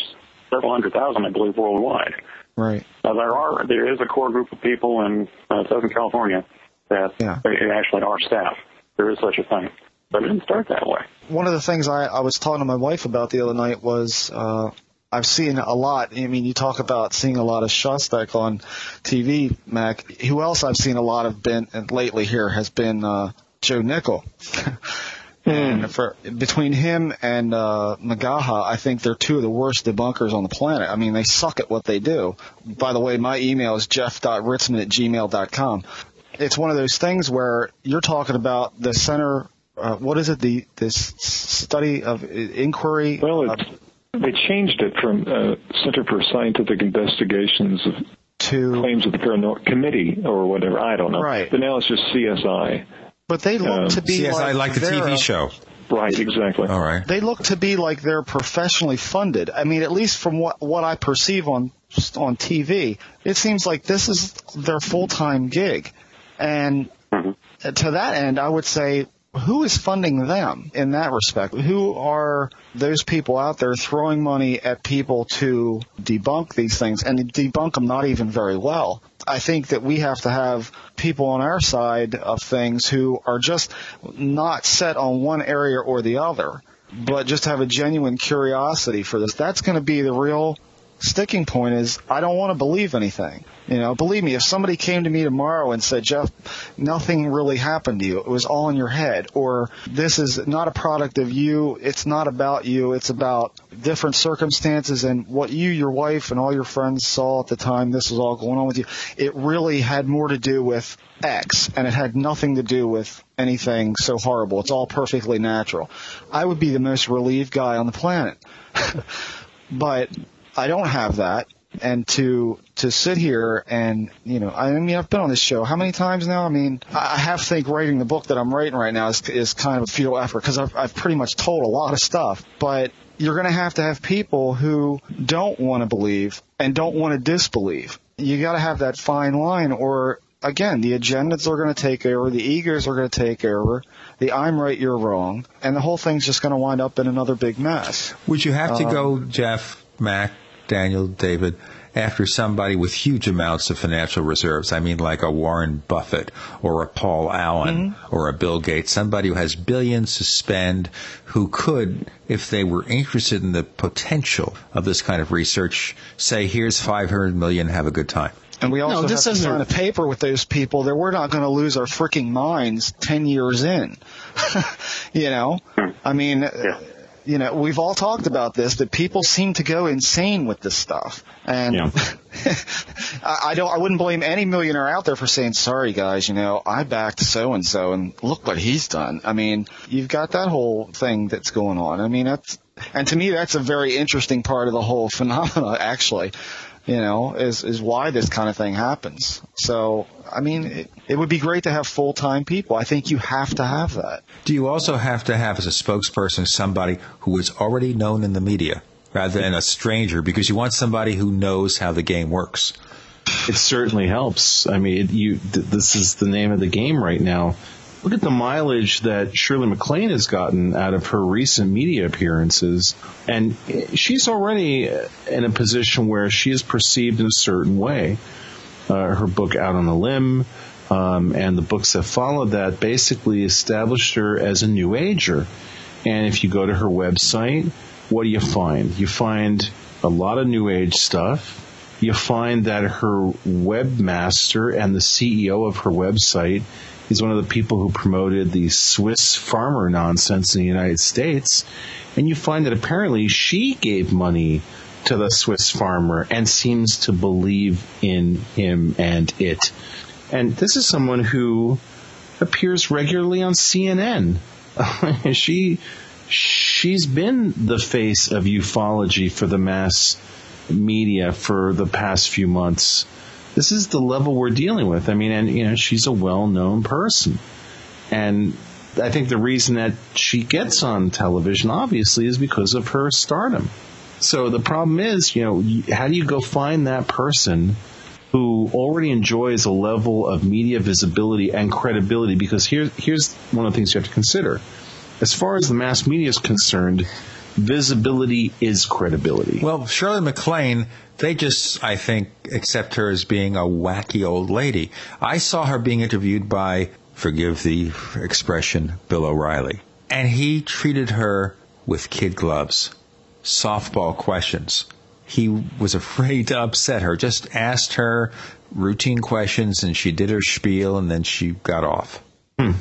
[SPEAKER 3] several hundred thousand, I believe, worldwide.
[SPEAKER 4] Right.
[SPEAKER 3] Now, there are there is a core group of people in uh, Southern California that
[SPEAKER 4] yeah.
[SPEAKER 3] actually are staff. There is such a thing, but it didn't start that way.
[SPEAKER 4] One of the things I, I was talking to my wife about the other night was uh, I've seen a lot. I mean, you talk about seeing a lot of Shostak on TV, Mac. Who else I've seen a lot of been lately here has been uh, Joe Nickell. And for between him and uh, McGaha, I think they're two of the worst debunkers on the planet. I mean, they suck at what they do. By the way, my email is jeff.ritzmann at gmail.com. It's one of those things where you're talking about the center. Uh, what is it? The this study of inquiry.
[SPEAKER 6] Well, it's, they changed it from uh, Center for Scientific Investigations of
[SPEAKER 4] to
[SPEAKER 6] claims of the Paranormal Committee or whatever. I don't know.
[SPEAKER 4] Right.
[SPEAKER 6] But now it's just CSI.
[SPEAKER 4] But they look um, to be
[SPEAKER 2] CSI
[SPEAKER 4] like,
[SPEAKER 2] like the TV show.
[SPEAKER 6] Right, exactly.
[SPEAKER 2] All right.
[SPEAKER 4] They look to be like they're professionally funded. I mean, at least from what what I perceive on on TV, it seems like this is their full time gig. And to that end, I would say who is funding them in that respect? Who are those people out there throwing money at people to debunk these things and debunk them not even very well? I think that we have to have people on our side of things who are just not set on one area or the other, but just have a genuine curiosity for this. That's going to be the real sticking point is I don't want to believe anything. You know, believe me, if somebody came to me tomorrow and said, Jeff, nothing really happened to you. It was all in your head. Or this is not a product of you. It's not about you. It's about different circumstances and what you, your wife, and all your friends saw at the time this was all going on with you. It really had more to do with X and it had nothing to do with anything so horrible. It's all perfectly natural. I would be the most relieved guy on the planet. but I don't have that. And to to sit here and you know, I mean, I've been on this show how many times now? I mean, I have to think writing the book that I'm writing right now is is kind of a futile effort because I've I've pretty much told a lot of stuff. But you're going to have to have people who don't want to believe and don't want to disbelieve. You got to have that fine line, or again, the agendas are going to take over, the egos are going to take over, the I'm right, you're wrong, and the whole thing's just going to wind up in another big mess.
[SPEAKER 2] Would you have to
[SPEAKER 4] Um,
[SPEAKER 2] go, Jeff, Mac, Daniel, David, after somebody with huge amounts of financial reserves? I mean, like a Warren Buffett or a Paul Allen
[SPEAKER 4] Mm-hmm.
[SPEAKER 2] or a Bill Gates, somebody who has billions to spend, who could, if they were interested in the potential of this kind of research, say, here's 500 million, have a good time.
[SPEAKER 4] And we also
[SPEAKER 2] No,
[SPEAKER 4] have
[SPEAKER 2] this
[SPEAKER 4] to
[SPEAKER 2] isn't-
[SPEAKER 4] sign a paper with those people that we're not going to lose our freaking minds 10 years in. you know? I mean, uh, you know, we've all talked about this, that people seem to go insane with this stuff. And I, I don't, I wouldn't blame any millionaire out there for saying, sorry guys, you know, I backed so and so and look what he's done. I mean, you've got that whole thing that's going on. I mean, that's, and to me, that's a very interesting part of the whole phenomena, actually you know, is is why this kind of thing happens. So, I mean, it, it would be great to have full time people. I think you have to have that.
[SPEAKER 2] Do you also have to have as a spokesperson somebody who is already known in the media rather than a stranger because you want somebody who knows how the game works?
[SPEAKER 5] It certainly helps. I mean, it, you th- this is the name of the game right now. Look at the mileage that Shirley MacLaine has gotten out of her recent media appearances, and she's already in a position where she is perceived in a certain way. Uh, her book Out on a Limb um, and the books that followed that basically established her as a new ager. And if you go to her website, what do you find? You find a lot of new age stuff. You find that her webmaster and the CEO of her website is one of the people who promoted the Swiss farmer nonsense in the United States. And you find that apparently she gave money to the Swiss farmer and seems to believe in him and it. And this is someone who appears regularly on CNN. she she's been the face of ufology for the mass media for the past few months. This is the level we're dealing with. I mean, and you know, she's a well-known person. And I think the reason that she gets on television obviously is because of her stardom. So the problem is, you know, how do you go find that person who already enjoys a level of media visibility and credibility? Because here, here's one of the things you have to consider. As far as the mass media is concerned, visibility is credibility.
[SPEAKER 2] Well, Shirley MacLaine, they just, I think, accept her as being a wacky old lady. I saw her being interviewed by, forgive the expression, Bill O'Reilly. And he treated her with kid gloves, softball questions. He was afraid to upset her, just asked her routine questions and she did her spiel and then she got off. Hmm.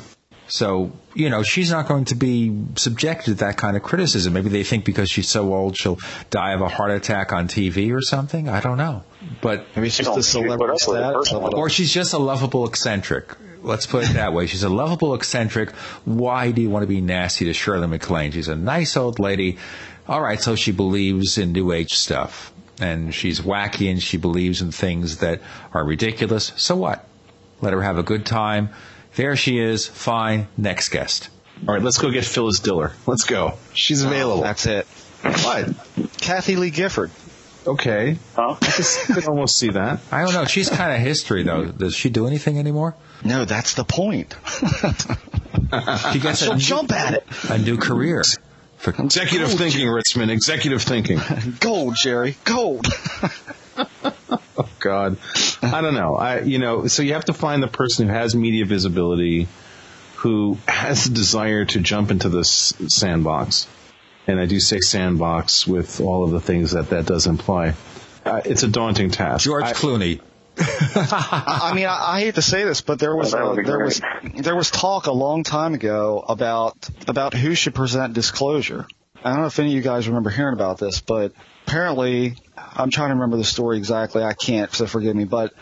[SPEAKER 2] So, you know, she's not going to be subjected to that kind of criticism. Maybe they think because she's so old she'll die of a heart attack on TV or something. I don't know. But
[SPEAKER 4] maybe she's just a celebrity status.
[SPEAKER 2] or she's just a lovable eccentric. Let's put it that way. She's a lovable eccentric. Why do you want to be nasty to Shirley MacLaine? She's a nice old lady. All right, so she believes in New Age stuff. And she's wacky and she believes in things that are ridiculous. So what? Let her have a good time. There she is. Fine. Next guest.
[SPEAKER 5] All right, let's go get Phyllis Diller. Let's go. She's oh, available.
[SPEAKER 4] That's it.
[SPEAKER 5] What?
[SPEAKER 4] Kathie Lee Gifford.
[SPEAKER 5] Okay.
[SPEAKER 3] Huh?
[SPEAKER 5] I could- could almost see that.
[SPEAKER 2] I don't know. She's kind of history, though. Does she do anything anymore?
[SPEAKER 4] No, that's the point.
[SPEAKER 2] She gets a
[SPEAKER 4] She'll
[SPEAKER 2] new,
[SPEAKER 4] jump at it.
[SPEAKER 2] a new career. For,
[SPEAKER 5] Executive thinking, Richmond. Executive thinking.
[SPEAKER 4] Gold, Jerry. Gold.
[SPEAKER 5] Oh God, I don't know. I you know, so you have to find the person who has media visibility, who has the desire to jump into this sandbox, and I do say sandbox with all of the things that that does imply. Uh, it's a daunting task.
[SPEAKER 2] George
[SPEAKER 5] I-
[SPEAKER 2] Clooney.
[SPEAKER 4] I I mean, I, I hate to say this, but there was
[SPEAKER 3] Well, that
[SPEAKER 4] a, there
[SPEAKER 3] great.
[SPEAKER 4] was there was talk a long time ago about about who should present disclosure. I don't know if any of you guys remember hearing about this, but apparently, I'm trying to remember the story exactly. I can't, so forgive me. But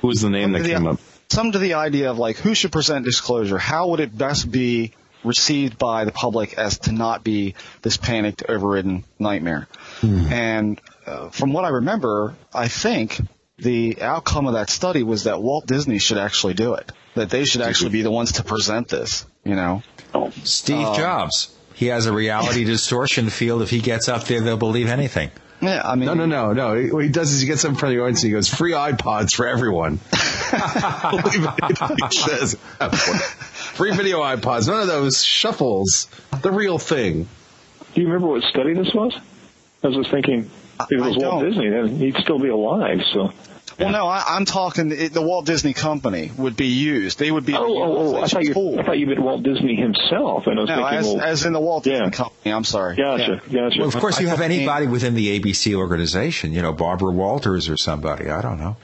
[SPEAKER 5] Who was the name that
[SPEAKER 4] the-
[SPEAKER 5] came up?
[SPEAKER 4] some to the idea of like who should present disclosure. How would it best be received by the public as to not be this panicked, overridden nightmare? And uh, from what I remember, I think the outcome of that study was that Walt Disney should actually do it. That they should actually be the ones to present this. You know.
[SPEAKER 2] Steve
[SPEAKER 4] Um,
[SPEAKER 2] Jobs. He has a reality distortion field. If he gets up there, they'll believe anything.
[SPEAKER 4] Yeah, I mean,
[SPEAKER 5] No, no, no, no. What he does is he gets up in front of the audience and he goes, "Free iPods for everyone." He says, "Free video iPods, none of those shuffles. The real thing."
[SPEAKER 6] Do you remember what study this was? I was just thinking, if it was Walt. Disney, then he'd still be alive. So,
[SPEAKER 4] Well, no, I, I'm talking it, the Walt Disney Company would be used. They would be.
[SPEAKER 6] oh, oh, oh, I thought you. I thought you meant Walt Disney himself, and I was
[SPEAKER 4] No,
[SPEAKER 6] thinking,
[SPEAKER 4] as,
[SPEAKER 6] well,
[SPEAKER 4] as in the Walt Disney
[SPEAKER 6] Yeah.
[SPEAKER 4] Company. I'm sorry.
[SPEAKER 6] gotcha,
[SPEAKER 4] Yeah.
[SPEAKER 6] gotcha.
[SPEAKER 2] Well, of course, you have anybody within the ABC organization. You know, Barbara Walters or somebody. I don't know.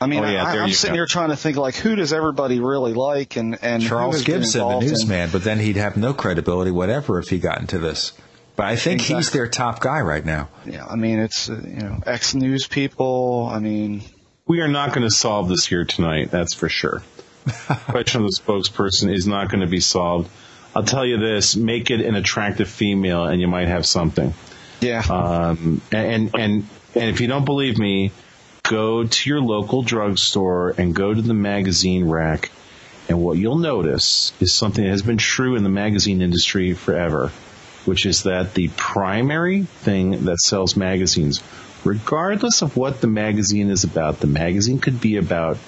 [SPEAKER 4] I mean,
[SPEAKER 5] Oh, yeah,
[SPEAKER 4] I, I'm sitting
[SPEAKER 5] go.
[SPEAKER 4] here trying to think like, who does everybody really like, and and who
[SPEAKER 2] Charles
[SPEAKER 4] has been
[SPEAKER 2] Gibson, the
[SPEAKER 4] involved in-
[SPEAKER 2] newsman, but then he'd have no credibility whatever if he got into this. But I think he's their top guy right now.
[SPEAKER 4] Yeah, I mean, it's uh, you know, ex news people. I mean,
[SPEAKER 5] We are not going to solve this here tonight. That's for sure. Question of the spokesperson is not going to be solved. I'll tell you this: make it an attractive female, and you might have something.
[SPEAKER 4] yeah,
[SPEAKER 5] Um, and and and if you don't believe me, go to your local drugstore and go to the magazine rack. And what you'll notice is something that has been true in the magazine industry forever, which is that the primary thing that sells magazines, regardless of what the magazine is about, the magazine could be about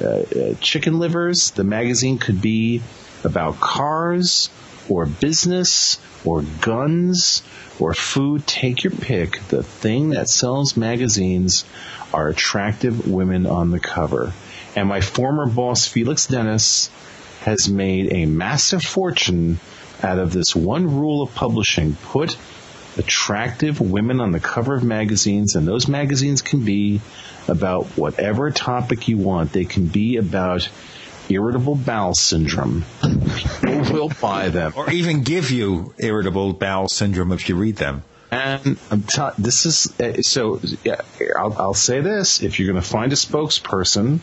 [SPEAKER 5] uh, uh, chicken livers, the magazine could be about cars or business or guns or food. Take your pick. The thing that sells magazines are attractive women on the cover. And my former boss, Felix Dennis, has made a massive fortune out of this one rule of publishing. Put attractive women on the cover of magazines, and those magazines can be about whatever topic you want. They can be about irritable bowel syndrome. People will buy them.
[SPEAKER 2] Or even give you irritable bowel syndrome if you read them.
[SPEAKER 5] And I'm t- this is uh, so. Yeah, I'll, I'll say this: if you're going to find a spokesperson,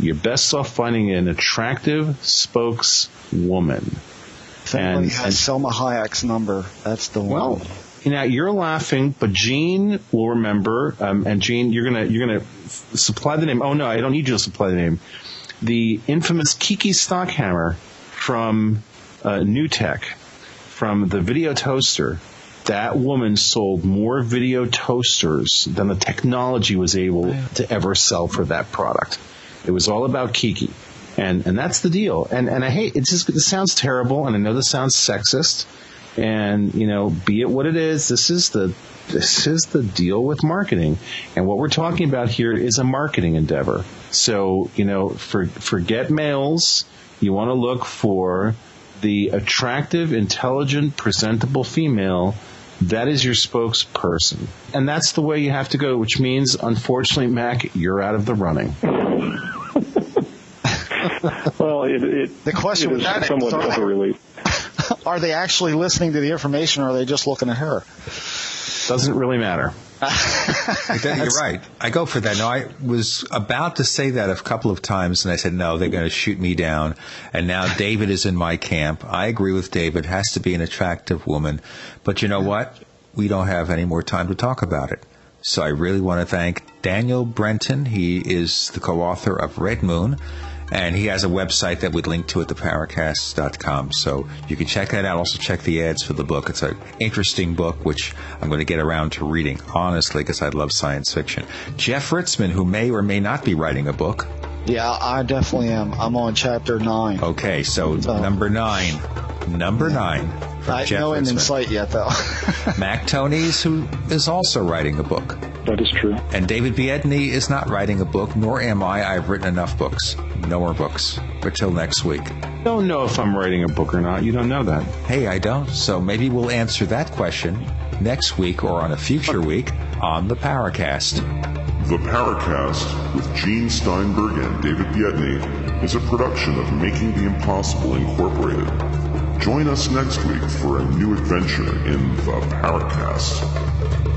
[SPEAKER 5] you're best off finding an attractive spokeswoman.
[SPEAKER 4] if anybody
[SPEAKER 5] and-
[SPEAKER 4] has
[SPEAKER 5] and-
[SPEAKER 4] Salma Hayek's number, that's the one.
[SPEAKER 5] Well, you know, you're laughing, but Gene will remember. Um, and Gene, you're gonna you're gonna supply the name. Oh no, I don't need you to supply the name. The infamous Kiki Stockhammer from uh, NewTek, from the video toaster. That woman sold more video toasters than the technology was able to ever sell for that product. It was all about Kiki. And and that's the deal. And and I hate it just it sounds terrible and I know this sounds sexist and you know be it what it is this is the this is the deal with marketing. And what we're talking about here is a marketing endeavor. So you know for forget males. You want to look for the attractive intelligent presentable female that is your spokesperson. And that's the way you have to go which means unfortunately mac you're out of the running.
[SPEAKER 6] Well, it, it,
[SPEAKER 4] The question
[SPEAKER 6] it
[SPEAKER 4] with
[SPEAKER 6] is
[SPEAKER 4] that is,
[SPEAKER 6] somewhat of a relief.
[SPEAKER 4] Are they actually listening to the information, or are they just looking at her?
[SPEAKER 5] doesn't really matter
[SPEAKER 2] You're right. I go for that. No, I was about to say that a couple of times, and I said, no, they're going to shoot me down. And now David is in my camp. I agree with David. Has to be an attractive woman. But you know what? We don't have any more time to talk about it. So I really want to thank Daniel Brenton. He is the co-author of Red Moon. And he has a website that we'd link to at theparacast.com. So you can check that out. Also check the ads for the book. It's an interesting book, which I'm going to get around to reading, honestly, because I love science fiction. Jeff Ritzmann, who may or may not be writing a book.
[SPEAKER 4] Yeah, I definitely am. I'm on chapter nine.
[SPEAKER 2] Okay, so, so number nine. Number nine.
[SPEAKER 4] I,
[SPEAKER 2] Jeff
[SPEAKER 4] no end in sight yet, though.
[SPEAKER 2] Mac Tonnies, who is also writing a book.
[SPEAKER 6] That is true.
[SPEAKER 2] And David Biedney is not writing a book, nor am I. I've written enough books. No more books. Until next week.
[SPEAKER 5] Don't know if I'm writing a book or not. You don't know that.
[SPEAKER 2] Hey, I don't. So maybe we'll answer that question next week or on a future week on the Paracast.
[SPEAKER 15] The Paracast with Gene Steinberg and David Biedney is a production of Making the Impossible Incorporated. Join us next week for a new adventure in the Paracast.